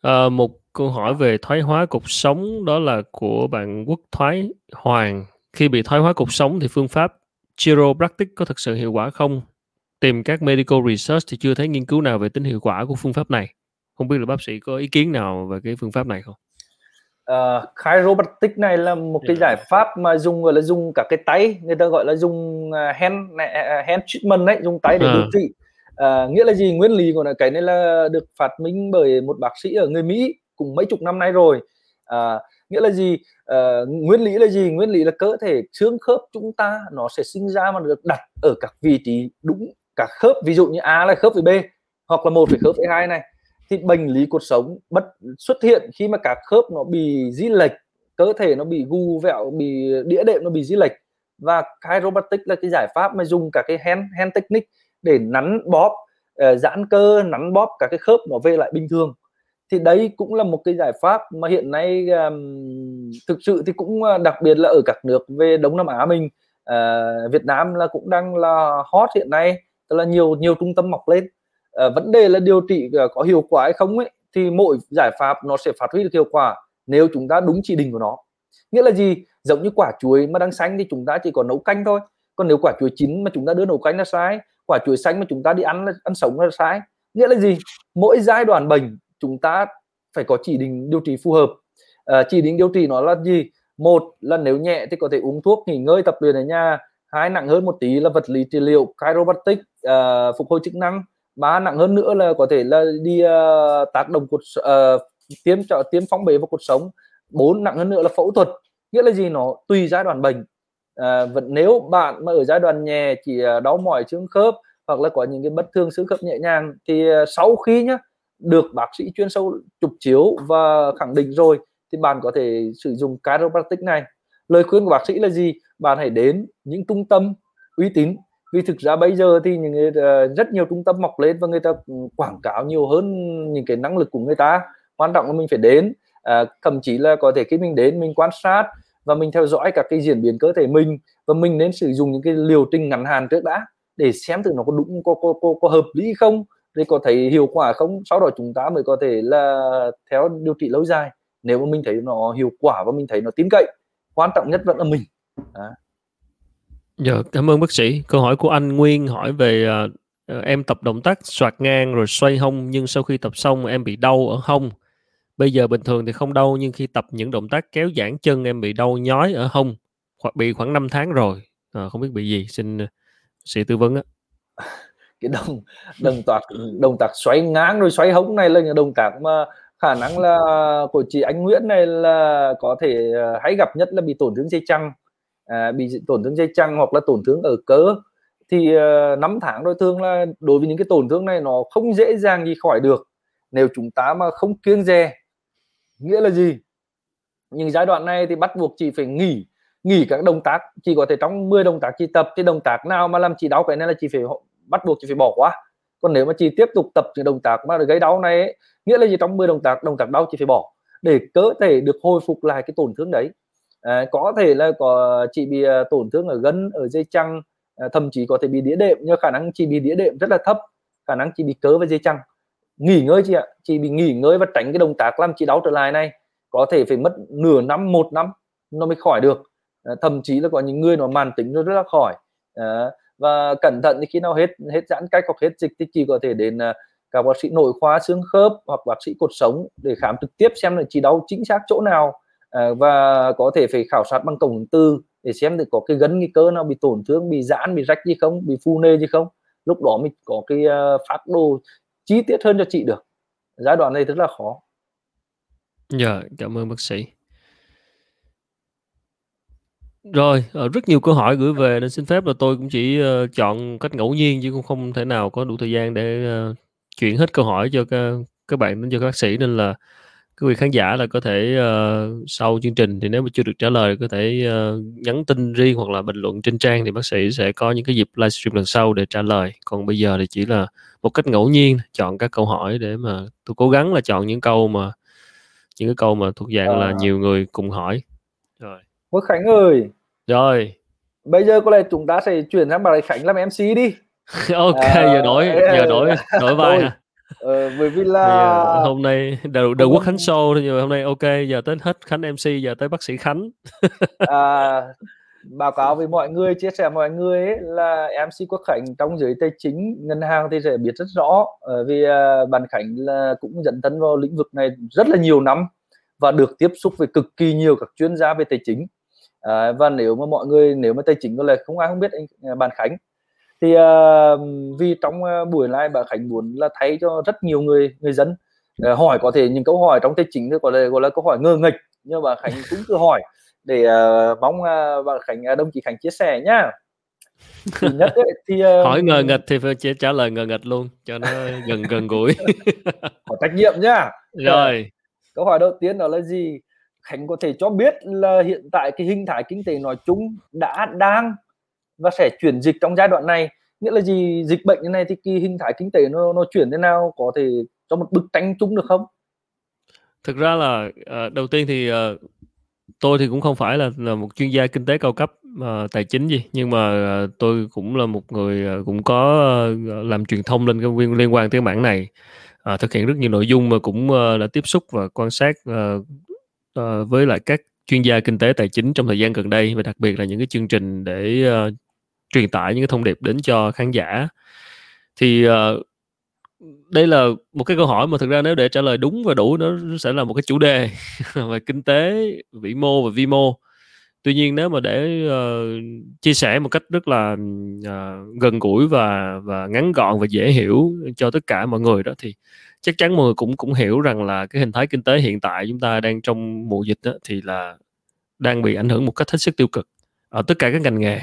À, một câu hỏi về thoái hóa cột sống đó là của bạn Quốc Thoái Hoàng. Khi bị thoái hóa cột sống thì phương pháp chiropractic có thực sự hiệu quả không? Tìm các medical research thì chưa thấy nghiên cứu nào về tính hiệu quả của phương pháp này. Không biết là bác sĩ có ý kiến nào về cái phương pháp này không? Uh, chiropractic này là một cái giải pháp mà dùng gọi là dùng cả cái tay người ta gọi là dùng uh, hand uh, hand treatment đấy dùng tay để điều trị. Uh, nghĩa là gì? Nguyên lý của nó cái này là được phát minh bởi một bác sĩ ở người Mỹ cùng mấy chục năm nay rồi. Uh, nghĩa là gì? Uh, nguyên lý là gì? Nguyên lý là cơ thể xương khớp chúng ta nó sẽ sinh ra mà được đặt ở các vị trí đúng cả khớp ví dụ như A là khớp với B hoặc là một với khớp với hai này thì bệnh lý cuộc sống bất xuất hiện khi mà các khớp nó bị di lệch cơ thể nó bị gu vẹo bị đĩa đệm nó bị di lệch. Và chiropractic là cái giải pháp mà dùng cả cái hand hand technique để nắn bóp uh, giãn cơ nắn bóp cả cái khớp nó về lại bình thường. Thì đấy cũng là một cái giải pháp mà hiện nay um, thực sự thì cũng ờ, đặc biệt là ở các nước về Đông Nam Á mình uh, Việt Nam là cũng đang là hot hiện nay. Tức là nhiều nhiều trung tâm mọc lên. Ờ, vấn đề là điều trị ờ, có hiệu quả hay không ấy thì mỗi giải pháp nó sẽ phát huy được hiệu quả nếu chúng ta đúng chỉ định của nó. Nghĩa là gì? Giống như quả chuối mà đang xanh thì chúng ta chỉ còn nấu canh thôi. Còn nếu quả chuối chín mà chúng ta đưa nấu canh là sai quả chuối xanh mà chúng ta đi ăn ăn sống là sai. Nghĩa là gì? Mỗi giai đoạn bệnh chúng ta phải có chỉ định điều trị phù hợp. À, chỉ định điều trị nó là gì? Một là nếu nhẹ thì có thể uống thuốc nghỉ ngơi tập luyện ở nhà. Hai nặng hơn một tí là vật lý trị liệu chiropractic uh, phục hồi chức năng ba nặng hơn nữa là có thể là đi uh, tác động cột uh, ờ, tiêm cho tiêm phóng bế vào cuộc sống. Bốn nặng hơn nữa là phẫu thuật. Nghĩa là gì? Nó tùy giai đoạn bệnh. À, vẫn nếu bạn mà ở giai đoạn nhẹ chỉ đau mỏi xương khớp hoặc là có những cái bất thường xương khớp nhẹ nhàng thì sau khi nhá được bác sĩ chuyên sâu chụp chiếu và khẳng định rồi thì bạn có thể sử dụng chiropractic này lời khuyên của bác sĩ là gì? Bạn hãy đến những trung tâm uy tín vì thực ra bây giờ thì những người, uh, rất nhiều trung tâm mọc lên và người ta quảng cáo nhiều hơn những cái năng lực của người ta. Quan trọng là mình phải đến uh, thậm chí là có thể khi mình đến mình quan sát và mình theo dõi các cái diễn biến cơ thể mình và mình nên sử dụng những cái liều trình ngắn hạn trước đã để xem thử nó có đúng có có có, có hợp lý không thì có thấy hiệu quả không. Sau đó chúng ta mới có thể là theo điều trị lâu dài. Nếu mà mình thấy nó hiệu quả và mình thấy nó tin cậy quan trọng nhất vẫn là mình. À. Dạ, cảm ơn bác sĩ. Câu hỏi của anh Nguyên hỏi về uh, em tập động tác soạt ngang rồi xoay hông nhưng sau khi tập xong em bị đau ở hông. Bây giờ bình thường thì không đau nhưng khi tập những động tác kéo giãn chân em bị đau nhói ở hông. Hoặc bị khoảng 5 tháng rồi. À, không biết bị gì. Xin uh, sĩ tư vấn á. <laughs> Cái động động tác động tác xoay ngang rồi xoay hông này là những động tác mà khả năng là của chị anh Nguyễn này là có thể hay gặp nhất là bị tổn thương dây chằng à, bị tổn thương dây chằng hoặc là tổn thương ở cơ. Thì ờ, uh, 5 tháng đôi thương là đối với những cái tổn thương này nó không dễ dàng gì khỏi được. Nếu chúng ta mà không kiêng dè nghĩa là gì? Nhưng giai đoạn này thì bắt buộc chị phải nghỉ nghỉ các động tác. Chỉ có thể trong 10 động tác chị tập cái động tác nào mà làm chị đau cái này là chị phải bắt buộc chị phải bỏ qua. Còn nếu mà chị tiếp tục tập những động tác mà gây đau này ấy, nghĩa là gì? Trong 10 động tác động tác đau chị phải bỏ để cơ thể được hồi phục lại cái tổn thương đấy à, có thể là có chị bị uh, tổn thương ở gân ở dây chằng à, thậm chí có thể bị đĩa đệm nhưng khả năng chị bị đĩa đệm rất là thấp khả năng chị bị cớ với dây chằng. Nghỉ ngơi chị ạ chị bị nghỉ ngơi và tránh cái động tác làm chị đau trở lại này có thể phải mất nửa năm một năm nó mới khỏi được. À, thậm chí là có những người nó màn tính nó rất là khỏi. À, và cẩn thận thì khi nào hết hết giãn cách hoặc hết dịch thì chị có thể đến à, các bác sĩ nội khoa xương khớp hoặc bác sĩ cột sống để khám trực tiếp xem là chị đau chính xác chỗ nào à, và có thể phải khảo sát bằng cổng tư để xem được có cái gân cái cơ nào bị tổn thương bị giãn bị rách gì không bị phu nê gì không. Lúc đó mình có cái ờ, uh, phát đồ chi tiết hơn cho chị được. Giai đoạn này rất là khó. Dạ cảm ơn bác sĩ. Rồi ờ, rất nhiều câu hỏi gửi về nên xin phép là tôi cũng chỉ uh, chọn cách ngẫu nhiên chứ cũng không thể nào có đủ thời gian để uh, chuyển hết câu hỏi cho các, các bạn đến cho các bác sĩ. Nên là quý vị khán giả là có thể uh, sau chương trình thì nếu mà chưa được trả lời có thể uh, nhắn tin riêng hoặc là bình luận trên trang thì bác sĩ sẽ có những cái dịp livestream lần sau để trả lời. Còn bây giờ thì chỉ là một cách ngẫu nhiên chọn các câu hỏi để mà tôi cố gắng là chọn những câu mà những cái câu mà thuộc dạng à. là nhiều người cùng hỏi. Rồi. Quốc Khánh ơi! Rồi. Bây giờ có lẽ chúng ta sẽ chuyển sang bà Khánh làm MC đi. <laughs> Ok à, giờ đổi <laughs> giờ đổi đổi vai ờ, bởi vì là hôm nay đầu đầu quốc khánh show thôi nhưng hôm nay ok giờ tới hết khánh mc giờ tới bác sĩ khánh. À, báo cáo với mọi người chia sẻ mọi người ấy, là mc quốc khánh trong giới tài chính ngân hàng thì sẽ biết rất rõ. Uh, vì uh, bạn khánh là cũng dẫn thân vào lĩnh vực này rất là nhiều năm và được tiếp xúc với cực kỳ nhiều các chuyên gia về tài chính. À, và nếu mà mọi người nếu mà tài chính có là không ai không biết anh à, bạn Khánh thì uh, vì trong uh, buổi live bà Khánh muốn là thấy cho rất nhiều người người dân uh, hỏi có thể những câu hỏi trong tài chính gọi là gọi là câu hỏi ngơ nghịch nhưng bà Khánh cũng cứ hỏi để uh, mong uh, bà Khánh uh, đồng chí Khánh chia sẻ nhá. Thứ <laughs> nhất ấy, thì uh, hỏi ngờ nghịch thì phải chỉ trả lời ngờ nghịch luôn cho nó gần gần gũi. Có trách nhiệm nhá. <laughs> Rồi câu hỏi đầu tiên đó là gì? Khánh có thể cho biết là hiện tại cái hình thái kinh tế nói chung đã đang và sẽ chuyển dịch trong giai đoạn này. Nghĩa là gì? Dịch bệnh như này thì cái hình thái kinh tế nó nó chuyển thế nào? Có thể cho một bức tranh chung được không? Thực ra là uh, đầu tiên thì uh, tôi thì cũng không phải là là một chuyên gia kinh tế cao cấp uh, tài chính gì. Nhưng mà uh, tôi cũng là một người uh, cũng có uh, làm truyền thông lên cái liên quan tới mảng này. Uh, thực hiện rất nhiều nội dung mà cũng uh, đã tiếp xúc và quan sát uh, uh, với lại các chuyên gia kinh tế tài chính trong thời gian gần đây và đặc biệt là những cái chương trình để uh, truyền tải những cái thông điệp đến cho khán giả. Thì uh, đây là một cái câu hỏi mà thực ra nếu để trả lời đúng và đủ nó sẽ là một cái chủ đề <laughs> về kinh tế vĩ mô và vi mô. Tuy nhiên nếu mà để uh, chia sẻ một cách rất là uh, gần gũi và và ngắn gọn và dễ hiểu cho tất cả mọi người đó thì chắc chắn mọi người cũng cũng hiểu rằng là cái hình thái kinh tế hiện tại chúng ta đang trong mùa dịch đó, thì là đang bị ảnh hưởng một cách hết sức tiêu cực ở tất cả các ngành nghề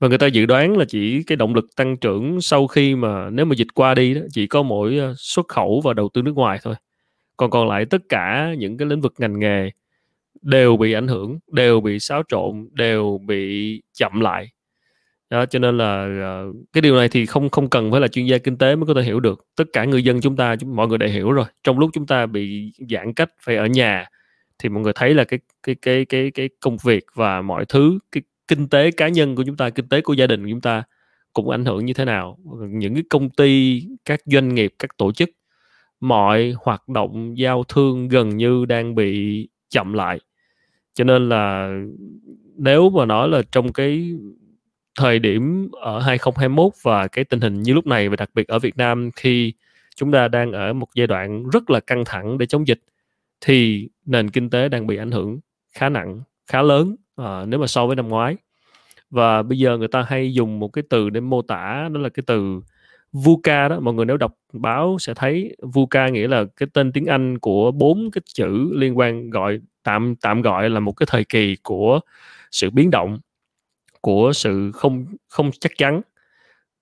và người ta dự đoán là chỉ cái động lực tăng trưởng sau khi mà nếu mà dịch qua đi đó chỉ có mỗi ờ, xuất khẩu và đầu tư nước ngoài thôi. Còn còn lại tất cả những cái lĩnh vực ngành nghề đều bị ảnh hưởng đều bị xáo trộn đều bị chậm lại. Đó, cho nên là uh, cái điều này thì không không cần phải là chuyên gia kinh tế mới có thể hiểu được. Tất cả người dân chúng ta chúng, mọi người đều hiểu rồi. Trong lúc chúng ta bị giãn cách phải ở nhà thì mọi người thấy là cái cái cái cái cái công việc và mọi thứ cái kinh tế cá nhân của chúng ta, kinh tế của gia đình của chúng ta cũng ảnh hưởng như thế nào? Những cái công ty, các doanh nghiệp, các tổ chức, mọi hoạt động giao thương gần như đang bị chậm lại. Cho nên là nếu mà nói là trong cái thời điểm ở 2021 và cái tình hình như lúc này và đặc biệt ở Việt Nam khi chúng ta đang ở một giai đoạn rất là căng thẳng để chống dịch, thì nền kinh tế đang bị ảnh hưởng khá nặng, khá lớn à, nếu mà so với năm ngoái. Và bây giờ người ta hay dùng một cái từ để mô tả đó là cái từ VUCA đó. Mọi người nếu đọc báo sẽ thấy VUCA nghĩa là cái tên tiếng Anh của bốn cái chữ liên quan gọi tạm tạm gọi là một cái thời kỳ của sự biến động của sự không không chắc chắn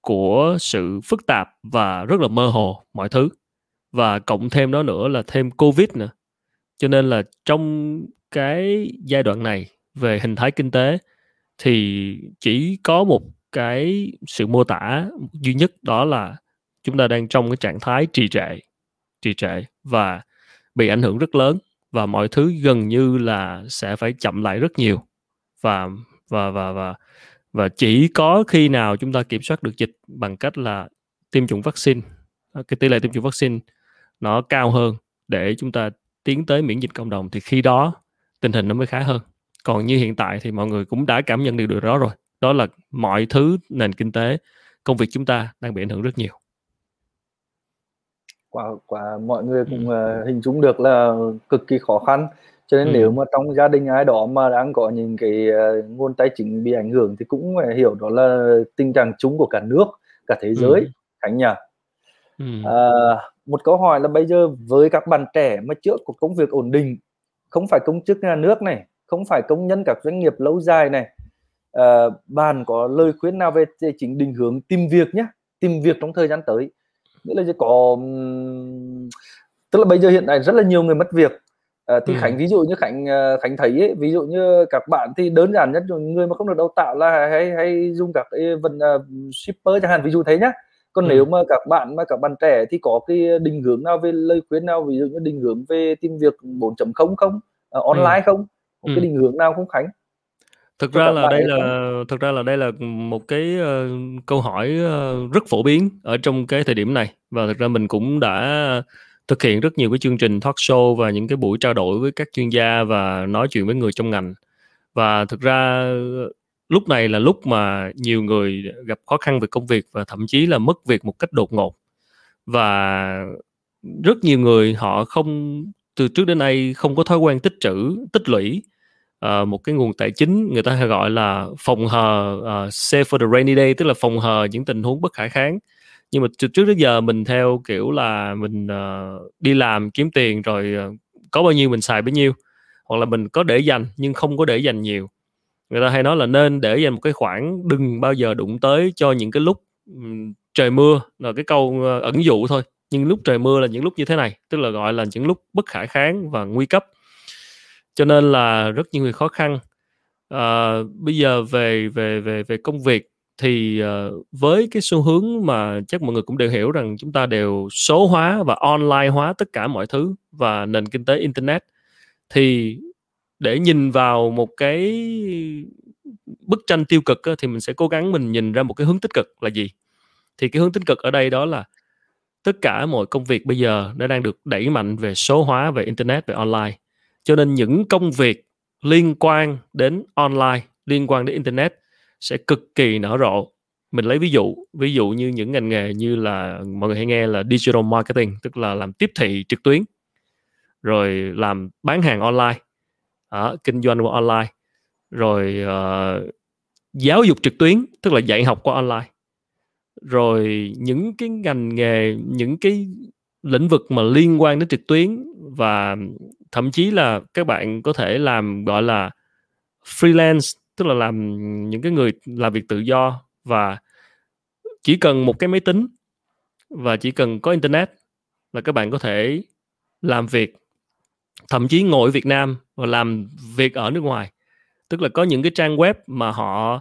của sự phức tạp và rất là mơ hồ mọi thứ. Và cộng thêm đó nữa là thêm covid nữa. Cho nên là trong cái giai đoạn này về hình thái kinh tế thì chỉ có một cái sự mô tả duy nhất đó là chúng ta đang trong cái trạng thái trì trệ trì trệ và bị ảnh hưởng rất lớn và mọi thứ gần như là sẽ phải chậm lại rất nhiều. Và và và và và chỉ có khi nào chúng ta kiểm soát được dịch bằng cách là tiêm chủng vaccine à, cái tỷ lệ tiêm chủng vaccine nó cao hơn để chúng ta tiến tới miễn dịch cộng đồng thì khi đó tình hình nó mới khá hơn còn như hiện tại thì mọi người cũng đã cảm nhận được điều đó rồi đó là mọi thứ nền kinh tế công việc chúng ta đang bị ảnh hưởng rất nhiều quả quả mọi người cũng ừ. uh, hình dung được là cực kỳ khó khăn cho nên ừ. nếu mà trong gia đình ai đó mà đang có những cái uh, nguồn tài chính bị ảnh hưởng thì cũng phải hiểu đó là tình trạng chung của cả nước cả thế giới ừ. khánh nhỉ ừ. uh, một câu hỏi là bây giờ với các bạn trẻ mà trước có công việc ổn định không phải công chức nhà nước này không phải công nhân các doanh nghiệp lâu dài này uh, bạn có lời khuyên nào về chính định hướng tìm việc nhé tìm việc trong thời gian tới nghĩa là có tức là bây giờ hiện tại rất là nhiều người mất việc uh, thì ừ. khánh ví dụ như khánh uh, khánh thấy ấy, ví dụ như các bạn thì đơn giản nhất người mà không được đào tạo là hay hay dùng các cái vận uh, shipper chẳng hạn ví dụ thế nhá còn ừ. nếu mà các bạn mà các bạn trẻ thì có cái định hướng nào về lời khuyên nào ví dụ như định hướng về tìm việc 4.0 không uh, online ừ. không một cái định hướng nào không khánh? Thực ra là đây là thực ra là đây là một cái uh, câu hỏi uh, rất phổ biến ở trong cái thời điểm này. Và thực ra mình cũng đã thực hiện rất nhiều cái chương trình talk show và những cái buổi trao đổi với các chuyên gia và nói chuyện với người trong ngành. Và thực ra lúc này là lúc mà nhiều người gặp khó khăn về công việc và thậm chí là mất việc một cách đột ngột. Và rất nhiều người họ không từ trước đến nay không có thói quen tích trữ tích lũy uh, một cái nguồn tài chính người ta hay gọi là phòng hờ uh, save for the rainy day tức là phòng hờ những tình huống bất khả kháng. Nhưng mà từ trước đến giờ mình theo kiểu là mình uh, đi làm kiếm tiền rồi uh, có bao nhiêu mình xài bấy nhiêu hoặc là mình có để dành nhưng không có để dành nhiều. Người ta hay nói là nên để dành một cái khoản đừng bao giờ đụng tới cho những cái lúc um, trời mưa là cái câu uh, ẩn dụ thôi. Nhưng lúc trời mưa là những lúc như thế này tức là gọi là những lúc bất khả kháng và nguy cấp cho nên là rất nhiều người khó khăn. À, bây giờ về về về về công việc thì uh, với cái xu hướng mà chắc mọi người cũng đều hiểu rằng chúng ta đều số hóa và online hóa tất cả mọi thứ và nền kinh tế internet thì để nhìn vào một cái bức tranh tiêu cực á, thì mình sẽ cố gắng mình nhìn ra một cái hướng tích cực là gì. Thì cái hướng tích cực ở đây đó là tất cả mọi công việc bây giờ nó đang được đẩy mạnh về số hóa về internet về online cho nên những công việc liên quan đến online liên quan đến internet sẽ cực kỳ nở rộ. Mình lấy ví dụ ví dụ như những ngành nghề như là mọi người hay nghe là digital marketing tức là làm tiếp thị trực tuyến rồi làm bán hàng online đó, kinh doanh qua online rồi uh, giáo dục trực tuyến tức là dạy học qua online. Rồi những cái ngành nghề những cái lĩnh vực mà liên quan đến trực tuyến và thậm chí là các bạn có thể làm gọi là freelance tức là làm những cái người làm việc tự do và chỉ cần một cái máy tính và chỉ cần có internet là các bạn có thể làm việc thậm chí ngồi ở Việt Nam và làm việc ở nước ngoài. Tức là có những cái trang web mà họ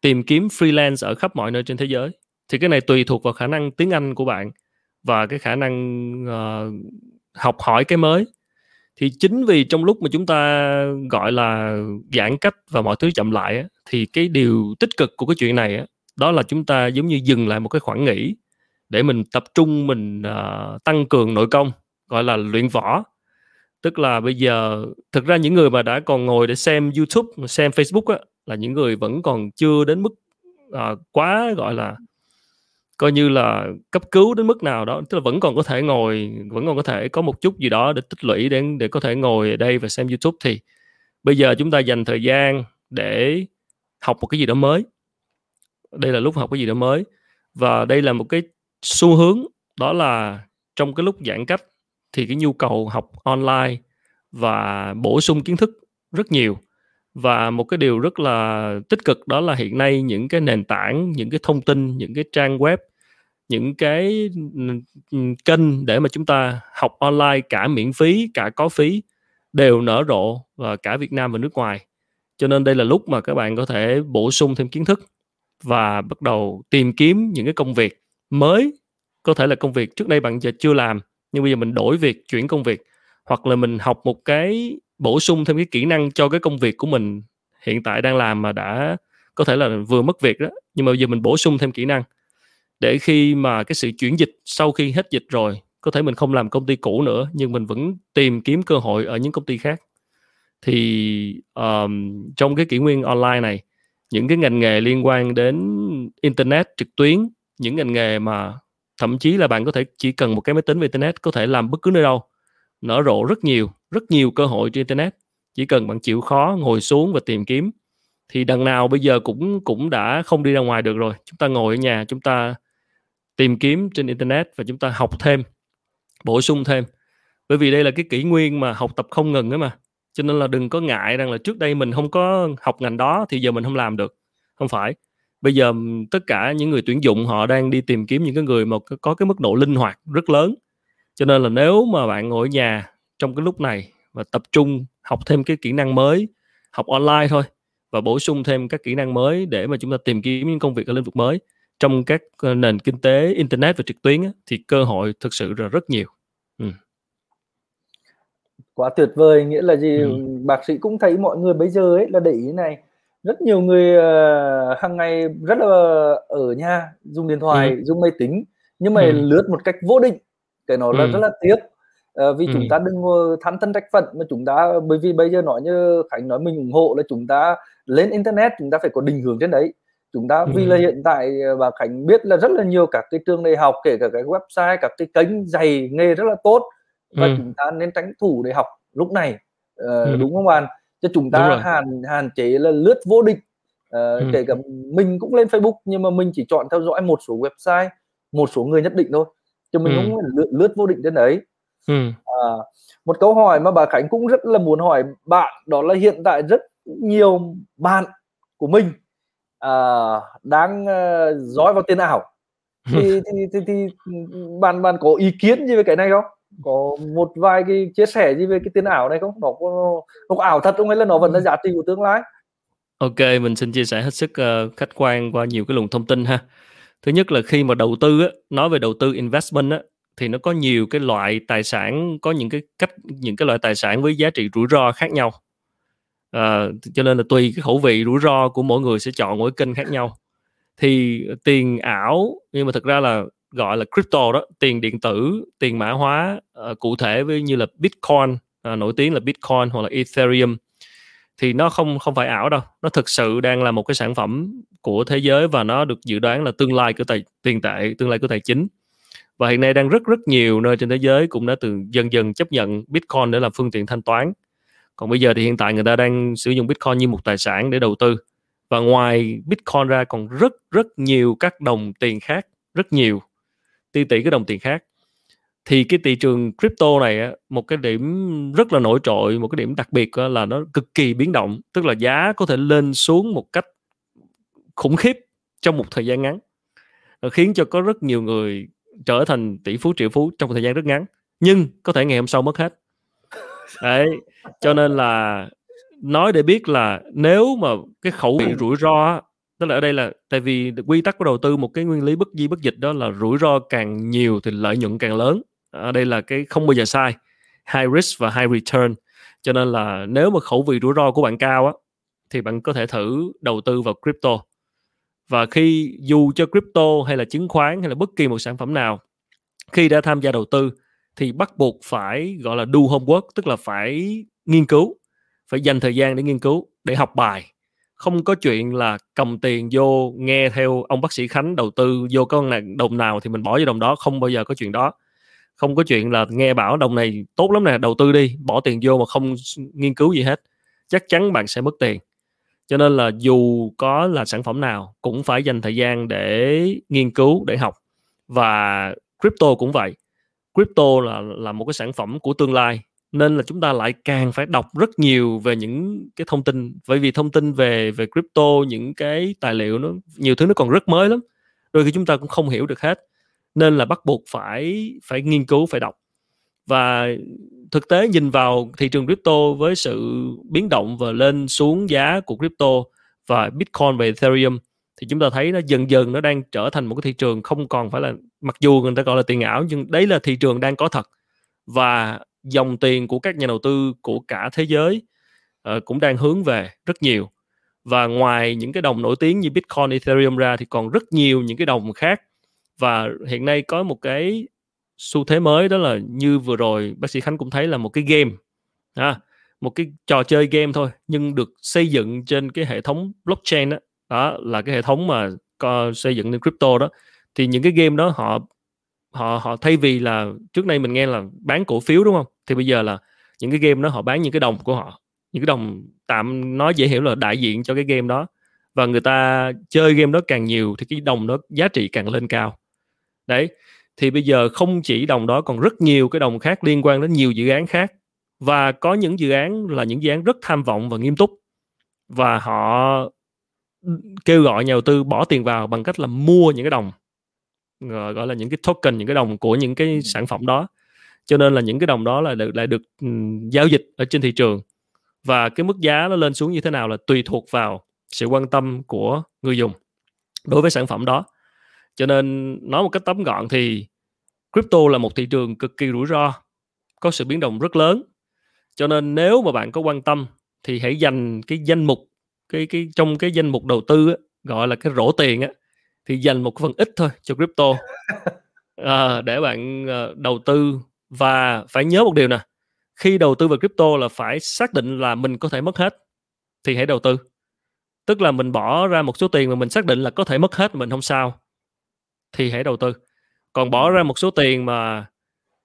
tìm kiếm freelance ở khắp mọi nơi trên thế giới. Thì cái này tùy thuộc vào khả năng tiếng Anh của bạn và cái khả năng uh, học hỏi cái mới thì chính vì trong lúc mà chúng ta gọi là giãn cách và mọi thứ chậm lại á, thì cái điều tích cực của cái chuyện này á, đó là chúng ta giống như dừng lại một cái khoảng nghỉ để mình tập trung mình uh, tăng cường nội công gọi là luyện võ. Tức là bây giờ thực ra những người mà đã còn ngồi để xem YouTube xem Facebook á, là những người vẫn còn chưa đến mức uh, quá gọi là coi như là cấp cứu đến mức nào đó, tức là vẫn còn có thể ngồi, vẫn còn có thể có một chút gì đó để tích lũy để để có thể ngồi ở đây và xem YouTube thì bây giờ chúng ta dành thời gian để học một cái gì đó mới. Đây là lúc học cái gì đó mới. Và đây là một cái xu hướng, đó là trong cái lúc giãn cách thì cái nhu cầu học online và bổ sung kiến thức rất nhiều và một cái điều rất là tích cực đó là hiện nay những cái nền tảng, những cái thông tin, những cái trang web, những cái ừ, kênh để mà chúng ta học online cả miễn phí, cả có phí, đều nở rộ và cả Việt Nam và nước ngoài. Cho nên đây là lúc mà các bạn có thể bổ sung thêm kiến thức và bắt đầu tìm kiếm những cái công việc mới. Có thể là công việc trước đây bạn giờ chưa làm, nhưng bây giờ mình đổi việc, chuyển công việc, hoặc là mình học một cái bổ sung thêm cái kỹ năng cho cái công việc của mình hiện tại đang làm mà đã có thể là vừa mất việc đó. Nhưng mà bây giờ mình bổ sung thêm kỹ năng để khi mà cái sự chuyển dịch sau khi hết dịch rồi có thể mình không làm công ty cũ nữa nhưng mình vẫn tìm kiếm cơ hội ở những công ty khác. Thì um, trong cái kỷ nguyên online này những cái ngành nghề liên quan đến internet trực tuyến những ngành nghề mà thậm chí là bạn có thể chỉ cần một cái máy tính về internet có thể làm bất cứ nơi đâu nở rộ rất nhiều rất nhiều cơ hội trên internet. Chỉ cần bạn chịu khó ngồi xuống và tìm kiếm, thì đằng nào bây giờ cũng cũng đã không đi ra ngoài được rồi. Chúng ta ngồi ở nhà, chúng ta tìm kiếm trên internet và chúng ta học thêm, bổ sung thêm. Bởi vì đây là cái kỷ nguyên mà học tập không ngừng ấy mà. Cho nên là đừng có ngại rằng là trước đây mình không có học ngành đó thì giờ mình không làm được. Không phải. Bây giờ tất cả những người tuyển dụng họ đang đi tìm kiếm những cái người mà có cái mức độ linh hoạt rất lớn. Cho nên là nếu mà bạn ngồi ở nhà trong cái lúc này và tập trung học thêm cái kỹ năng mới học online thôi và bổ sung thêm các kỹ năng mới để mà chúng ta tìm kiếm những công việc ở lĩnh vực mới trong các ờ, nền kinh tế internet và trực tuyến á, thì cơ hội thực sự là rất nhiều ừ. quá tuyệt vời nghĩa là gì ừ. bác sĩ cũng thấy mọi người bây giờ ấy là để ý này rất nhiều người uh, hàng ngày rất là ở nhà dùng điện thoại ừ. dùng máy tính nhưng mà ừ. lướt một cách vô định cái nó là ừ. rất là tiếc uh, vì ừ. chúng ta đừng than thân trách phận mà chúng ta bởi vì bây giờ nói như khánh nói mình ủng hộ là chúng ta lên internet chúng ta phải có định hướng trên đấy chúng ta ừ. vì là hiện tại ờ, bà Khánh biết là rất là nhiều các cái trường đại học kể cả cái website các cái kênh dạy nghề rất là tốt và ừ. chúng ta nên tranh thủ để học lúc này uh, ừ. đúng không bạn cho chúng ta hạn hạn chế là lướt vô định uh, ừ. kể cả mình cũng lên Facebook nhưng mà mình chỉ chọn theo dõi một số website một số người nhất định thôi cho mình ừ. không lướt, lướt vô định trên đấy ừ. à, một câu hỏi mà bà Khánh cũng rất là muốn hỏi bạn đó là hiện tại rất nhiều bạn của mình à, đang uh, dõi vào tiền ảo. <laughs> Thì, thì, thì, thì bạn bạn có ý kiến gì về cái này không? Có một vài cái chia sẻ gì về cái tiền ảo này không? Nó có nó có ảo thật không hay là nó vẫn là giá trị của tương lai? Ok mình xin chia sẻ hết sức uh, khách quan qua nhiều cái luồng thông tin ha. Thứ nhất là khi mà đầu tư á, nói về đầu tư investment á, thì nó có nhiều cái loại tài sản có những cái cách những cái loại tài sản với giá trị rủi ro khác nhau. À, cho nên là tùy cái khẩu vị rủi ro của mỗi người sẽ chọn mỗi kênh khác nhau. Thì tiền ảo nhưng mà thực ra là gọi là crypto đó tiền điện tử tiền mã hóa à, cụ thể với như là bitcoin à, nổi tiếng là bitcoin hoặc là ethereum thì nó không không phải ảo đâu. Nó thực sự đang là một cái sản phẩm của thế giới và nó được dự đoán là tương lai của tài tiền tệ tương lai của tài chính và hiện nay đang rất rất nhiều nơi trên thế giới cũng đã từ dần dần chấp nhận bitcoin để làm phương tiện thanh toán. Còn bây giờ thì hiện tại người ta đang sử dụng bitcoin như một tài sản để đầu tư. Và ngoài bitcoin ra còn rất rất nhiều các đồng tiền khác, rất nhiều tỷ tỷ cái đồng tiền khác. Thì cái thị trường crypto này một cái điểm rất là nổi trội, một cái điểm đặc biệt là nó cực kỳ biến động, tức là giá có thể lên xuống một cách khủng khiếp trong một thời gian ngắn. Khiến cho có rất nhiều người trở thành tỷ phú, triệu phú trong một thời gian rất ngắn, nhưng có thể ngày hôm sau mất hết. Đấy, cho nên là nói để biết là nếu mà cái khẩu vị rủi ro tức là ở đây là tại vì quy tắc của đầu tư, một cái nguyên lý bất di bất dịch đó là rủi ro càng nhiều thì lợi nhuận càng lớn. Ở đây là cái không bao giờ sai, high risk và high return. Cho nên là nếu mà khẩu vị rủi ro của bạn cao á, thì bạn có thể thử đầu tư vào crypto và khi dù cho crypto hay là chứng khoán hay là bất kỳ một sản phẩm nào, khi đã tham gia đầu tư thì bắt buộc phải, gọi là, do homework, tức là phải nghiên cứu, phải dành thời gian để nghiên cứu, để học bài. Không có chuyện là cầm tiền vô nghe theo ông bác sĩ khánh đầu tư vô con này, đồng nào thì mình bỏ vô đồng đó, không bao giờ có chuyện đó. Không có chuyện là nghe bảo đồng này tốt lắm nè, đầu tư đi, bỏ tiền vô mà không nghiên cứu gì hết. Chắc chắn bạn sẽ mất tiền cho nên là dù có là sản phẩm nào cũng phải dành thời gian để nghiên cứu, để học. Và crypto cũng vậy. Crypto là là một cái sản phẩm của tương lai, nên là chúng ta lại càng phải đọc rất nhiều về những cái thông tin. Bởi vì thông tin về về crypto, những cái tài liệu nó, nhiều thứ nó còn rất mới lắm. Đôi khi chúng ta cũng không hiểu được hết. Nên là bắt buộc phải phải nghiên cứu, phải đọc và thực tế nhìn vào thị trường crypto với sự biến động và lên xuống giá của crypto và bitcoin và ethereum thì chúng ta thấy nó dần dần nó đang trở thành một cái thị trường không còn phải là mặc dù người ta gọi là tiền ảo nhưng đấy là thị trường đang có thật. Và dòng tiền của các nhà đầu tư của cả thế giới uh, cũng đang hướng về rất nhiều. Và ngoài những cái đồng nổi tiếng như Bitcoin, Ethereum ra thì còn rất nhiều những cái đồng khác. Và hiện nay có một cái xu thế mới đó là như vừa rồi bác sĩ Khánh cũng thấy là một cái game à, một cái trò chơi game thôi nhưng được xây dựng trên cái hệ thống blockchain đó, đó là cái hệ thống mà có xây dựng lên crypto đó. Thì những cái game đó họ họ họ thay vì là trước đây mình nghe là bán cổ phiếu đúng không? Thì bây giờ là những cái game đó họ bán những cái đồng của họ những cái đồng tạm nói dễ hiểu là đại diện cho cái game đó. Và người ta chơi game đó càng nhiều thì cái đồng đó giá trị càng lên cao. Đấy thì bây giờ không chỉ đồng đó còn rất nhiều cái đồng khác liên quan đến nhiều dự án khác. Và có những dự án là những dự án rất tham vọng và nghiêm túc. Và họ kêu gọi nhà đầu tư bỏ tiền vào bằng cách là mua những cái đồng gọi là những cái token những cái đồng của những cái sản phẩm đó. Cho nên là những cái đồng đó là được, lại được um, giao dịch ở trên thị trường. Và cái mức giá nó lên xuống như thế nào là tùy thuộc vào sự quan tâm của người dùng đối với sản phẩm đó cho nên nói một cách tóm gọn thì crypto là một thị trường cực kỳ rủi ro có sự biến động rất lớn. Cho nên nếu mà bạn có quan tâm thì hãy dành cái danh mục cái cái trong cái danh mục đầu tư á, gọi là cái rổ tiền á thì dành một phần ít thôi cho crypto. À, <laughs> để bạn uh, đầu tư và phải nhớ một điều nè khi đầu tư vào crypto là phải xác định là mình có thể mất hết thì hãy đầu tư. Tức là mình bỏ ra một số tiền mà mình xác định là có thể mất hết mình không sao thì hãy đầu tư. Còn bỏ ra một số tiền mà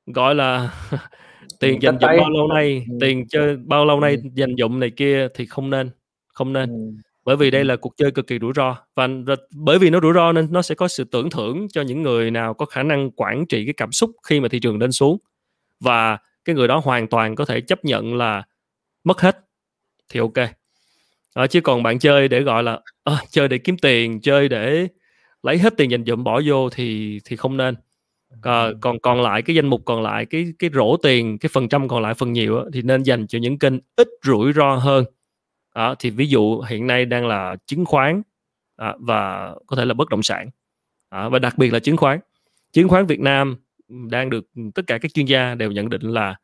gọi là <laughs> tiền dành dụm bao lâu nay ừ. tiền chơi bao lâu nay ừ. dành dụm này kia thì không nên không nên. Ừ. bởi vì đây là cuộc chơi cực kỳ rủi ro và bởi vì nó rủi ro nên nó sẽ có sự tưởng thưởng cho những người nào có khả năng quản trị cái cảm xúc khi mà thị trường lên xuống. Và cái người đó hoàn toàn có thể chấp nhận là mất hết thì ok. À, chứ còn bạn chơi để gọi là à, chơi để kiếm tiền chơi để lấy hết tiền dành dụm bỏ vô thì thì không nên. À, còn còn lại cái danh mục còn lại cái cái rổ tiền cái phần trăm còn lại phần nhiều á, thì nên dành cho những kênh ít rủi ro hơn. À, thì ví dụ hiện nay đang là chứng khoán à, và có thể là bất động sản. À, và đặc biệt là chứng khoán. Chứng khoán Việt Nam đang được tất cả các chuyên gia đều nhận định là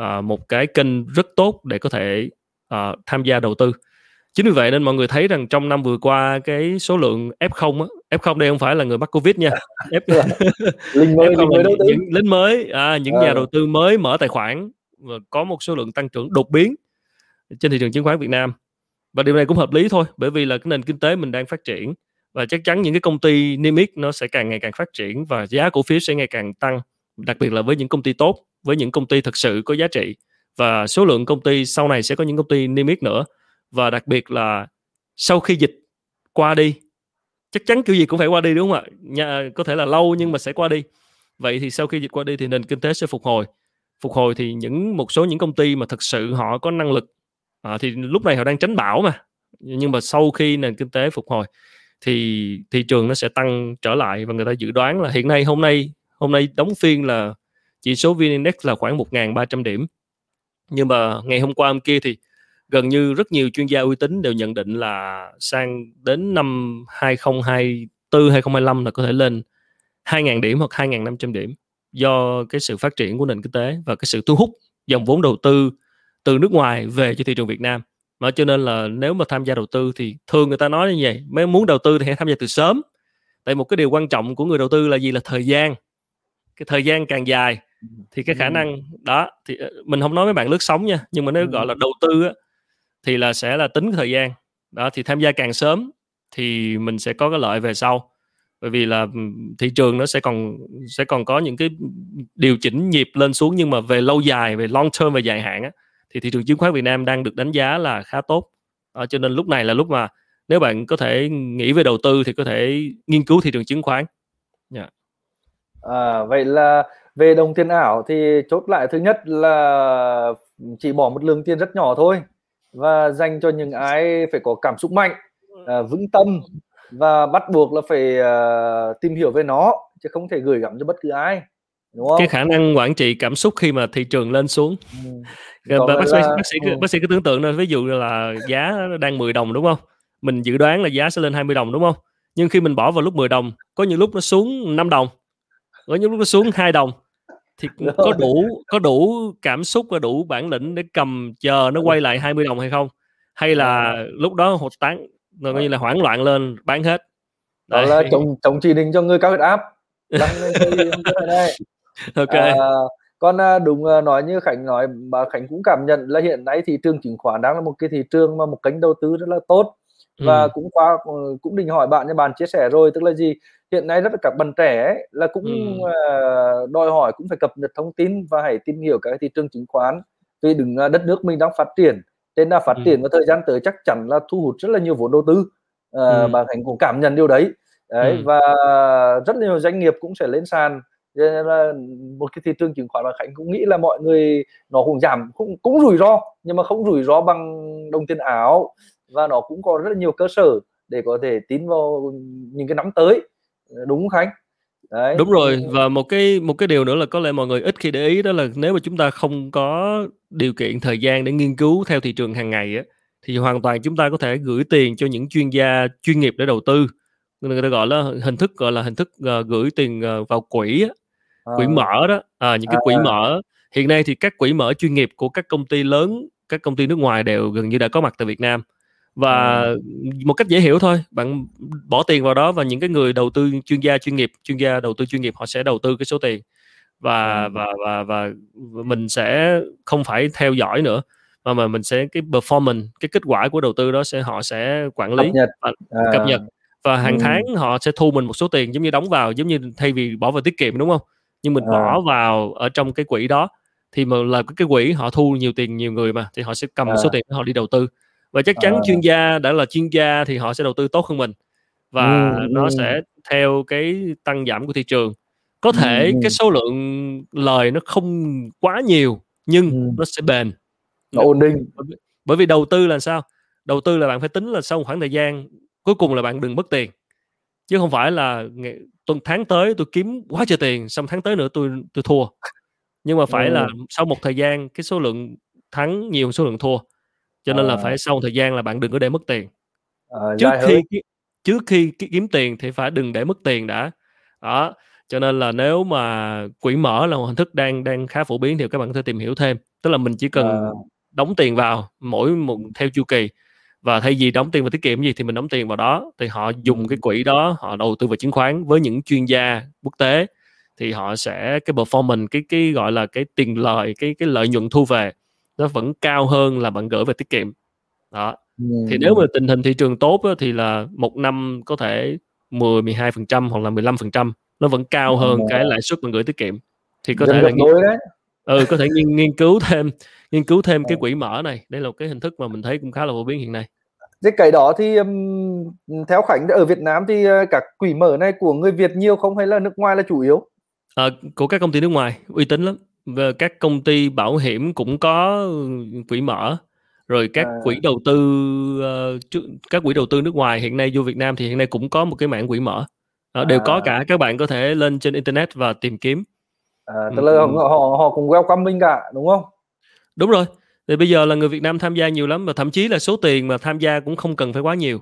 uh, một cái kênh rất tốt để có thể uh, tham gia đầu tư chính vì vậy nên mọi người thấy rằng trong năm vừa qua cái số lượng F0 á, F0 đây không phải là người mắc Covid nha. <laughs> F... lính mới, F0 lính mới những lính mới à, những à. nhà đầu tư mới mở tài khoản và có một số lượng tăng trưởng đột biến trên thị trường chứng khoán Việt Nam. Và điều này cũng hợp lý thôi bởi vì là cái nền kinh tế mình đang phát triển và chắc chắn những cái công ty niêm yết nó sẽ càng ngày càng phát triển và giá cổ phiếu sẽ ngày càng tăng đặc biệt là với những công ty tốt với những công ty thực sự có giá trị. Và số lượng công ty sau này sẽ có những công ty niêm yết nữa và đặc biệt là sau khi dịch qua đi chắc chắn kiểu gì cũng phải qua đi đúng không ạ? Nhà, có thể là lâu nhưng mà sẽ qua đi. Vậy thì sau khi dịch qua đi thì nền kinh tế sẽ phục hồi. Phục hồi thì những một số những công ty mà thực sự họ có năng lực à, thì lúc này họ đang tránh bão mà. Nhưng mà sau khi nền kinh tế phục hồi thì thị trường nó sẽ tăng trở lại và người ta dự đoán là hiện nay hôm nay hôm nay đóng phiên là chỉ số VN Index là khoảng 1.300 điểm. Nhưng mà ngày hôm qua hôm kia thì gần như rất nhiều chuyên gia uy tín đều nhận định là sang đến năm 2024 2025 là có thể lên 2.000 điểm hoặc 2.500 điểm do cái sự phát triển của nền kinh tế và cái sự thu hút dòng vốn đầu tư từ nước ngoài về cho thị trường Việt Nam. Mà cho nên là nếu mà tham gia đầu tư thì thường người ta nói như vậy mấy muốn đầu tư thì hãy tham gia từ sớm. Tại một cái điều quan trọng của người đầu tư là gì? Là thời gian. Cái thời gian càng dài thì cái khả năng đó thì ờ, mình không nói với bạn lướt sóng nha nhưng mà nếu gọi là đầu tư á, thì là sẽ là tính thời gian. Đó thì tham gia càng sớm thì mình sẽ có cái lợi về sau. Bởi vì là thị trường nó sẽ còn sẽ còn có những cái điều chỉnh nhịp lên xuống nhưng mà về lâu dài về long term về dài hạn á, thì thị trường chứng khoán Việt Nam đang được đánh giá là khá tốt. Đó, cho nên lúc này là lúc mà nếu bạn có thể nghĩ về đầu tư thì có thể nghiên cứu thị trường chứng khoán. Yeah. À, vậy là về đồng tiền ảo thì chốt lại thứ nhất là chỉ bỏ một lượng tiền rất nhỏ thôi và dành cho những ai phải có cảm xúc mạnh à, vững tâm và bắt buộc là phải uh, tìm hiểu về nó chứ không thể gửi gắm cho bất cứ ai đúng không? cái khả năng quản trị cảm xúc khi mà thị trường lên xuống ừ. bác, sĩ, là... bác sĩ ừ. bác sĩ cứ tưởng tượng là ví dụ là giá đang 10 đồng đúng không mình dự đoán là giá sẽ lên 20 đồng đúng không nhưng khi mình bỏ vào lúc 10 đồng có những lúc nó xuống 5 đồng có những lúc nó xuống 2 đồng thì <laughs> có đủ có đủ cảm xúc và đủ bản lĩnh để cầm chờ nó quay lại 20 đồng hay không? Hay là lúc đó hụt tán rồi coi như là hoảng loạn lên bán hết? Đó là chồng chồng chỉ định cho người cao huyết áp <laughs> ok. À, con à, đúng à, nói như khánh nói bà khánh cũng cảm nhận là hiện nay thị trường chứng khoán đang là một cái thị trường mà một kênh đầu tư rất là tốt. Và ừ. cũng qua ờ, cũng định hỏi bạn như bạn chia sẻ rồi tức là gì hiện nay rất là các bạn trẻ ấy, là cũng ừ. uh, đòi hỏi cũng phải cập nhật thông tin và hãy tìm hiểu các thị trường chứng khoán vì đừng uh, đất nước mình đang phát triển nên là phát ừ. triển và thời gian tới chắc chắn là thu hút rất là nhiều vốn đầu tư uh, ừ. bà Khánh cũng cảm nhận điều đấy, đấy ừ. và rất nhiều doanh nghiệp cũng sẽ lên sàn nên là một cái thị trường chứng khoán bà Khánh cũng nghĩ là mọi người nó cũng giảm cũng cũng rủi ro nhưng mà không rủi ro bằng đồng tiền ảo và nó cũng có rất là nhiều cơ sở để có thể tín vào những cái nắm tới đúng không khánh Đấy. đúng rồi và một cái một cái điều nữa là có lẽ mọi người ít khi để ý đó là nếu mà chúng ta không có điều kiện thời gian để nghiên cứu theo thị trường hàng ngày á thì hoàn toàn chúng ta có thể gửi tiền cho những chuyên gia chuyên nghiệp để đầu tư người ta gọi là hình thức gọi là hình thức uh, gửi tiền uh, vào quỹ á, à. quỹ mở đó à, những cái quỹ à. mở hiện nay thì các quỹ mở chuyên nghiệp của các công ty lớn các công ty nước ngoài đều gần như đã có mặt tại Việt Nam và ừ. một cách dễ hiểu thôi bạn bỏ tiền vào đó và những cái người đầu tư chuyên gia chuyên nghiệp chuyên gia đầu tư chuyên nghiệp họ sẽ đầu tư cái số tiền và ừ. và và và mình sẽ không phải theo dõi nữa mà mà mình sẽ cái performance cái kết quả của đầu tư đó sẽ họ sẽ quản lý cập nhật, và, à. cập nhật và hàng ừ. tháng họ sẽ thu mình một số tiền giống như đóng vào giống như thay vì bỏ vào tiết kiệm đúng không nhưng mình à. bỏ vào ở trong cái quỹ đó thì mà là cái quỹ họ thu nhiều tiền nhiều người mà thì họ sẽ cầm À. số tiền họ đi đầu tư và chắc chắn À. chuyên gia đã là chuyên gia thì họ sẽ đầu tư tốt hơn mình và Ừm, nó ừm. sẽ theo cái tăng giảm của thị trường có thể Ừm, cái số lượng lời nó không quá nhiều nhưng Ừm. nó sẽ bền Nó ổn định. bởi vì, đầu tư là sao đầu tư là bạn phải tính là sau một khoảng thời gian cuối cùng là bạn đừng mất tiền chứ không phải là tuần tháng tới tôi kiếm quá trời tiền xong tháng tới nữa tôi tôi thua nhưng mà phải là Ừ. sau một thời gian cái số lượng thắng nhiều số lượng thua cho nên là À. phải sau một thời gian là bạn đừng có để mất tiền. Ờ, trước khi trước khi ki- kiếm tiền thì phải đừng để mất tiền đã. Đó cho nên là nếu mà quỹ mở là một hình thức đang đang khá phổ biến thì các bạn có thể tìm hiểu thêm. Tức là mình chỉ cần À. đóng tiền vào mỗi một theo chu kỳ. Và thay vì đóng tiền vào tiết kiệm gì thì mình đóng tiền vào đó. Thì họ dùng cái quỹ đó họ đầu tư vào chứng khoán với những chuyên gia quốc tế. Thì họ sẽ cái performance cái cái gọi là cái tiền lời cái cái lợi nhuận thu về nó vẫn cao hơn là bạn gửi về tiết kiệm. Đó. Thì nếu mà tình hình thị trường tốt á, thì là một năm có thể 10 12 phần trăm hoặc là 15 phần trăm nó vẫn cao hơn cái lãi suất bạn gửi tiết kiệm. Thì có Gần thể là nghiên, đấy. ừ có thể nghiên nghiên cứu thêm nghiên cứu thêm cái Ờ. quỹ mở này. Đây là một cái hình thức mà mình thấy cũng khá là phổ biến hiện nay. Thế cái đó thì ừm, theo Khánh ở Việt Nam thì ờ, các quỹ mở này của người Việt nhiều không hay là nước ngoài là chủ yếu? Ờ, của các công ty nước ngoài uy tín lắm các công ty bảo hiểm cũng có quỹ mở rồi các À. quỹ đầu tư ờ, các quỹ đầu tư nước ngoài hiện nay vô Việt Nam thì hiện nay cũng có một cái mảng quỹ mở Ờ, đều có À. cả các bạn có thể lên trên internet và tìm kiếm À, tức là ừ. họ họ cũng welcome mình cả đúng không? đúng rồi thì bây giờ là người Việt Nam tham gia nhiều lắm và thậm chí là số tiền mà tham gia cũng không cần phải quá nhiều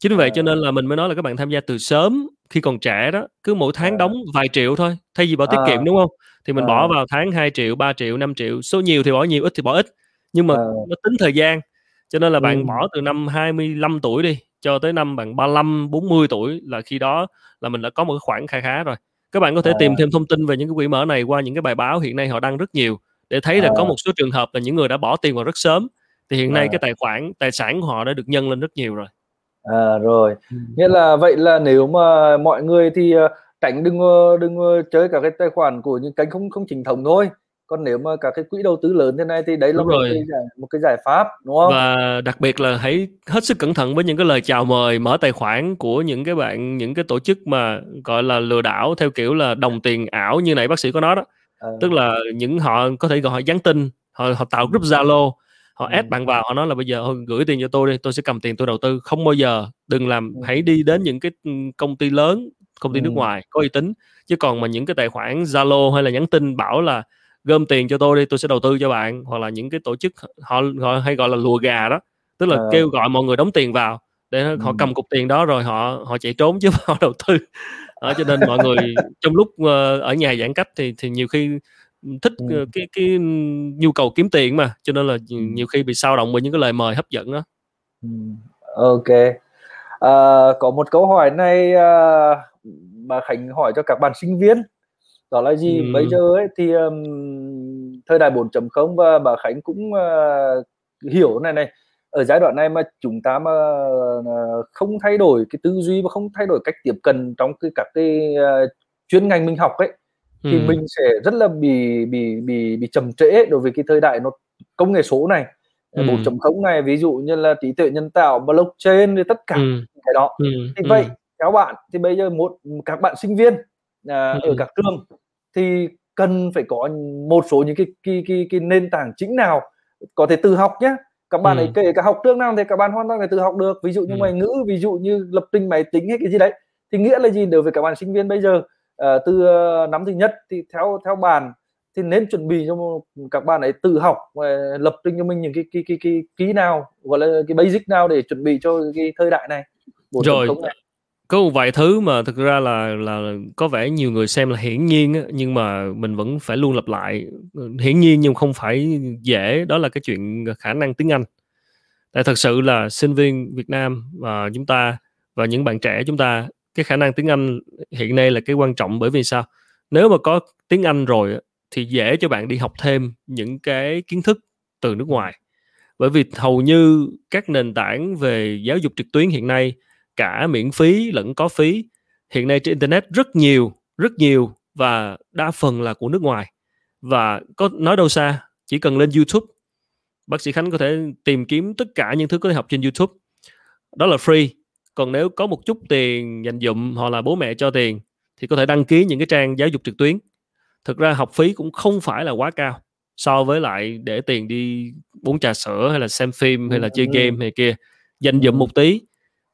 chính vì vậy cho À. nên là mình mới nói là các bạn tham gia từ sớm khi còn trẻ đó cứ mỗi tháng À. đóng vài triệu thôi thay vì bỏ tiết À. kiệm đúng không thì mình À. bỏ vào tháng 2 triệu 3 triệu 5 triệu số nhiều thì bỏ nhiều ít thì bỏ ít nhưng mà À. nó tính thời gian cho nên là bạn bỏ từ năm 25 tuổi đi cho tới năm bạn 35 40 tuổi là khi đó là mình đã có một cái khoản kha khá rồi các bạn có thể À. tìm thêm thông tin về những cái quỹ mở này qua những cái bài báo hiện nay họ đăng rất nhiều để thấy là À. có một số trường hợp là những người đã bỏ tiền vào rất sớm thì hiện nay À. cái tài khoản tài sản của họ đã được nhân lên rất nhiều rồi À rồi. Nghĩa là vậy là nếu mà mọi người thì ờ, tránh đừng ờ, đừng ờ, chơi cả cái tài khoản của những kênh không không chính thống thôi. Còn nếu mà các cái quỹ đầu tư lớn thế này thì đấy là Đúng một rồi. cái giải một cái giải pháp đúng không? và đặc biệt là hãy hết sức cẩn thận với những cái lời chào mời mở tài khoản của những cái bạn những cái tổ chức mà gọi là lừa đảo theo kiểu là đồng tiền ảo như nãy bác sĩ có nói đó À. tức là những họ có thể gọi họ nhắn tin họ họ tạo group Zalo họ Ừ. add bạn vào họ nói là bây giờ thôi gửi tiền cho tôi đi tôi sẽ cầm tiền tôi đầu tư không bao giờ đừng làm Ừ. hãy đi đến những cái ừ, công ty lớn công ty nước Ừ. ngoài có uy tín chứ còn mà những cái tài khoản Zalo hay là nhắn tin bảo là gom tiền cho tôi đi tôi sẽ đầu tư cho bạn hoặc là những cái tổ chức họ gọi hay gọi là lùa gà đó tức là À. kêu gọi mọi người đóng tiền vào để Ừ. họ cầm cục tiền đó rồi họ họ chạy trốn chứ <laughs> họ đầu tư đó, cho nên mọi người <laughs> trong lúc ờ, ở nhà giãn cách thì thì nhiều khi thích Ừ. ờ, cái cái nhu cầu kiếm tiền mà cho nên là Ừ. nhiều khi bị sao động bởi những cái lời mời hấp dẫn đó Ừ. Ok. À, có một câu hỏi này à, mà Khánh hỏi cho các bạn sinh viên đó là gì? Ừm. Bây giờ ấy thì ừm, thời đại 4.0 và bà Khánh cũng à, hiểu này này ở giai đoạn này mà chúng ta mà à, không thay đổi cái tư duy và không thay đổi cách tiếp cận trong cái các cái à, chuyên ngành mình học ấy thì Ừm. mình sẽ rất là bị bị bị bị chậm trễ đối với cái thời đại nó công nghệ số này Ừm. 4.0 này ví dụ như là trí tuệ nhân tạo blockchain thì tất cả Ừm. cái đó Ừm. thì Ừm. vậy theo bạn thì bây giờ một các bạn sinh viên à, ở Ừm. các trường thì cần phải có một số những cái cái cái, cái nền tảng chính nào có thể tự học nhé các bạn ấy Ừm. kể cả học trước nào thì các bạn hoàn toàn có thể tự học được ví dụ như Ừm. ngoại ngữ ví dụ như lập trình máy tính hay cái gì đấy thì nghĩa là gì đối với các bạn sinh viên bây giờ Ờ, từ ờ, năm thứ nhất thì theo theo bạn thì nên chuẩn bị cho các bạn ấy tự học ờ, lập trình cho mình những cái cái cái cái kỹ nào gọi là cái basic nào để chuẩn bị cho cái thời đại này 4.0 rồi này. có một vài thứ mà thực ra là là có vẻ nhiều người xem là hiển nhiên á, nhưng mà mình vẫn phải luôn lặp lại. Hiển nhiên nhưng không phải dễ đó là cái chuyện khả năng tiếng Anh. Tại thật sự là sinh viên Việt Nam và chúng ta và những bạn trẻ chúng ta cái khả năng tiếng Anh hiện nay là cái quan trọng bởi vì sao? Nếu mà có tiếng Anh rồi thì dễ cho bạn đi học thêm những cái kiến thức từ nước ngoài. Bởi vì hầu như các nền tảng về giáo dục trực tuyến hiện nay, cả miễn phí lẫn có phí, hiện nay trên internet rất nhiều rất nhiều và đa phần là của nước ngoài. Và có nói đâu xa, chỉ cần lên YouTube, bác sĩ Khánh có thể tìm kiếm tất cả những thứ có thể học trên YouTube. Đó là free còn nếu có một chút tiền dành dụm hoặc là bố mẹ cho tiền thì có thể đăng ký những cái trang giáo dục trực tuyến. Thực ra học phí cũng không phải là quá cao so với lại để tiền đi uống trà sữa hay là xem phim hay là chơi game hay kia. Dành dụm một tí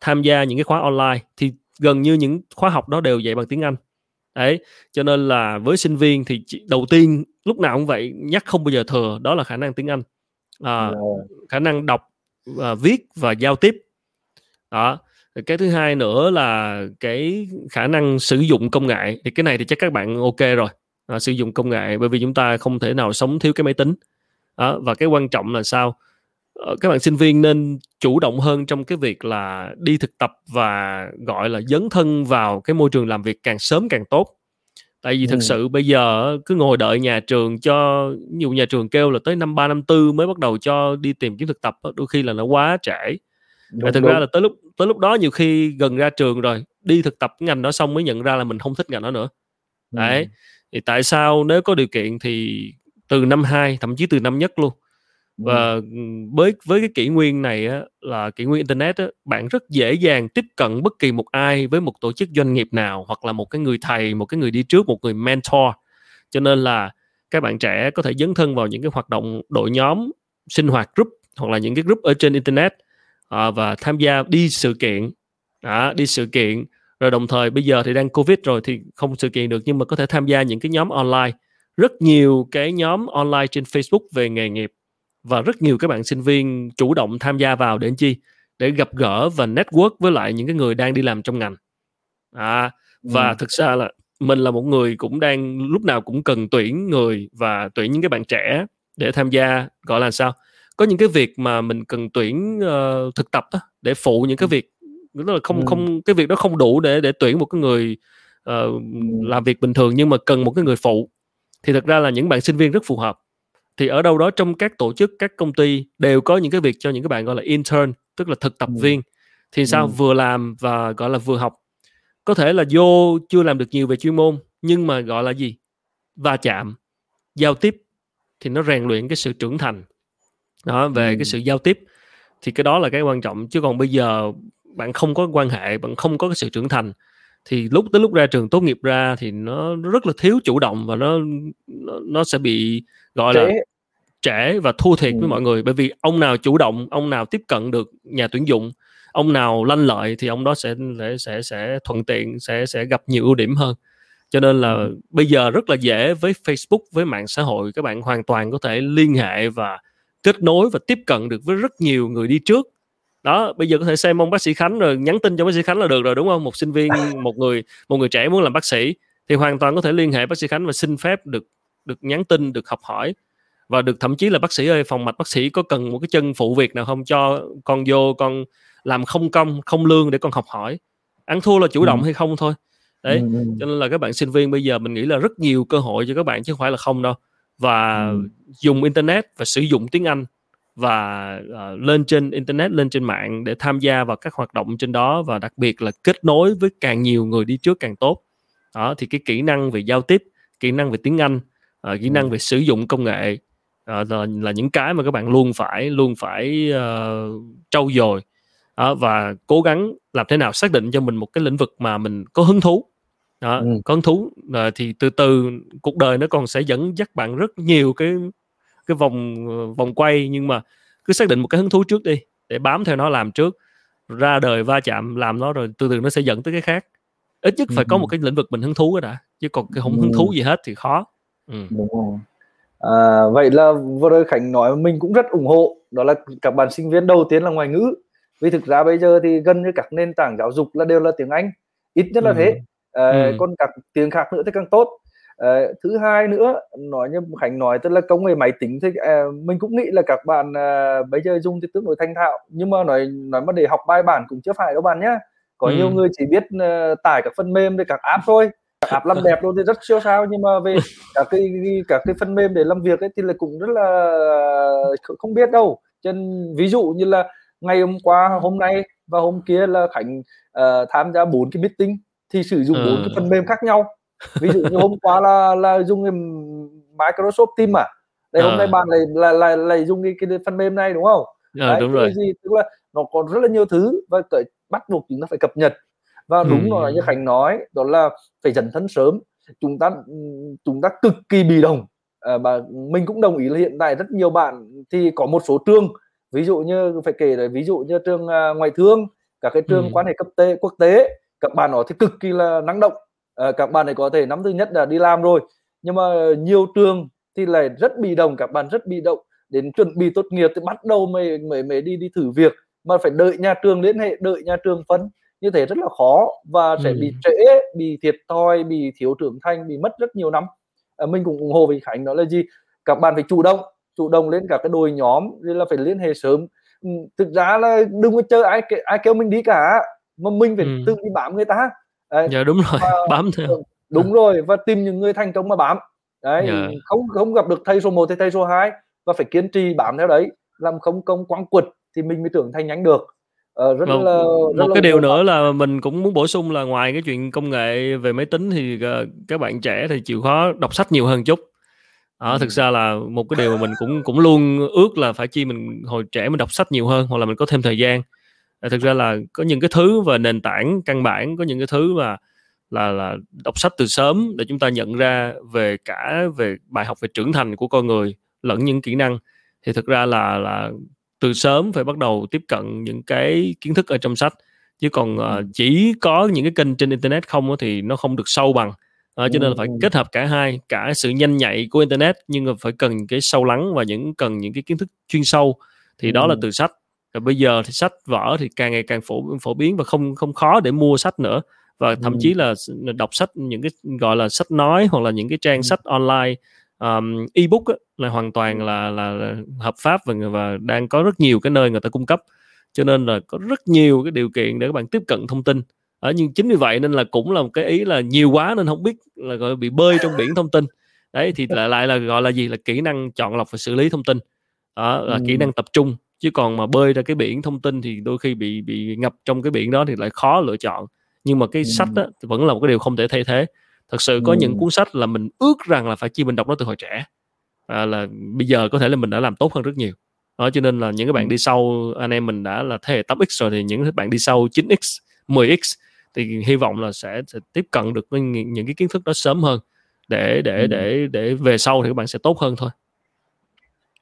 tham gia những cái khóa online thì gần như những khóa học đó đều dạy bằng tiếng Anh. Đấy cho nên là với sinh viên thì đầu tiên lúc nào cũng vậy nhắc không bao giờ thừa đó là khả năng tiếng Anh. À, khả năng đọc à, viết và giao tiếp. Đó cái thứ hai nữa là cái khả năng sử dụng công nghệ. Thì cái này thì chắc các bạn ok rồi. À, sử dụng công nghệ bởi vì chúng ta không thể nào sống thiếu cái máy tính. Đó, và cái quan trọng là sao? Ờ, các bạn sinh viên nên chủ động hơn trong cái việc là đi thực tập và gọi là dấn thân vào cái môi trường làm việc càng sớm càng tốt. Tại vì ừ. thực sự bây giờ cứ ngồi đợi nhà trường cho nhiều nhà trường kêu là tới năm ba năm tư mới bắt đầu cho đi tìm kiếm thực tập đôi khi là nó quá trễ đúng, thực đúng. ra là tới lúc tới lúc đó nhiều khi gần ra trường rồi đi thực tập ngành đó xong mới nhận ra là mình không thích ngành đó nữa. Đấy ừ. thì tại sao nếu có điều kiện thì từ năm 2 thậm chí từ năm nhất luôn. Và với với cái kỷ nguyên này á, là kỷ nguyên internet á, bạn rất dễ dàng tiếp cận bất kỳ một ai với một tổ chức doanh nghiệp nào hoặc là một cái người thầy một cái người đi trước một người mentor. Cho nên là các bạn trẻ có thể dấn thân vào những cái hoạt động đội nhóm sinh hoạt group hoặc là những cái group ở trên internet à, và tham gia đi sự kiện. À, đi sự kiện. Rồi đồng thời bây giờ thì đang covid rồi thì không sự kiện được nhưng mà có thể tham gia những cái nhóm online. Rất nhiều cái nhóm online trên Facebook về nghề nghiệp và rất nhiều các bạn sinh viên chủ động tham gia vào để chi? Để gặp gỡ và network với lại những cái người đang đi làm trong ngành. À, và ừ. thực ra là mình là một người cũng đang lúc nào cũng cần tuyển người và tuyển những cái bạn trẻ để tham gia gọi là sao có những cái việc mà mình cần tuyển uh, thực tập đó, để phụ những cái việc đó là không ừ. không cái việc đó không đủ để để tuyển một cái người uh, làm việc bình thường nhưng mà cần một cái người phụ. Thì thực ra là những bạn sinh viên rất phù hợp. Thì ở đâu đó trong các tổ chức các công ty đều có những cái việc cho những cái bạn gọi là intern tức là thực tập ừ. viên. Thì sao? Ừ. vừa làm và gọi là vừa học. Có thể là vô chưa làm được nhiều về chuyên môn nhưng mà gọi là gì? Va chạm giao tiếp thì nó rèn luyện cái sự trưởng thành đó về ừ. cái sự giao tiếp thì cái đó là cái quan trọng chứ còn bây giờ bạn không có quan hệ bạn không có cái sự trưởng thành thì lúc tới lúc ra trường tốt nghiệp ra thì nó rất là thiếu chủ động và nó nó, nó sẽ bị gọi trễ. là trễ và thua thiệt ừ. với mọi người bởi vì ông nào chủ động ông nào tiếp cận được nhà tuyển dụng ông nào lanh lợi thì ông đó sẽ sẽ sẽ, sẽ thuận tiện sẽ sẽ gặp nhiều ưu điểm hơn cho nên là ừ. bây giờ rất là dễ với Facebook với mạng xã hội các bạn hoàn toàn có thể liên hệ và kết nối và tiếp cận được với rất nhiều người đi trước. Đó bây giờ có thể xem ông bác sĩ khánh rồi nhắn tin cho bác sĩ khánh là được rồi đúng không? Một sinh viên <laughs> một người một người trẻ muốn làm bác sĩ thì hoàn toàn có thể liên hệ bác sĩ khánh và xin phép được được nhắn tin được học hỏi. Và được thậm chí là bác sĩ ơi phòng mạch bác sĩ có cần một cái chân phụ việc nào không? Cho con vô con làm không công không lương để con học hỏi. Ăn thua là chủ động ừ. hay không thôi. Đấy ừ, ừ. cho nên là các bạn sinh viên bây giờ mình nghĩ là rất nhiều cơ hội cho các bạn chứ không phải là không đâu và ừ. dùng internet và sử dụng tiếng anh và uh, lên trên internet lên trên mạng để tham gia vào các hoạt động trên đó và đặc biệt là kết nối với càng nhiều người đi trước càng tốt. Đó thì cái kỹ năng về giao tiếp kỹ năng về tiếng anh uh, kỹ năng về sử dụng công nghệ uh, là, là những cái mà các bạn luôn phải luôn phải uh, trau dồi. Uh, và cố gắng làm thế nào xác định cho mình một cái lĩnh vực mà mình có hứng thú đó, ừ. hứng thú uh, thì từ từ cuộc đời nó còn sẽ dẫn dắt bạn rất nhiều cái cái vòng vòng quay nhưng mà cứ xác định một cái hứng thú trước đi để bám theo nó làm trước ra đời va chạm làm nó rồi từ từ nó sẽ dẫn tới cái khác ít nhất phải ừ. có một cái lĩnh vực mình hứng thú đã chứ còn cái không hứng thú gì hết thì khó ừ. đúng rồi à, vậy là vừa rồi khánh nói mình cũng rất ủng hộ đó là các bạn sinh viên đầu tiên là ngoại ngữ vì thực ra bây giờ thì gần như các nền tảng giáo dục là đều là tiếng anh ít nhất là ừ. thế à, ừ. còn các tiếng khác nữa thì càng tốt. À, thứ hai nữa nói như khánh nói tức là công nghệ máy tính thì à, mình cũng nghĩ là các bạn à, bây giờ dùng thì tương đối thành thạo. Nhưng mà nói nói mà để học bài bản cũng chưa phải đâu bạn nhé có ừ. nhiều người chỉ biết uh, tải các phần mềm để các app thôi. Các app làm đẹp luôn thì rất siêu sao. Nhưng mà về <laughs> các cái các cái phần mềm để làm việc ấy thì là cũng rất là không biết đâu. Chân ví dụ như là ngày hôm qua hôm nay và hôm kia là khánh uh, tham gia bốn cái meeting thì sử dụng bốn ừ. cái phần mềm khác nhau. Ví dụ như hôm qua là là dùng cái Microsoft Teams à? Đây à. hôm nay bạn lại lại lại, lại dùng cái, cái phần mềm này đúng không? À, Đấy, đúng rồi. gì tức là nó có rất là nhiều thứ và cởi bắt buộc chúng ta phải cập nhật. Và đúng ừ. rồi như Khánh nói đó là phải dần thân sớm. Chúng ta chúng ta cực kỳ bị động à, và mình cũng đồng ý là hiện tại rất nhiều bạn thì có một số trường. Ví dụ như phải kể là ví dụ như trường uh, ngoại thương các cái trường ừ. quan hệ cấp tế quốc tế các bạn đó thì cực kỳ là năng động. À, các bạn này có thể năm thứ nhất là đi làm rồi nhưng mà nhiều trường thì lại rất bị động các bạn rất bị động. Đến chuẩn bị tốt nghiệp thì bắt đầu mới mới mới đi đi thử việc mà phải đợi nhà trường liên hệ đợi nhà trường phân. Như thế rất là khó và sẽ ừ. bị trễ bị thiệt thòi bị thiếu trưởng thành bị mất rất nhiều năm. À, mình cũng ủng hộ với khánh đó là gì? Các bạn phải chủ động chủ động lên các cái đội nhóm nên là phải liên hệ sớm. Ừ, thực ra là đừng có chờ ai ai kêu mình đi cả mà mình phải ừ. tự đi bám người ta. Đấy. dạ đúng rồi và, <laughs> bám theo. ừ, đúng rồi và tìm những người thành công mà bám. Đấy dạ. không không gặp được thầy số 1 thì thầy số 2 và phải kiên trì bám theo đấy. Làm không công quăng quật thì mình mới trưởng thành nhanh được. Ờ, rất một, là rất một là cái điều nữa là mình cũng muốn bổ sung là ngoài cái chuyện công nghệ về máy tính thì uh, các bạn trẻ thì chịu khó đọc sách nhiều hơn chút. Đó, thực ra là một cái điều mà mình cũng cũng luôn ước là phải chi mình hồi trẻ mình đọc sách nhiều hơn hoặc là mình có thêm thời gian. à, thực ra là có những cái thứ và nền tảng căn bản có những cái thứ mà là là đọc sách từ sớm để chúng ta nhận ra về cả về bài học về trưởng thành của con người lẫn những kỹ năng. Thì thực ra là là từ sớm phải bắt đầu tiếp cận những cái kiến thức ở trong sách. Chứ còn uh, chỉ có những cái kênh trên internet không thì nó không được sâu bằng. À, cho nên là phải kết hợp cả hai cả sự nhanh nhạy của internet nhưng mà phải cần cái sâu lắng và những cần những cái kiến thức chuyên sâu. Thì đó là từ sách và bây giờ thì sách vở thì càng ngày càng phổ phổ biến và không không khó để mua sách nữa. Và thậm ừ. chí là đọc sách những cái gọi là sách nói hoặc là những cái trang ừ. sách online um, ebook á, là hoàn toàn là, là hợp pháp và và đang có rất nhiều cái nơi người ta cung cấp. Cho nên là có rất nhiều cái điều kiện để các bạn tiếp cận thông tin. Ở nhưng chính vì vậy nên là cũng là một cái ý là nhiều quá nên không biết là gọi là bị bơi trong biển thông tin. Đấy thì lại lại là gọi là gì? Là kỹ năng chọn lọc và xử lý thông tin. Đó là ừ. kỹ năng tập trung chứ còn mà bơi ra cái biển thông tin thì đôi khi bị bị ngập trong cái biển đó thì lại khó lựa chọn. Nhưng mà cái ừ. sách đó vẫn là một cái điều không thể thay thế. Thật sự có ừ. những cuốn sách là mình ước rằng là phải chi mình đọc nó từ hồi trẻ à, là bây giờ có thể là mình đã làm tốt hơn rất nhiều. Đó cho nên là những cái bạn đi sau anh em mình đã là thế hệ 8x rồi thì những bạn đi sau 9x 10x thì hy vọng là sẽ, sẽ tiếp cận được với những, những cái kiến thức đó sớm hơn. Để để ừ. để để về sau thì các bạn sẽ tốt hơn thôi.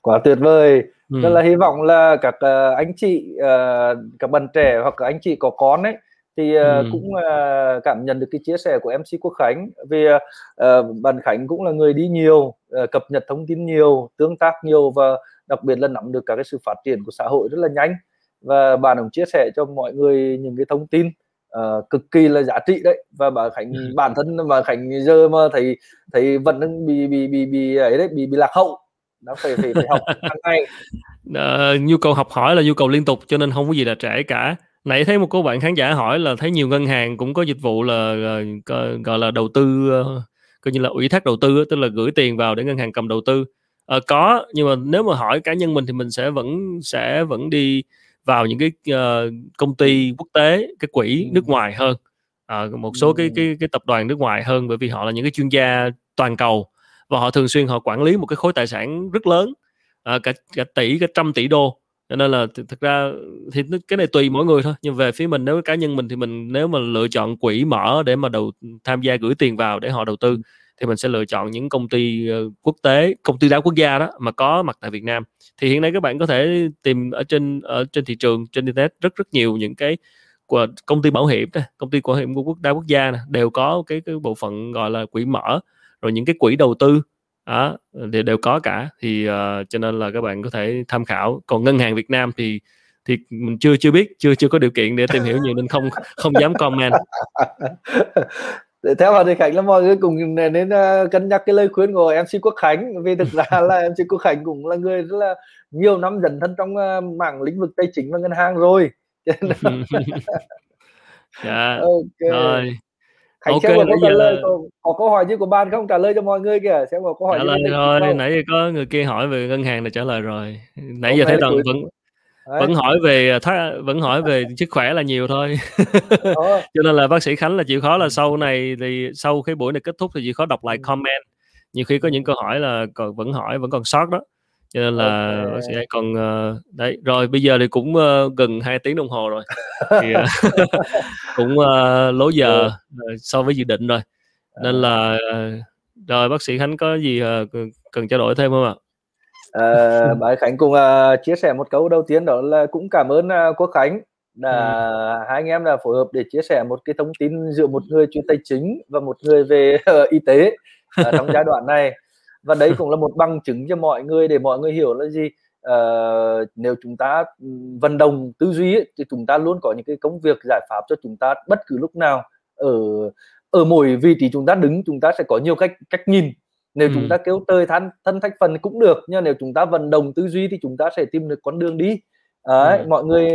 Quá tuyệt vời ừ. rất là hy vọng là các uh, anh chị uh, các bạn trẻ hoặc các anh chị có con ấy thì uh, ừ. cũng uh, cảm nhận được cái chia sẻ của MC Quốc Khánh vì uh, bạn Khánh cũng là người đi nhiều uh, cập nhật thông tin nhiều tương tác nhiều và đặc biệt là nắm được các cái sự phát triển của xã hội rất là nhanh và bạn cũng chia sẻ cho mọi người những cái thông tin uh, cực kỳ là giá trị đấy và bà Khánh ừ. bản thân mà Khánh giờ mà thấy thấy vẫn bị bị bị bị ấy đấy bị bị lạc hậu nó phải phải, phải học hàng ngày. Uh, <laughs> nhu cầu học hỏi là nhu cầu liên tục cho nên không có gì là trễ cả. Nãy thấy một cô bạn khán giả hỏi là thấy nhiều ngân hàng cũng có dịch vụ là, là gọi là đầu tư coi như là ủy thác đầu tư tức là gửi tiền vào để ngân hàng cầm đầu tư. À, có nhưng mà nếu mà hỏi cá nhân mình thì mình sẽ vẫn sẽ vẫn đi vào những cái uh, công ty quốc tế cái quỹ nước ngoài hơn. À, một số cái cái cái tập đoàn nước ngoài hơn bởi vì họ là những cái chuyên gia toàn cầu và họ thường xuyên họ quản lý một cái khối tài sản rất lớn à, cả cả tỷ cả trăm tỷ đô. Cho nên là thực ra thì cái này tùy mỗi người thôi. Nhưng về phía mình nếu cá nhân mình thì mình nếu mà lựa chọn quỹ mở để mà đầu tham gia gửi tiền vào để họ đầu tư thì mình sẽ lựa chọn những công ty uh, quốc tế công ty đa quốc gia đó mà có mặt tại Việt Nam. Thì hiện nay các bạn có thể tìm ở trên ở trên thị trường trên internet rất rất nhiều những cái của công ty bảo hiểm này, công ty bảo hiểm của quốc đa quốc gia này, đều có cái cái bộ phận gọi là quỹ mở rồi những cái quỹ đầu tư đó thì đều có cả. Thì uh, cho nên là các bạn có thể tham khảo. Còn ngân hàng Việt Nam thì thì mình chưa chưa biết chưa chưa có điều kiện để tìm hiểu nhiều nên không không dám comment. <laughs> Theo họ thì khánh là mọi người cùng nên uh, cân nhắc cái lời khuyên của mc quốc khánh. Vì thực ra là mc quốc khánh cũng là người rất là nhiều năm dần thân trong uh, mảng lĩnh vực tài chính và ngân hàng rồi. <laughs> <laughs> Dạ. Ok. Rồi Khánh okay, xem có trả lời có, có câu hỏi gì của bạn không? Trả lời cho mọi người kìa xem có câu hỏi trả lời thôi nãy giờ có người kia hỏi về ngân hàng là trả lời rồi. Nãy okay, giờ thấy tần vẫn Đấy. vẫn hỏi về thá, vẫn hỏi về sức khỏe là nhiều thôi. <laughs> <laughs> Cho nên là bác sĩ khánh là chịu khó là sau này thì sau cái buổi này kết thúc thì chịu khó đọc lại ừ. comment. Nhiều khi có những câu hỏi là còn vẫn hỏi vẫn còn sót đó cho nên là okay. bác sĩ còn uh, đấy rồi bây giờ thì cũng uh, gần 2 tiếng đồng hồ rồi thì uh, <laughs> cũng uh, lố giờ uh, so với dự định rồi nên là uh, rồi bác sĩ Khánh có gì uh, cần trao đổi thêm không ạ? À, <laughs> bác Khánh cùng uh, chia sẻ một câu đầu tiên đó là cũng cảm ơn uh, Quốc Khánh là ừ. hai anh em là phối hợp để chia sẻ một cái thông tin giữa một người chuyên tài chính và một người về uh, y tế uh, trong giai đoạn này và đấy <laughs> cũng là một bằng chứng cho mọi người để mọi người hiểu là gì uh, nếu chúng ta vận động tư duy ấy, thì chúng ta luôn có những cái công việc giải pháp cho chúng ta bất cứ lúc nào ở ở mỗi vị trí chúng ta đứng chúng ta sẽ có nhiều cách cách nhìn nếu ừ. chúng ta kêu tơi thân thân thách phần cũng được nhưng nếu chúng ta vận động tư duy thì chúng ta sẽ tìm được con đường đi Đấy, ừ. mọi người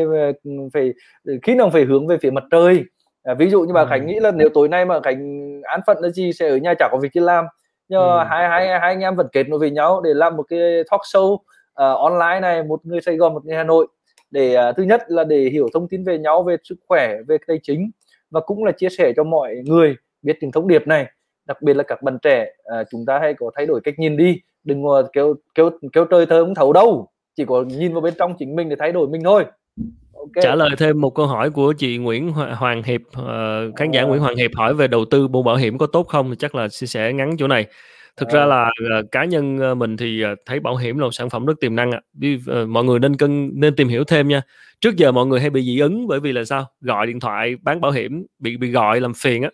phải khi nào phải hướng về phía mặt trời à, ví dụ như bà ừ. Khánh nghĩ là nếu tối nay mà Khánh án phận là gì sẽ ở nhà chẳng có việc gì làm nhưng ừ. hai hai hai anh em vẫn kết nối với nhau để làm một cái talk show uh, online này một người Sài Gòn một người Hà Nội. Để uh, thứ nhất là để hiểu thông tin về nhau về sức khỏe về tài chính và cũng là chia sẻ cho mọi người biết những thông điệp này. Đặc biệt là các bạn trẻ uh, chúng ta hay có thay đổi cách nhìn đi đừng kêu kêu kêu trời thơ không thấu đâu chỉ có nhìn vào bên trong chính mình để thay đổi mình thôi okay. trả lời thêm một câu hỏi của chị Nguyễn Hoàng Hiệp uh, khán giả à. Nguyễn Hoàng Hiệp hỏi về đầu tư mua bảo hiểm có tốt không thì chắc là sẻ ngắn chỗ này thực ra là uh, cá nhân mình thì thấy bảo hiểm là một sản phẩm rất tiềm năng ạ à. mọi người nên cân nên tìm hiểu thêm nha trước giờ mọi người hay bị dị ứng bởi vì là sao gọi điện thoại bán bảo hiểm bị bị gọi làm phiền á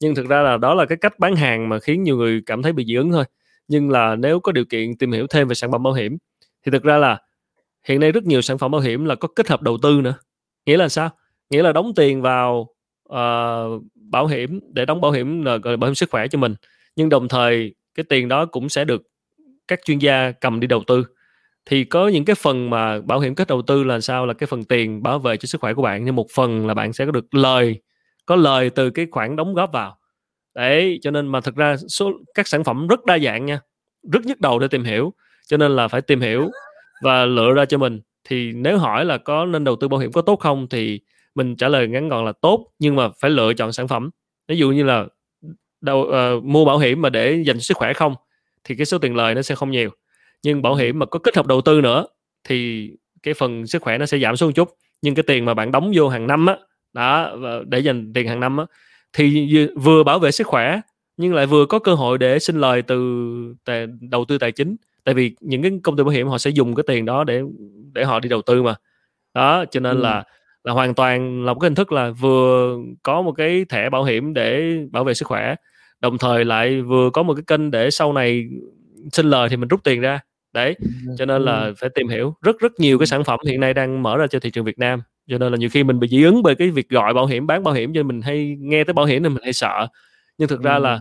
nhưng thực ra là đó là cái cách bán hàng mà khiến nhiều người cảm thấy bị dị ứng thôi nhưng là nếu có điều kiện tìm hiểu thêm về sản phẩm bảo hiểm thì thực ra là hiện nay rất nhiều sản phẩm bảo hiểm là có kết hợp đầu tư nữa. Nghĩa là sao? Nghĩa là đóng tiền vào uh, bảo hiểm để đóng bảo hiểm là bảo hiểm sức khỏe cho mình. Nhưng đồng thời cái tiền đó cũng sẽ được các chuyên gia cầm đi đầu tư. Thì có những cái phần mà bảo hiểm kết đầu tư là sao? Là cái phần tiền bảo vệ cho sức khỏe của bạn. Nhưng một phần là bạn sẽ có được lời có lời từ cái khoản đóng góp vào. Đấy cho nên mà thực ra số các sản phẩm rất đa dạng nha. Rất nhức đầu để tìm hiểu. Cho nên là phải tìm hiểu và lựa ra cho mình. Thì nếu hỏi là có nên đầu tư bảo hiểm có tốt không thì mình trả lời ngắn gọn là tốt nhưng mà phải lựa chọn sản phẩm. Ví dụ như là đầu uh, mua bảo hiểm mà để dành sức khỏe không thì cái số tiền lời nó sẽ không nhiều. Nhưng bảo hiểm mà có kết hợp đầu tư nữa thì cái phần sức khỏe nó sẽ giảm xuống một chút. Nhưng cái tiền mà bạn đóng vô hàng năm á đó để dành tiền hàng năm á thì vừa bảo vệ sức khỏe nhưng lại vừa có cơ hội để sinh lời từ đầu tư tài chính tại vì những cái công ty bảo hiểm họ sẽ dùng cái tiền đó để để họ đi đầu tư mà. Đó cho nên ừ. là là hoàn toàn là một cái hình thức là vừa có một cái thẻ bảo hiểm để bảo vệ sức khỏe đồng thời lại vừa có một cái kênh để sau này sinh lời thì mình rút tiền ra. Đấy ừ, cho nên là ừ. phải tìm hiểu. Rất rất nhiều cái sản phẩm hiện nay đang mở ra cho thị trường Việt Nam cho nên là nhiều khi mình bị dị ứng bởi cái việc gọi bảo hiểm bán bảo hiểm cho mình hay nghe tới bảo hiểm nên mình hay sợ. Nhưng thực ra là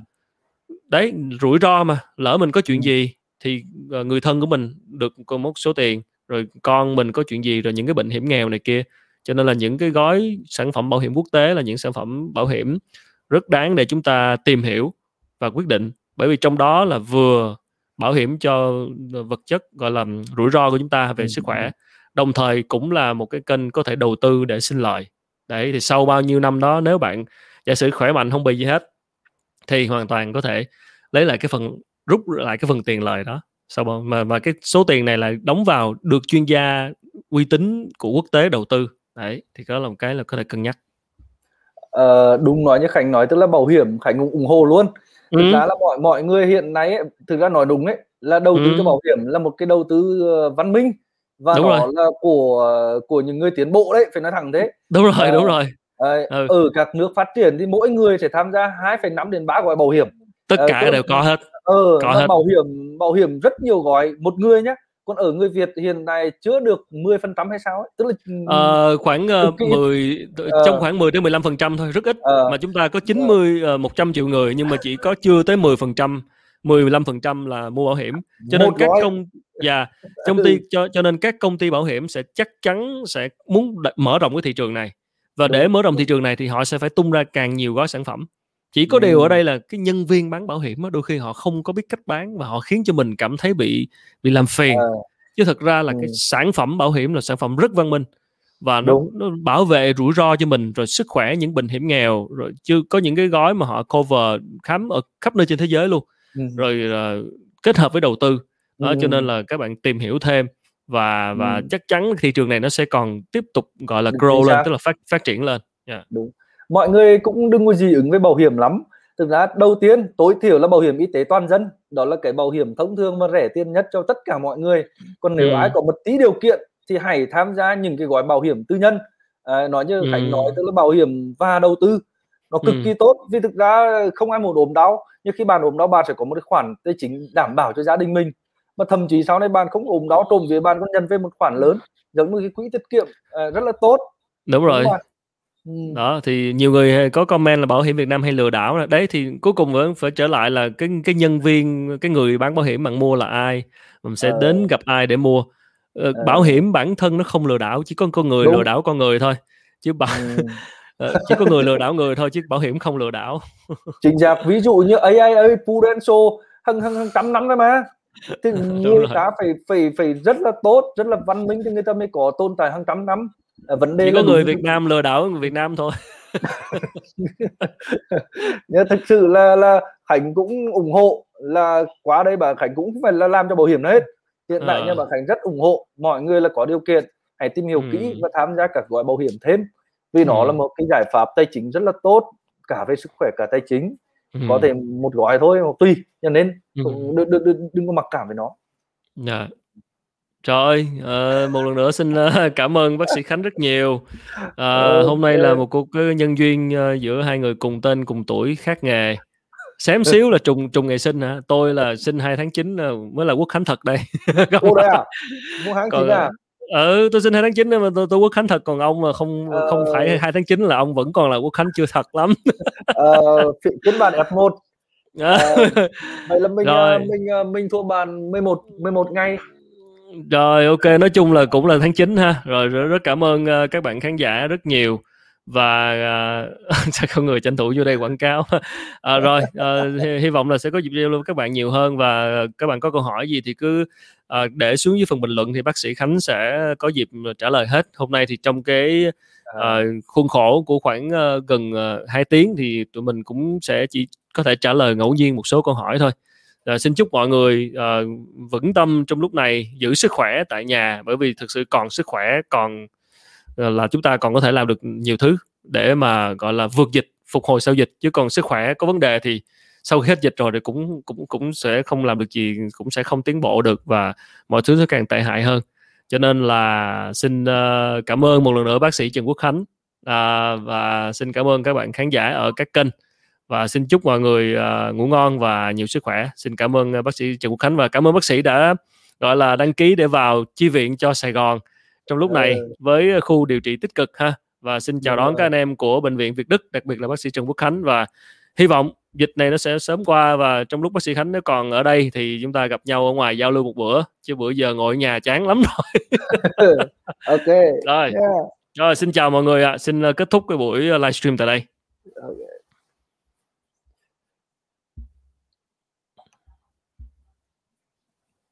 đấy rủi ro mà lỡ mình có chuyện gì thì uh, người thân của mình được một số tiền rồi con mình có chuyện gì rồi những cái bệnh hiểm nghèo này kia. Cho nên là những cái gói sản phẩm bảo hiểm quốc tế là những sản phẩm bảo hiểm rất đáng để chúng ta tìm hiểu và quyết định. Bởi vì trong đó là vừa bảo hiểm cho vật chất gọi là rủi ro của chúng ta về ừ. sức khỏe đồng thời cũng là một cái kênh có thể đầu tư để sinh lợi đấy thì sau bao nhiêu năm đó nếu bạn giả sử khỏe mạnh không bị gì hết thì hoàn toàn có thể lấy lại cái phần rút lại cái phần tiền lời đó sau mà mà cái số tiền này là đóng vào được chuyên gia uy tín của quốc tế đầu tư đấy thì đó là một cái là có thể cân nhắc ờ, đúng nói như khánh nói tức là bảo hiểm khánh ủng, ủng hộ luôn thực ừ. ra là mọi mọi người hiện nay ấy, thực ra nói đúng ấy là đầu tư ừ. cho bảo hiểm là một cái đầu tư ờ, văn minh và đúng nó rồi. là của của những người tiến bộ đấy phải nói thẳng thế đúng rồi à, đúng rồi à, ừ. ở các nước phát triển thì mỗi người sẽ tham gia 2,5 đến 3 gói bảo hiểm tất cả à, đều có hết ờ có hết. bảo hiểm bảo hiểm rất nhiều gói. Một người nhé còn ở người Việt hiện nay chưa được 10 phần trăm hay sao ấy tức là ờ, khoảng uh, 10 ờ, trong khoảng 10 đến 15 phần trăm thôi rất ít. Ờ, mà chúng ta có 90 uh, 100 triệu người nhưng mà chỉ có chưa tới 10 phần trăm 15 phần trăm là mua bảo hiểm. Cho nên các gói. công và yeah, công ty cho cho nên các công ty bảo hiểm sẽ chắc chắn sẽ muốn mở rộng cái thị trường này. Và để mở rộng thị trường này thì họ sẽ phải tung ra càng nhiều gói sản phẩm chỉ có điều ở đây là cái nhân viên bán bảo hiểm đó, đôi khi họ không có biết cách bán và họ khiến cho mình cảm thấy bị bị làm phiền à. chứ thực ra là ừ. cái sản phẩm bảo hiểm là sản phẩm rất văn minh và nó, nó bảo vệ rủi ro cho mình rồi sức khỏe những bệnh hiểm nghèo rồi chưa có những cái gói mà họ cover khám ở khắp nơi trên thế giới luôn ừ. rồi uh, kết hợp với đầu tư đó ừ. cho nên là các bạn tìm hiểu thêm và và ừ. chắc chắn thị trường này nó sẽ còn tiếp tục gọi là grow lên tức là phát phát triển lên yeah. đúng mọi người cũng đừng có gì ứng với bảo hiểm lắm. Thực ra đầu tiên tối thiểu là bảo hiểm y tế toàn dân đó là cái bảo hiểm thông thường và rẻ tiền nhất cho tất cả mọi người. Còn nếu ừ. ai có một tí điều kiện thì hãy tham gia những cái gói bảo hiểm tư nhân. À, nói như ừ. khánh nói tức là bảo hiểm và đầu tư nó cực ừ. kỳ tốt. Vì thực ra không ai muốn ốm đau nhưng khi bạn ốm đau bạn sẽ có một cái khoản tài chính đảm bảo cho gia đình mình. Mà thậm chí sau này bạn không ốm đau trộm về bạn còn nhận về một khoản lớn giống như cái quỹ tiết kiệm uh, rất là tốt. Đúng rồi ừ. đó thì nhiều người có comment là bảo hiểm Việt Nam hay lừa đảo đấy thì cuối cùng vẫn phải trở lại là cái cái nhân viên cái người bán bảo hiểm bạn mua là ai mình sẽ à. đến gặp ai để mua à. bảo hiểm bản thân nó không lừa đảo chỉ có con người Đúng. lừa đảo con người thôi chứ bảo ừ. <laughs> chỉ có người lừa đảo người thôi chứ bảo hiểm không lừa đảo <laughs> chính xác ví dụ như AIA Prudential hơn hơn trăm năm rồi mà thì <laughs> người ta phải phải phải rất là tốt rất là văn minh thì người ta mới có tồn tại hàng trăm năm vấn đề chỉ có người Việt Nam lừa đảo người Việt Nam thôi <laughs> nhưng thực sự là là Khánh cũng ủng hộ là qua đây bà Khánh cũng phải là làm cho bảo hiểm hết hiện tại à. nha bà Khánh rất ủng hộ mọi người là có điều kiện hãy tìm hiểu ừ. kỹ và tham gia các gói bảo hiểm thêm vì ừ. nó là một cái giải pháp tài chính rất là tốt cả về sức khỏe cả tài chính ừ. có thể một gói thôi hoặc tùy cho nên ừ. đừng, đừng, đừng, đừng có mặc cảm với nó dạ Trời ơi, uh, một lần nữa xin uh, <laughs> cảm ơn bác sĩ Khánh rất nhiều. Uh, okay. Hôm nay là một cuộc nhân duyên uh, giữa hai người cùng tên cùng tuổi khác nghề. Xém xíu là trùng trùng ngày sinh hả? Tôi là sinh 2 tháng 9 uh, mới là quốc khánh thật đây. <laughs> Ủa đây à? Quốc khánh Còn, à? ừ tôi sinh 2 tháng 9 mà tôi, tôi quốc khánh thật còn ông mà không ờ... không phải 2 tháng 9 là ông vẫn còn là quốc khánh chưa thật lắm <laughs> ờ, phiên bản F1 ờ, vậy là mình rồi. mình mình thua bàn 11 11 ngày rồi ok nói chung là cũng là tháng 9 ha. Rồi rất, rất cảm ơn uh, các bạn khán giả rất nhiều. Và uh, sẽ có người tranh thủ vô đây quảng cáo. À, <laughs> rồi uh, hy, hy vọng là sẽ có dịp giao lưu với các bạn nhiều hơn. Và các bạn có câu hỏi gì thì cứ à, để xuống dưới phần bình luận thì bác sĩ Khánh sẽ có dịp trả lời hết. Hôm nay thì trong cái à, khuôn khổ của khoảng uh, gần uh, 2 tiếng thì tụi mình cũng sẽ chỉ có thể trả lời ngẫu nhiên một số câu hỏi thôi à, xin chúc mọi người à, vững tâm trong lúc này giữ sức khỏe tại nhà bởi vì thực sự còn sức khỏe còn ờ, là chúng ta còn có thể làm được nhiều thứ để mà gọi là vượt dịch phục hồi sau dịch. Chứ còn sức khỏe có vấn đề thì sau khi hết dịch rồi thì cũng cũng cũng sẽ không làm được gì cũng sẽ không tiến bộ được và mọi thứ sẽ càng tệ hại hơn. Cho nên là xin uh, cảm ơn một lần nữa bác sĩ Trần Quốc Khánh. Uh, và xin cảm ơn các bạn khán giả ở các kênh và xin chúc mọi người uh, ngủ ngon và nhiều sức khỏe xin cảm ơn uh, bác sĩ Trần Quốc Khánh và cảm ơn bác sĩ đã gọi là đăng ký để vào chi viện cho Sài Gòn trong lúc này ừ. với khu điều trị tích cực ha và xin chào đón các anh em của bệnh viện Việt Đức đặc biệt là bác sĩ Trần Quốc Khánh và hy vọng dịch này nó sẽ sớm qua và trong lúc bác sĩ Khánh nó còn ở đây thì chúng ta gặp nhau ở ngoài giao lưu một bữa chứ bữa giờ ngồi ở nhà chán lắm rồi <laughs> ok rồi yeah. rồi xin chào mọi người ạ à. xin kết thúc cái buổi livestream tại đây okay.